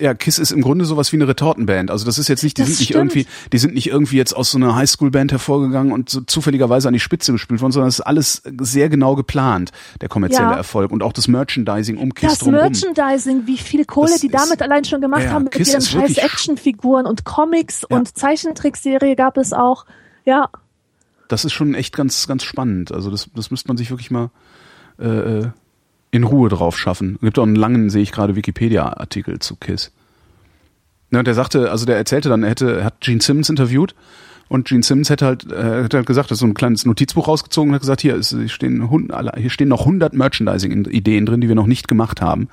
Speaker 1: ja, KISS ist im Grunde sowas wie eine Retortenband. Also das ist jetzt nicht, die
Speaker 3: Das
Speaker 1: sind nicht
Speaker 3: stimmt.
Speaker 1: irgendwie, die sind nicht irgendwie jetzt aus so einer Highschool-Band hervorgegangen und so zufälligerweise an die Spitze gespielt worden, sondern es ist alles sehr genau geplant, der kommerzielle
Speaker 3: Ja.
Speaker 1: Erfolg und auch das Merchandising um KISS
Speaker 3: Das
Speaker 1: drumherum.
Speaker 3: Merchandising, wie viel Kohle
Speaker 1: Das
Speaker 3: die
Speaker 1: ist-
Speaker 3: damit allein schon gemacht
Speaker 1: Ja,
Speaker 3: haben mit
Speaker 1: Kiss
Speaker 3: ihren scheiß Actionfiguren und Comics
Speaker 1: Ja.
Speaker 3: und Zeichentrickserie gab es auch. Ja,
Speaker 1: das ist schon echt ganz, ganz spannend. Also das, das müsste man sich wirklich mal äh, äh, in Ruhe drauf schaffen. Es gibt auch einen langen, sehe ich gerade, Wikipedia-Artikel zu KISS. Ja, und der sagte, also der erzählte dann, er hätte, er hat Gene Simmons interviewt und Gene Simmons hätte halt, äh, hätte halt gesagt, hat so ein kleines Notizbuch rausgezogen und hat gesagt, hier, ist, hier, stehen, hier stehen noch 100 Merchandising-Ideen drin, die wir noch nicht gemacht haben.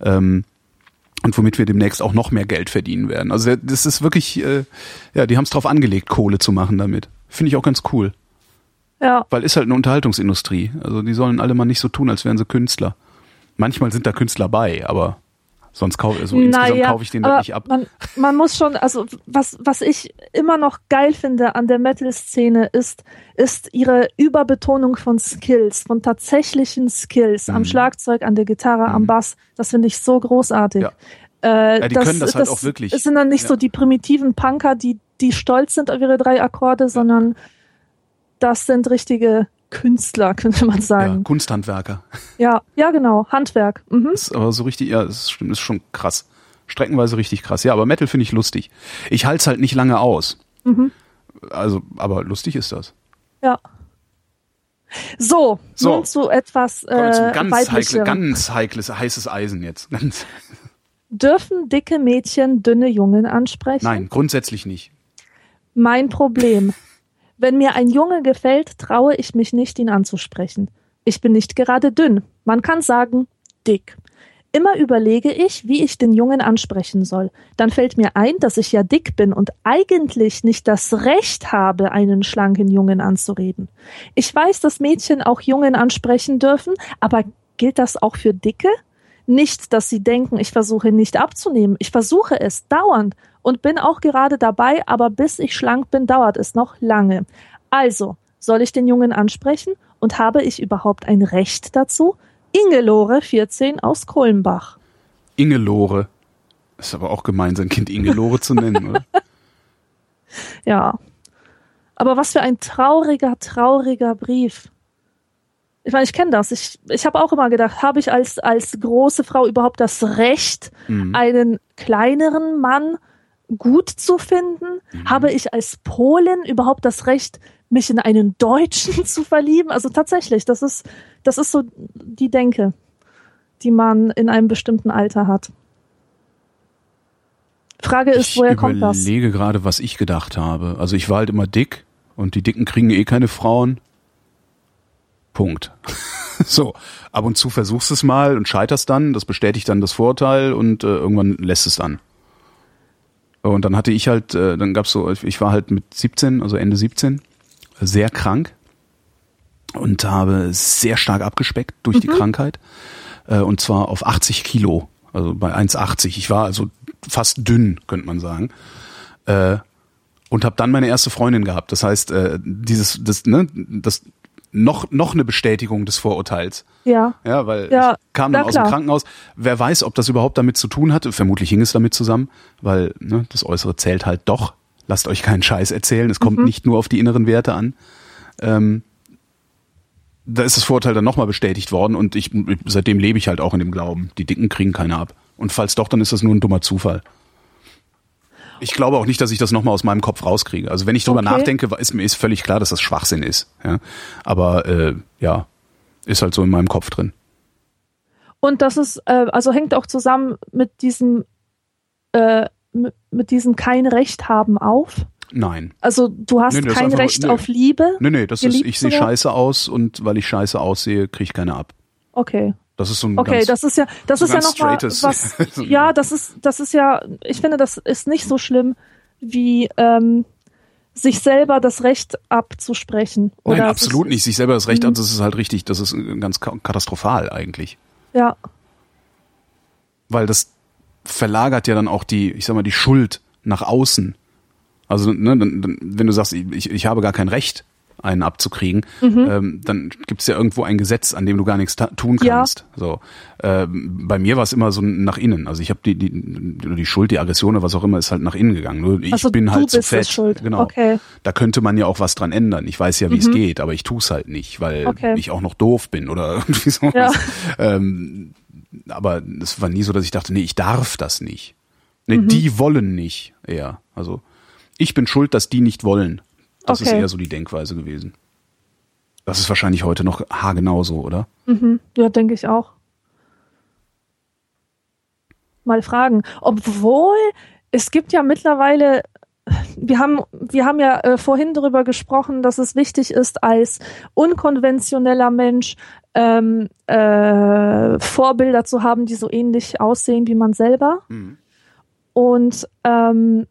Speaker 1: Ähm, und womit wir demnächst auch noch mehr Geld verdienen werden. Also das ist wirklich, äh, ja, die haben es drauf angelegt, Kohle zu machen damit. Finde ich auch ganz cool.
Speaker 3: Ja.
Speaker 1: Weil ist halt eine Unterhaltungsindustrie. Also die sollen alle mal nicht so tun, als wären sie Künstler. Manchmal sind da Künstler bei, aber sonst kaufe also insgesamt
Speaker 3: Naja,
Speaker 1: kaufe ich den das
Speaker 3: aber
Speaker 1: nicht ab.
Speaker 3: Man, man muss schon, also was, was ich immer noch geil finde an der Metal-Szene ist, ist ihre Überbetonung von Skills, von tatsächlichen Skills am
Speaker 1: Mhm.
Speaker 3: Schlagzeug, an der Gitarre, am
Speaker 1: Mhm.
Speaker 3: Bass. Das finde ich so großartig.
Speaker 1: Ja.
Speaker 3: Äh,
Speaker 1: Ja, die können das halt auch wirklich.
Speaker 3: Es sind dann nicht
Speaker 1: Ja.
Speaker 3: so die primitiven Punker, die, die stolz sind auf ihre drei Akkorde, sondern das sind richtige Künstler, <laughs> könnte man
Speaker 1: Ja,
Speaker 3: sagen.
Speaker 1: Kunsthandwerker.
Speaker 3: Ja, ja, genau. Handwerk. Mhm.
Speaker 1: Das ist aber so richtig, ja, das stimmt, ist schon krass. Streckenweise richtig krass. Ja, aber Metal finde ich lustig. Ich halte es halt nicht lange aus.
Speaker 3: Mhm.
Speaker 1: Also, aber lustig ist das.
Speaker 3: Ja. So,
Speaker 1: So.
Speaker 3: nun zu etwas äh,
Speaker 1: ganz, heikle, ganz heikles, heißes Eisen jetzt. Ganz- <laughs>
Speaker 3: Dürfen dicke Mädchen dünne Jungen ansprechen?
Speaker 1: Nein, grundsätzlich nicht.
Speaker 3: Mein Problem. Wenn mir ein Junge gefällt, traue ich mich nicht, ihn anzusprechen. Ich bin nicht gerade dünn. Man kann sagen, dick. Immer überlege ich, wie ich den Jungen ansprechen soll. Dann fällt mir ein, dass ich ja dick bin und eigentlich nicht das Recht habe, einen schlanken Jungen anzureden. Ich weiß, dass Mädchen auch Jungen ansprechen dürfen, aber gilt das auch für Dicke? Nicht, dass sie denken, ich versuche nicht abzunehmen. Ich versuche es dauernd und bin auch gerade dabei, aber bis ich schlank bin, dauert es noch lange. Also, soll ich den Jungen ansprechen und habe ich überhaupt ein Recht dazu? Ingelore, 14, aus Kohlenbach.
Speaker 1: Ingelore. Ist aber auch gemein, sein Kind Ingelore zu nennen, oder? <laughs>
Speaker 3: Ja. Aber was für ein trauriger, trauriger Brief. Ich meine, ich kenne das. Ich, ich habe auch immer gedacht, habe ich als, als große Frau überhaupt das Recht,
Speaker 1: Mhm.
Speaker 3: einen kleineren Mann gut zu finden?
Speaker 1: Mhm.
Speaker 3: Habe ich als Polin überhaupt das Recht, mich in einen Deutschen <laughs> zu verlieben? Also tatsächlich, das ist, das ist so die Denke, die man in einem bestimmten Alter hat. Frage ist,
Speaker 1: Ich
Speaker 3: woher kommt das?
Speaker 1: überlege gerade, was ich gedacht habe. Also ich war halt immer dick und die Dicken kriegen eh keine Frauen. Punkt. <laughs> so, ab und zu versuchst es mal und scheiterst dann, das bestätigt dann das Vorurteil und äh, irgendwann lässt es dann. Und dann hatte ich halt, äh, dann gab's so, ich war halt mit 17, also Ende 17, sehr krank und habe sehr stark abgespeckt durch die Krankheit. Äh, und zwar auf 80 Kilo, also bei 1,80. Ich war also fast dünn, könnte man sagen. Äh, und habe dann meine erste Freundin gehabt. Das heißt, dieses, das, ne, das noch noch eine Bestätigung des Vorurteils.
Speaker 3: Ja,
Speaker 1: Ja, weil
Speaker 3: Ja,
Speaker 1: ich kam dann aus dem
Speaker 3: klar.
Speaker 1: Krankenhaus. Wer weiß, ob das überhaupt damit zu tun hatte. Vermutlich hing es damit zusammen, weil ne, das Äußere zählt halt doch. Lasst euch keinen Scheiß erzählen. Es kommt nicht nur auf die inneren Werte an. Ähm, da ist das Vorurteil dann nochmal bestätigt worden und ich seitdem lebe ich halt auch in dem Glauben. Die Dicken kriegen keine ab. Und falls doch, dann ist das nur ein dummer Zufall. Ich glaube auch nicht, dass ich das nochmal aus meinem Kopf rauskriege. Also wenn ich drüber
Speaker 3: Okay.
Speaker 1: nachdenke, ist mir ist völlig klar, dass das Schwachsinn ist. Ja? Aber äh, ja, ist halt so in meinem Kopf drin.
Speaker 3: Und das ist, äh, also hängt auch zusammen mit diesem, äh, mit, mit diesem kein Recht haben auf.
Speaker 1: Nein.
Speaker 3: Also du hast
Speaker 1: Nee,
Speaker 3: kein
Speaker 1: einfach-
Speaker 3: Recht
Speaker 1: nee.
Speaker 3: auf Liebe.
Speaker 1: Nee, nee, das ist, ich sehe scheiße aus und weil ich scheiße aussehe, kriege ich keine ab.
Speaker 3: Okay.
Speaker 1: Das ist so ein
Speaker 3: Okay,
Speaker 1: ganz,
Speaker 3: das ist ja, das
Speaker 1: so
Speaker 3: ist ja nochmal
Speaker 1: straightes-
Speaker 3: was, <laughs> <laughs> ja, das ist, das ist ja, ich finde, das ist nicht so schlimm, wie, ähm, sich selber das Recht abzusprechen.
Speaker 1: Nein, absolut nicht. Sich selber das Recht
Speaker 3: Mhm.
Speaker 1: hat, das ist halt richtig. Das ist ganz ka- katastrophal eigentlich.
Speaker 3: Ja,
Speaker 1: Weil das verlagert ja dann auch die, ich sag mal, die Schuld nach außen. Also, ne, wenn du sagst, ich, ich habe gar kein Recht, einen abzukriegen,
Speaker 3: Mhm.
Speaker 1: ähm, dann gibt's ja irgendwo ein Gesetz, an dem du gar nichts tun
Speaker 3: Ja.
Speaker 1: kannst. So, ähm, bei mir war es immer so nach innen. Also ich habe die, die, die Schuld, die Aggression oder was auch immer, ist halt nach innen gegangen. Nur ich
Speaker 3: Also
Speaker 1: bin halt zu fett.
Speaker 3: es schuld.
Speaker 1: Genau.
Speaker 3: Okay.
Speaker 1: Da könnte man ja auch was dran ändern. Ich weiß ja, wie es geht, aber ich tu's halt nicht, weil
Speaker 3: Okay.
Speaker 1: ich auch noch doof bin oder <laughs> irgendwie so.
Speaker 3: Ja.
Speaker 1: Ähm, aber es war nie so, dass ich dachte, nee, ich darf das nicht. Nee,
Speaker 3: Mhm.
Speaker 1: die wollen nicht eher. Also ich bin schuld, dass die nicht wollen. Das ist
Speaker 3: Okay.
Speaker 1: eher so die Denkweise gewesen. Das ist wahrscheinlich heute noch haargenau so, oder?
Speaker 3: Mhm. Ja, denke ich auch. Mal fragen. Obwohl, es gibt ja mittlerweile, wir haben, wir haben ja äh, vorhin darüber gesprochen, dass es wichtig ist, als unkonventioneller Mensch ähm, äh, Vorbilder zu haben, die so ähnlich aussehen wie man selber. Und ähm,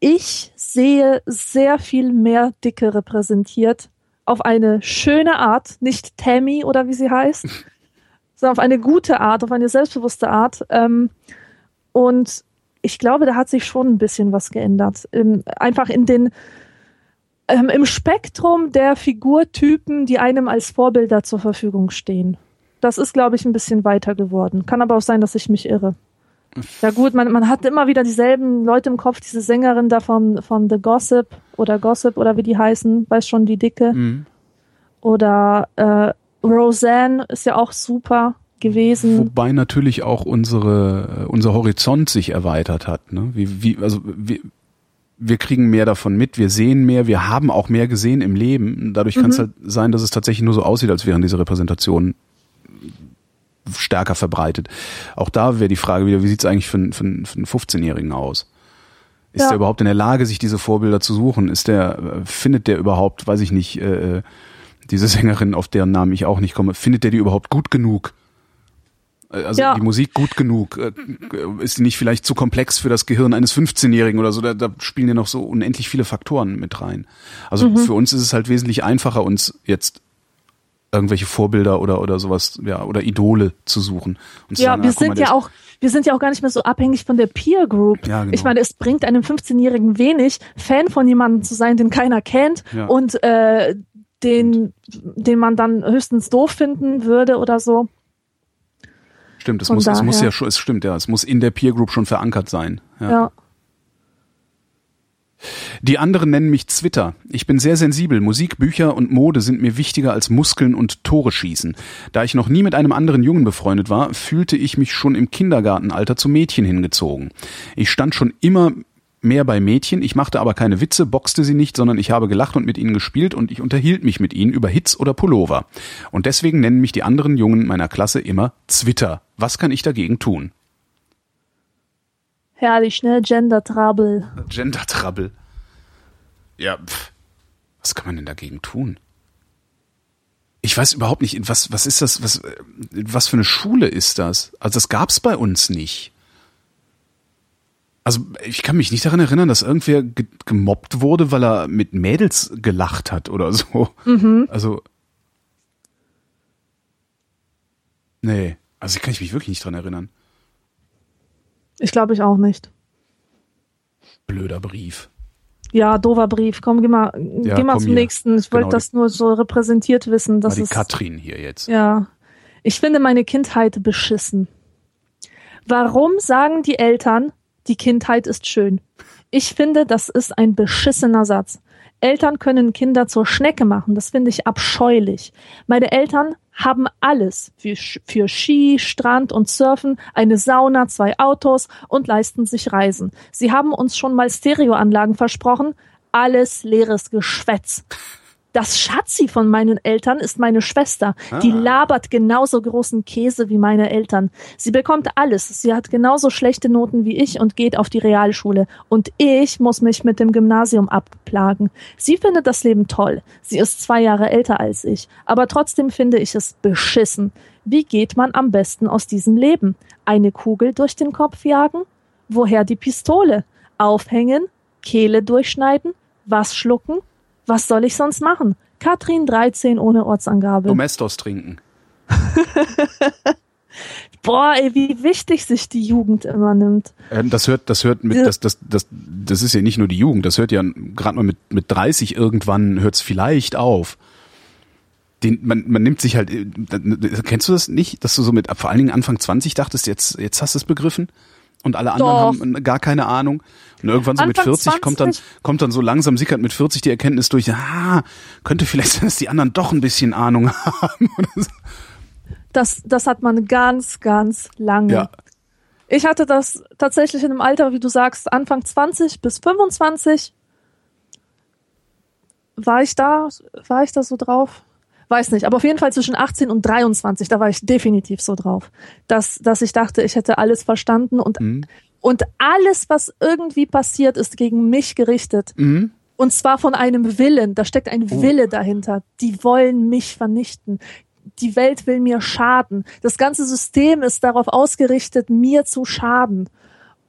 Speaker 3: ich sehe sehr viel mehr Dicke repräsentiert auf eine schöne Art, nicht Tammy oder wie sie heißt, <laughs> sondern auf eine gute Art, auf eine selbstbewusste Art. Ähm, und ich glaube, da hat sich schon ein bisschen was geändert. Einfach in den ähm, im Spektrum der Figurtypen, die einem als Vorbilder zur Verfügung stehen. Das ist, glaube ich, ein bisschen weiter geworden. Kann aber auch sein, dass ich mich irre. Ja gut, man, man hat immer wieder dieselben Leute im Kopf, diese Sängerin da von, von The Gossip oder Gossip oder wie die heißen, weiß schon, die Dicke.
Speaker 1: Mhm.
Speaker 3: Oder äh, Roseanne ist ja auch super gewesen.
Speaker 1: Wobei natürlich auch unsere, äh, unser Horizont sich erweitert hat. Ne? Wie, wie, also wir, wir kriegen mehr davon mit, wir sehen mehr, wir haben auch mehr gesehen im Leben. Dadurch kann es halt sein, dass es tatsächlich nur so aussieht, als wären diese Repräsentationen stärker verbreitet. Auch da wäre die Frage wieder, wie sieht es eigentlich für, einen- für, für einen 15-Jährigen aus? Ist
Speaker 3: Ja.
Speaker 1: der überhaupt in der Lage, sich diese Vorbilder zu suchen? Ist der, äh, findet der überhaupt, weiß ich nicht, äh, diese Sängerin, auf deren Namen ich auch nicht komme, findet der die überhaupt gut genug? Äh, Also
Speaker 3: Ja.
Speaker 1: die Musik gut genug? Äh, Ist die nicht vielleicht zu komplex für das Gehirn eines 15-Jährigen oder so? Da, da spielen ja noch so unendlich viele Faktoren mit rein. Also
Speaker 3: Mhm.
Speaker 1: für uns ist es halt wesentlich einfacher, uns jetzt irgendwelche Vorbilder oder oder sowas, ja, oder Idole zu suchen. Und zu
Speaker 3: Ja,
Speaker 1: sagen,
Speaker 3: wir
Speaker 1: ah, mal,
Speaker 3: sind
Speaker 1: der
Speaker 3: ja auch, wir sind ja auch gar nicht mehr so abhängig von der Peer Group.
Speaker 1: Ja, genau.
Speaker 3: Ich meine, es bringt einem 15-Jährigen wenig, Fan von jemandem zu sein, den keiner kennt
Speaker 1: Ja.
Speaker 3: und äh, den, den man dann höchstens doof finden würde oder so.
Speaker 1: Stimmt, es
Speaker 3: Von
Speaker 1: muss, es muss
Speaker 3: daher.
Speaker 1: ja schon, es stimmt, ja, es muss in der Peer Group schon verankert sein. Ja.
Speaker 3: Ja.
Speaker 1: Die anderen nennen mich Zwitter. Ich bin sehr sensibel. Musik, Bücher und Mode sind mir wichtiger als Muskeln und Tore schießen. Da ich noch nie mit einem anderen Jungen befreundet war, fühlte ich mich schon im Kindergartenalter zu Mädchen hingezogen. Ich stand schon immer mehr bei Mädchen, ich machte aber keine Witze, boxte sie nicht, sondern ich habe gelacht und mit ihnen gespielt und ich unterhielt mich mit ihnen über Hits oder Pullover. Und deswegen nennen mich die anderen Jungen meiner Klasse immer Zwitter. Was kann ich dagegen tun?
Speaker 3: Herrlich, ne? Gender Trouble.
Speaker 1: Gender Trouble. Ja, pff. was kann man denn dagegen tun? Ich weiß überhaupt nicht, was, was ist das, was, was für eine Schule ist das? Also das gab's bei uns nicht. Also ich kann mich nicht daran erinnern, dass irgendwer ge gemobbt wurde, weil er mit Mädels gelacht hat oder so. Also nee, also kann ich mich wirklich nicht dran erinnern.
Speaker 3: Ich glaube ich auch nicht.
Speaker 1: Blöder Brief.
Speaker 3: Ja, doofer Brief. Komm, geh mal,
Speaker 1: Ja,
Speaker 3: geh mal zum
Speaker 1: hier.
Speaker 3: nächsten. Ich wollte
Speaker 1: Genau,
Speaker 3: das nur so repräsentiert wissen. Das
Speaker 1: die
Speaker 3: ist,
Speaker 1: Katrin hier jetzt.
Speaker 3: Ja. Ich finde meine Kindheit beschissen. Warum sagen die Eltern, die Kindheit ist schön? Ich finde, das ist ein beschissener Satz. Eltern können Kinder zur Schnecke machen. Das finde ich abscheulich. Meine Eltern haben alles für, für Ski, Strand und Surfen, eine Sauna, zwei Autos und leisten sich Reisen. Sie haben uns schon mal Stereoanlagen versprochen. Alles leeres Geschwätz. Das Schatzi von meinen Eltern ist meine Schwester. Die labert genauso großen Käse wie meine Eltern. Sie bekommt alles. Sie hat genauso schlechte Noten wie ich und geht auf die Realschule. Und ich muss mich mit dem Gymnasium abplagen. Sie findet das Leben toll. Sie ist zwei Jahre älter als ich. Aber trotzdem finde ich es beschissen. Wie geht man am besten aus diesem Leben? Eine Kugel durch den Kopf jagen? Woher die Pistole? Aufhängen? Kehle durchschneiden? Was schlucken? Was soll ich sonst machen? Katrin 13 ohne Ortsangabe.
Speaker 1: Domestos trinken. <laughs>
Speaker 3: Boah, ey, wie wichtig sich die Jugend immer nimmt.
Speaker 1: Ähm, Das hört, das hört mit, das, das, das, das ist ja nicht nur die Jugend, das hört ja gerade mal mit, mit 30 irgendwann hört es vielleicht auf. Den, man, man nimmt sich halt, äh, kennst du das nicht, dass du so mit, vor allen Dingen Anfang 20 dachtest, jetzt, jetzt hast du es begriffen? Und alle anderen
Speaker 3: Doch.
Speaker 1: haben gar keine Ahnung. Und irgendwann so mit
Speaker 3: Anfang
Speaker 1: 40 kommt dann,
Speaker 3: 20?
Speaker 1: kommt dann so langsam sickert mit 40 die Erkenntnis durch, ah, könnte vielleicht sein, dass die anderen doch ein bisschen Ahnung <laughs> haben. So.
Speaker 3: Das, das hat man ganz, ganz lange.
Speaker 1: Ja.
Speaker 3: Ich hatte das tatsächlich in einem Alter, wie du sagst, Anfang 20 bis 25. War ich da? War ich da so drauf? Weiß nicht, aber auf jeden Fall zwischen 18 und 23, da war ich definitiv so drauf, dass, dass ich dachte, ich hätte alles verstanden und, und alles, was irgendwie passiert, ist gegen mich gerichtet. Und zwar von einem Willen. Da steckt ein Wille dahinter. Die wollen mich vernichten. Die Welt will mir schaden. Das ganze System ist darauf ausgerichtet, mir zu schaden.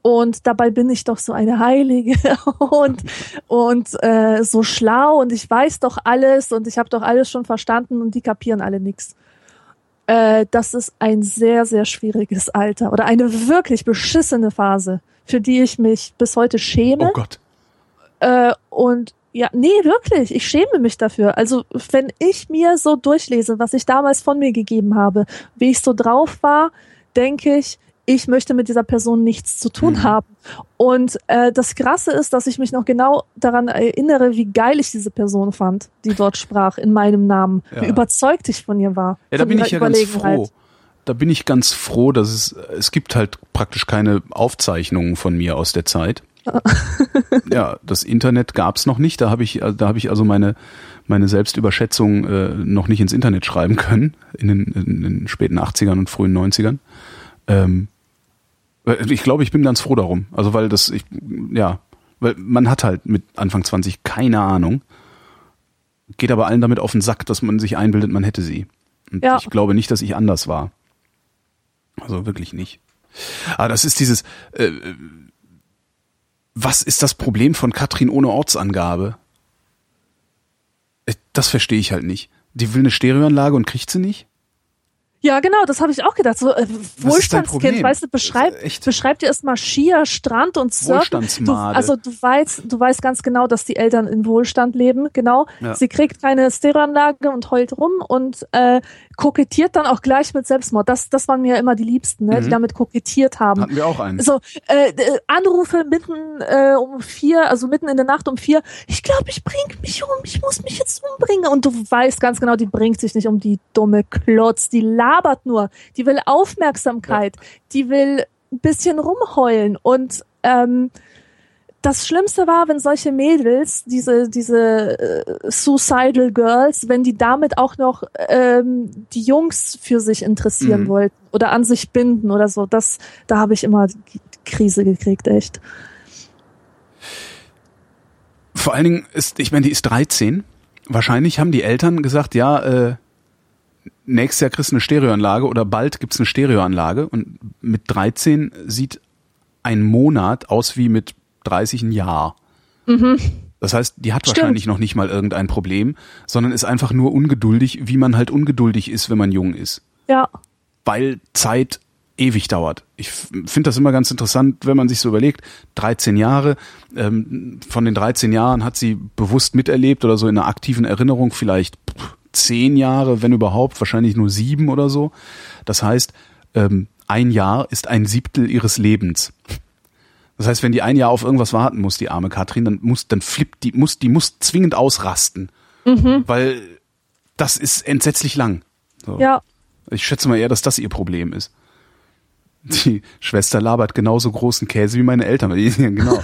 Speaker 3: Und dabei bin ich doch so eine Heilige <laughs> und, und äh, so schlau und ich weiß doch alles und ich habe doch alles schon verstanden und die kapieren alle nix. Äh, das ist ein sehr, sehr schwieriges Alter oder eine wirklich beschissene Phase, für die ich mich bis heute schäme.
Speaker 1: Oh Gott.
Speaker 3: Äh, und ja, nee, wirklich, ich schäme mich dafür. Also, wenn ich mir so durchlese, was ich damals von mir gegeben habe, wie ich so drauf war, denke ich, ich möchte mit dieser Person nichts zu tun haben. Und äh, das Krasse ist, dass ich mich noch genau daran erinnere, wie geil ich diese Person fand, die dort sprach, in meinem Namen.
Speaker 1: Ja.
Speaker 3: Wie überzeugt ich von ihr war.
Speaker 1: Ja, da bin ich ja ganz froh. Da bin ich ganz froh, dass es, es gibt halt praktisch keine Aufzeichnungen von mir aus der Zeit. <laughs> ja, das Internet gab's noch nicht. Da habe ich, da habe ich also meine meine Selbstüberschätzung äh, noch nicht ins Internet schreiben können in den, in den späten 80ern und frühen 90ern. Ähm, ich glaube, ich bin ganz froh darum. Also weil das, ich, ja, weil man hat halt mit Anfang 20 keine Ahnung. geht aber allen damit auf den Sack, dass man sich einbildet, man hätte sie. Und
Speaker 3: Ja.
Speaker 1: ich glaube nicht, dass ich anders war. Also wirklich nicht. Aber das ist dieses, äh, was ist das Problem von Katrin ohne Ortsangabe? Äh, Das verstehe ich halt nicht. Die will eine Stereoanlage und kriegt sie nicht?
Speaker 3: Ja, genau, das habe ich auch gedacht. So äh? Wohlstandskind, weißt du, beschreib, beschreib dir erstmal Skier, Strand und Surfen. Du, also du weißt, du weißt ganz genau, dass die Eltern in Wohlstand leben, genau.
Speaker 1: Ja.
Speaker 3: Sie kriegt keine Stereoanlage und heult rum und äh, kokettiert dann auch gleich mit Selbstmord. Das, das waren mir ja immer die Liebsten, ne, die
Speaker 1: Mhm.
Speaker 3: damit kokettiert haben.
Speaker 1: Hatten wir auch einen.
Speaker 3: So, äh, Anrufe mitten äh, um vier, also mitten in der Nacht um vier. Ich glaube, ich bring mich um, ich muss mich jetzt umbringen. Und du weißt ganz genau, die bringt sich nicht um, die dumme Klotz. Die labert nur. Die will Aufmerksamkeit. Die will ein bisschen rumheulen. Und ähm, das Schlimmste war, wenn solche Mädels, diese, diese äh, Suicidal Girls, wenn die damit auch noch ähm, die Jungs für sich interessieren
Speaker 1: Mhm.
Speaker 3: wollten oder an sich binden oder so. Das, da habe ich immer die Krise gekriegt, echt.
Speaker 1: Vor allen Dingen ist, ich meine, die ist 13. Wahrscheinlich haben die Eltern gesagt, ja, äh, nächstes Jahr kriegst du eine Stereoanlage oder bald gibt's eine Stereoanlage und mit 13 sieht ein Monat aus wie mit 30 ein Jahr. Das heißt, die hat
Speaker 3: Stimmt.
Speaker 1: wahrscheinlich noch nicht mal irgendein Problem, sondern ist einfach nur ungeduldig, wie man halt ungeduldig ist, wenn man jung ist
Speaker 3: Ja,
Speaker 1: weil Zeit ewig dauert. Ich finde das immer ganz interessant, wenn man sich so überlegt, 13 Jahre, ähm, von den 13 Jahren hat sie bewusst miterlebt oder so in einer aktiven Erinnerung vielleicht 10 Jahre, wenn überhaupt, wahrscheinlich nur sieben oder so. Das heißt, ähm, ein Jahr ist ein Siebtel ihres Lebens. Das heißt, wenn die ein Jahr auf irgendwas warten muss, die arme Katrin, dann muss, dann flippt die, muss, die muss zwingend ausrasten. Weil das ist entsetzlich lang. So.
Speaker 3: ja.
Speaker 1: Ich schätze mal eher, dass das ihr Problem ist. Die Schwester labert genauso großen Käse wie meine Eltern. Weil die, <laughs> genau.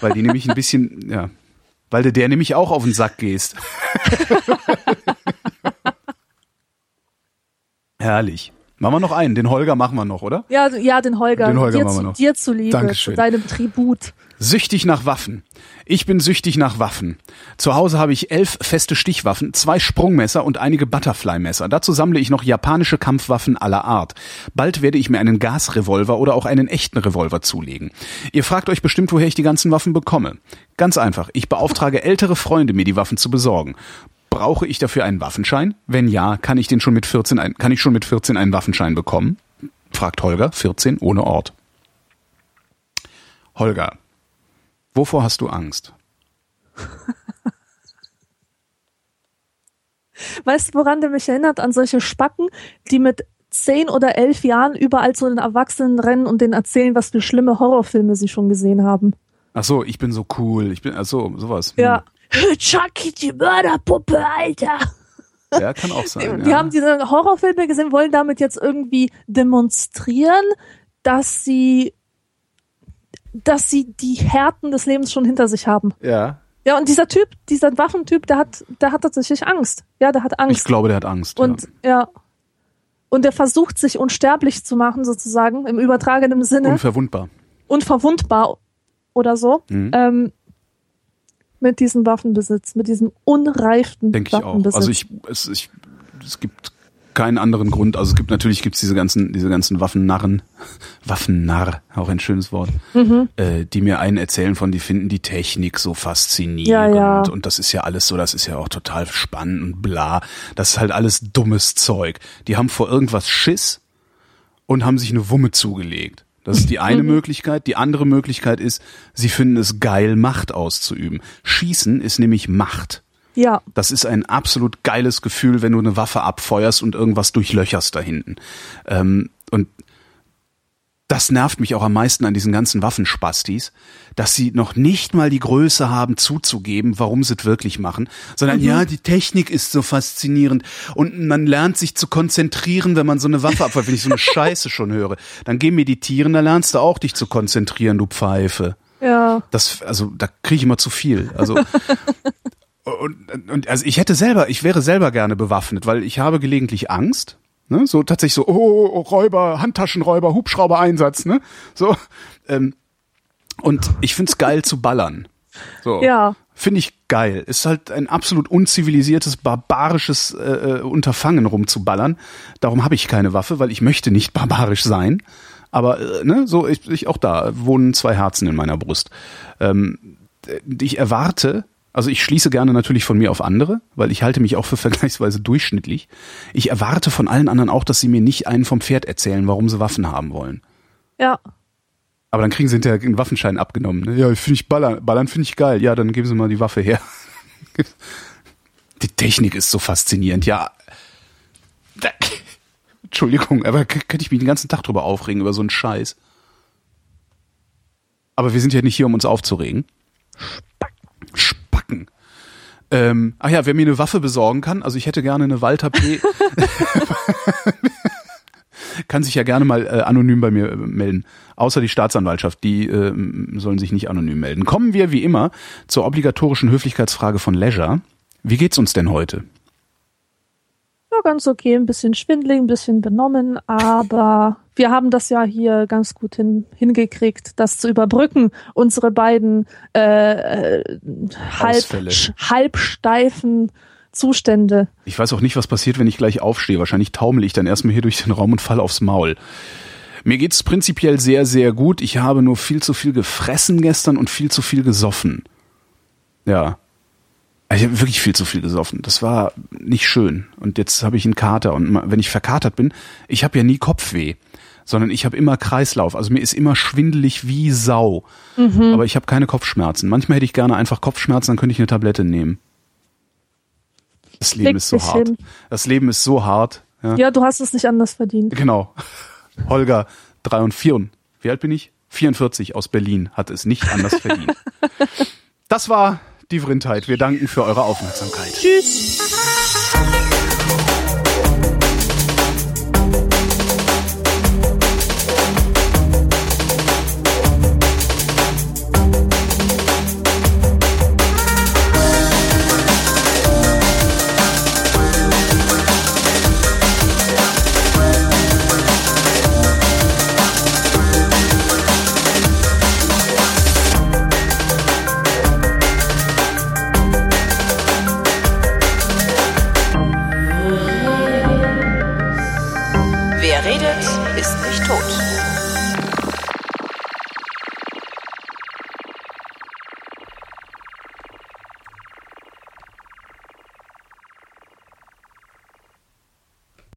Speaker 1: Weil die nämlich ein bisschen, ja. Weil du der nämlich auch auf den Sack gehst. <laughs> Herrlich. Machen wir noch einen. Den Holger machen wir noch, oder?
Speaker 3: Ja, ja, den Holger.
Speaker 1: Den Holger
Speaker 3: dir,
Speaker 1: machen wir
Speaker 3: zu,
Speaker 1: noch.
Speaker 3: dir zuliebe,
Speaker 1: Dankeschön.
Speaker 3: zu deinem Tribut.
Speaker 1: Süchtig nach Waffen. Ich bin süchtig nach Waffen. Zu Hause habe ich elf feste Stichwaffen, zwei Sprungmesser und einige Butterfly-Messer. Dazu sammle ich noch japanische Kampfwaffen aller Art. Bald werde ich mir einen Gasrevolver oder auch einen echten Revolver zulegen. Ihr fragt euch bestimmt, woher ich die ganzen Waffen bekomme. Ganz einfach. Ich beauftrage ältere Freunde, mir die Waffen zu besorgen. Brauche ich dafür einen Waffenschein? Wenn ja, kann ich den schon mit 14 ein, kann ich schon mit 14 einen Waffenschein bekommen? Fragt Holger, 14 ohne Ort. Holger, wovor hast du Angst? <laughs>
Speaker 3: Weißt du, woran der mich erinnert? An solche Spacken, die mit zehn oder elf Jahren überall zu den Erwachsenen rennen und denen erzählen, was für schlimme Horrorfilme sie schon gesehen haben.
Speaker 1: Ach so, ich bin so cool. Ich bin, ach so, sowas. Hm.
Speaker 3: Ja. Chucky, die Mörderpuppe, Alter.
Speaker 1: Ja, kann auch sein.
Speaker 3: Die
Speaker 1: ja.
Speaker 3: haben diese Horrorfilme gesehen, wollen damit jetzt irgendwie demonstrieren, dass sie, dass sie die Härten des Lebens schon hinter sich haben.
Speaker 1: ja.
Speaker 3: Ja, und dieser Typ, dieser Waffentyp, der hat, der hat tatsächlich Angst. Ja, der hat Angst.
Speaker 1: Ich glaube, der hat Angst.
Speaker 3: Und ja. Und der versucht sich unsterblich zu machen, sozusagen, im übertragenen
Speaker 1: ja.
Speaker 3: Sinne,
Speaker 1: Unverwundbar.
Speaker 3: unverwundbar oder so,
Speaker 1: Mhm.
Speaker 3: ähm, mit diesem Waffenbesitz, mit diesem unreiften
Speaker 1: Denke ich auch.
Speaker 3: Waffenbesitz.
Speaker 1: Also ich, es, ich, es gibt keinen anderen Grund. Also es gibt natürlich gibt's diese ganzen, diese ganzen Waffennarren, <laughs> Waffennarr, auch ein schönes Wort,
Speaker 3: Mhm.
Speaker 1: äh, die mir einen erzählen von, die finden die Technik so faszinierend
Speaker 3: Ja, ja.
Speaker 1: und das ist ja alles so, das ist ja auch total spannend und bla. Das ist halt alles dummes Zeug. Die haben vor irgendwas Schiss und haben sich eine Wumme zugelegt. Das ist die eine
Speaker 3: Mhm.
Speaker 1: Möglichkeit. Die andere Möglichkeit ist, sie finden es geil, Macht auszuüben. Schießen ist nämlich Macht.
Speaker 3: ja,
Speaker 1: Das ist ein absolut geiles Gefühl, wenn du eine Waffe abfeuerst und irgendwas durchlöcherst da hinten. Ähm, und das nervt mich auch am meisten an diesen ganzen Waffenspastis, dass sie noch nicht mal die Größe haben zuzugeben, warum sie es wirklich machen, sondern ja, die Technik ist so faszinierend und man lernt sich zu konzentrieren, wenn man so eine Waffe abfeuert. Wenn ich so eine <laughs> Scheiße schon höre, dann geh meditieren, da lernst du auch dich zu konzentrieren, du Pfeife.
Speaker 3: ja.
Speaker 1: Das, also da kriege ich immer zu viel. Also <laughs> und, und also ich hätte selber, ich wäre selber gerne bewaffnet, weil ich habe gelegentlich Angst. Ne? So tatsächlich so, oh, oh, Räuber, Handtaschenräuber, Hubschrauber-Einsatz, ne? So. Ähm, und ich find's geil zu ballern. So.
Speaker 3: Ja.
Speaker 1: Finde ich geil. Ist halt ein absolut unzivilisiertes, barbarisches äh, äh Unterfangen rumzuballern. Darum habe ich keine Waffe, weil ich möchte nicht barbarisch sein. Aber äh, ne, so ich, ich auch da wohnen zwei Herzen in meiner Brust. Ähm, ich erwarte, also ich schließe gerne natürlich von mir auf andere, weil ich halte mich auch für <laughs> vergleichsweise durchschnittlich. Ich erwarte von allen anderen auch, dass sie mir nicht einen vom Pferd erzählen, warum sie Waffen haben wollen.
Speaker 3: Ja.
Speaker 1: Aber dann kriegen sie hinterher einen Waffenschein abgenommen. Ne? Ja, finde ich ballern, ballern finde ich geil. Ja, dann geben sie mal die Waffe her. <laughs> Die Technik ist so faszinierend. Ja. <laughs> Entschuldigung, aber könnte ich mich den ganzen Tag drüber aufregen über so einen Scheiß. Aber wir sind ja nicht hier, um uns aufzuregen. Ähm, ach ja, wer mir eine Waffe besorgen kann, also ich hätte gerne eine Walter P. <laughs> kann sich ja gerne mal äh, anonym bei mir äh, melden. Außer die Staatsanwaltschaft, die äh, sollen sich nicht anonym melden. Kommen wir wie immer zur obligatorischen Höflichkeitsfrage von Leisure. Wie geht's uns denn heute?
Speaker 3: Ja, ganz okay, ein bisschen schwindelig, ein bisschen benommen, aber wir haben das ja hier ganz gut hin, hingekriegt, das zu überbrücken. Unsere beiden äh, äh halb, halbsteifen Zustände.
Speaker 1: Ich weiß auch nicht, was passiert, wenn ich gleich aufstehe. Wahrscheinlich taumel ich dann erstmal hier durch den Raum und fall aufs Maul. Mir geht's prinzipiell sehr, sehr gut. Ich habe nur viel zu viel gefressen gestern und viel zu viel gesoffen. Ja. Ich habe wirklich viel zu viel gesoffen. Das war nicht schön. Und jetzt habe ich einen Kater. Und wenn ich verkatert bin, ich habe ja nie Kopfweh, sondern ich habe immer Kreislauf. Also mir ist immer schwindelig wie Sau. Mhm. Aber ich habe keine Kopfschmerzen. Manchmal hätte ich gerne einfach Kopfschmerzen, dann könnte ich eine Tablette nehmen. Das Leben ist so hart. Das Leben ist so hart.
Speaker 3: Ja. ja, du hast es nicht anders verdient.
Speaker 1: Genau. Holger, drei und vier wie alt bin ich? 44 aus Berlin hat es nicht anders verdient. <laughs> Das war die Vrindheit. Wir danken für eure Aufmerksamkeit.
Speaker 3: Tschüss.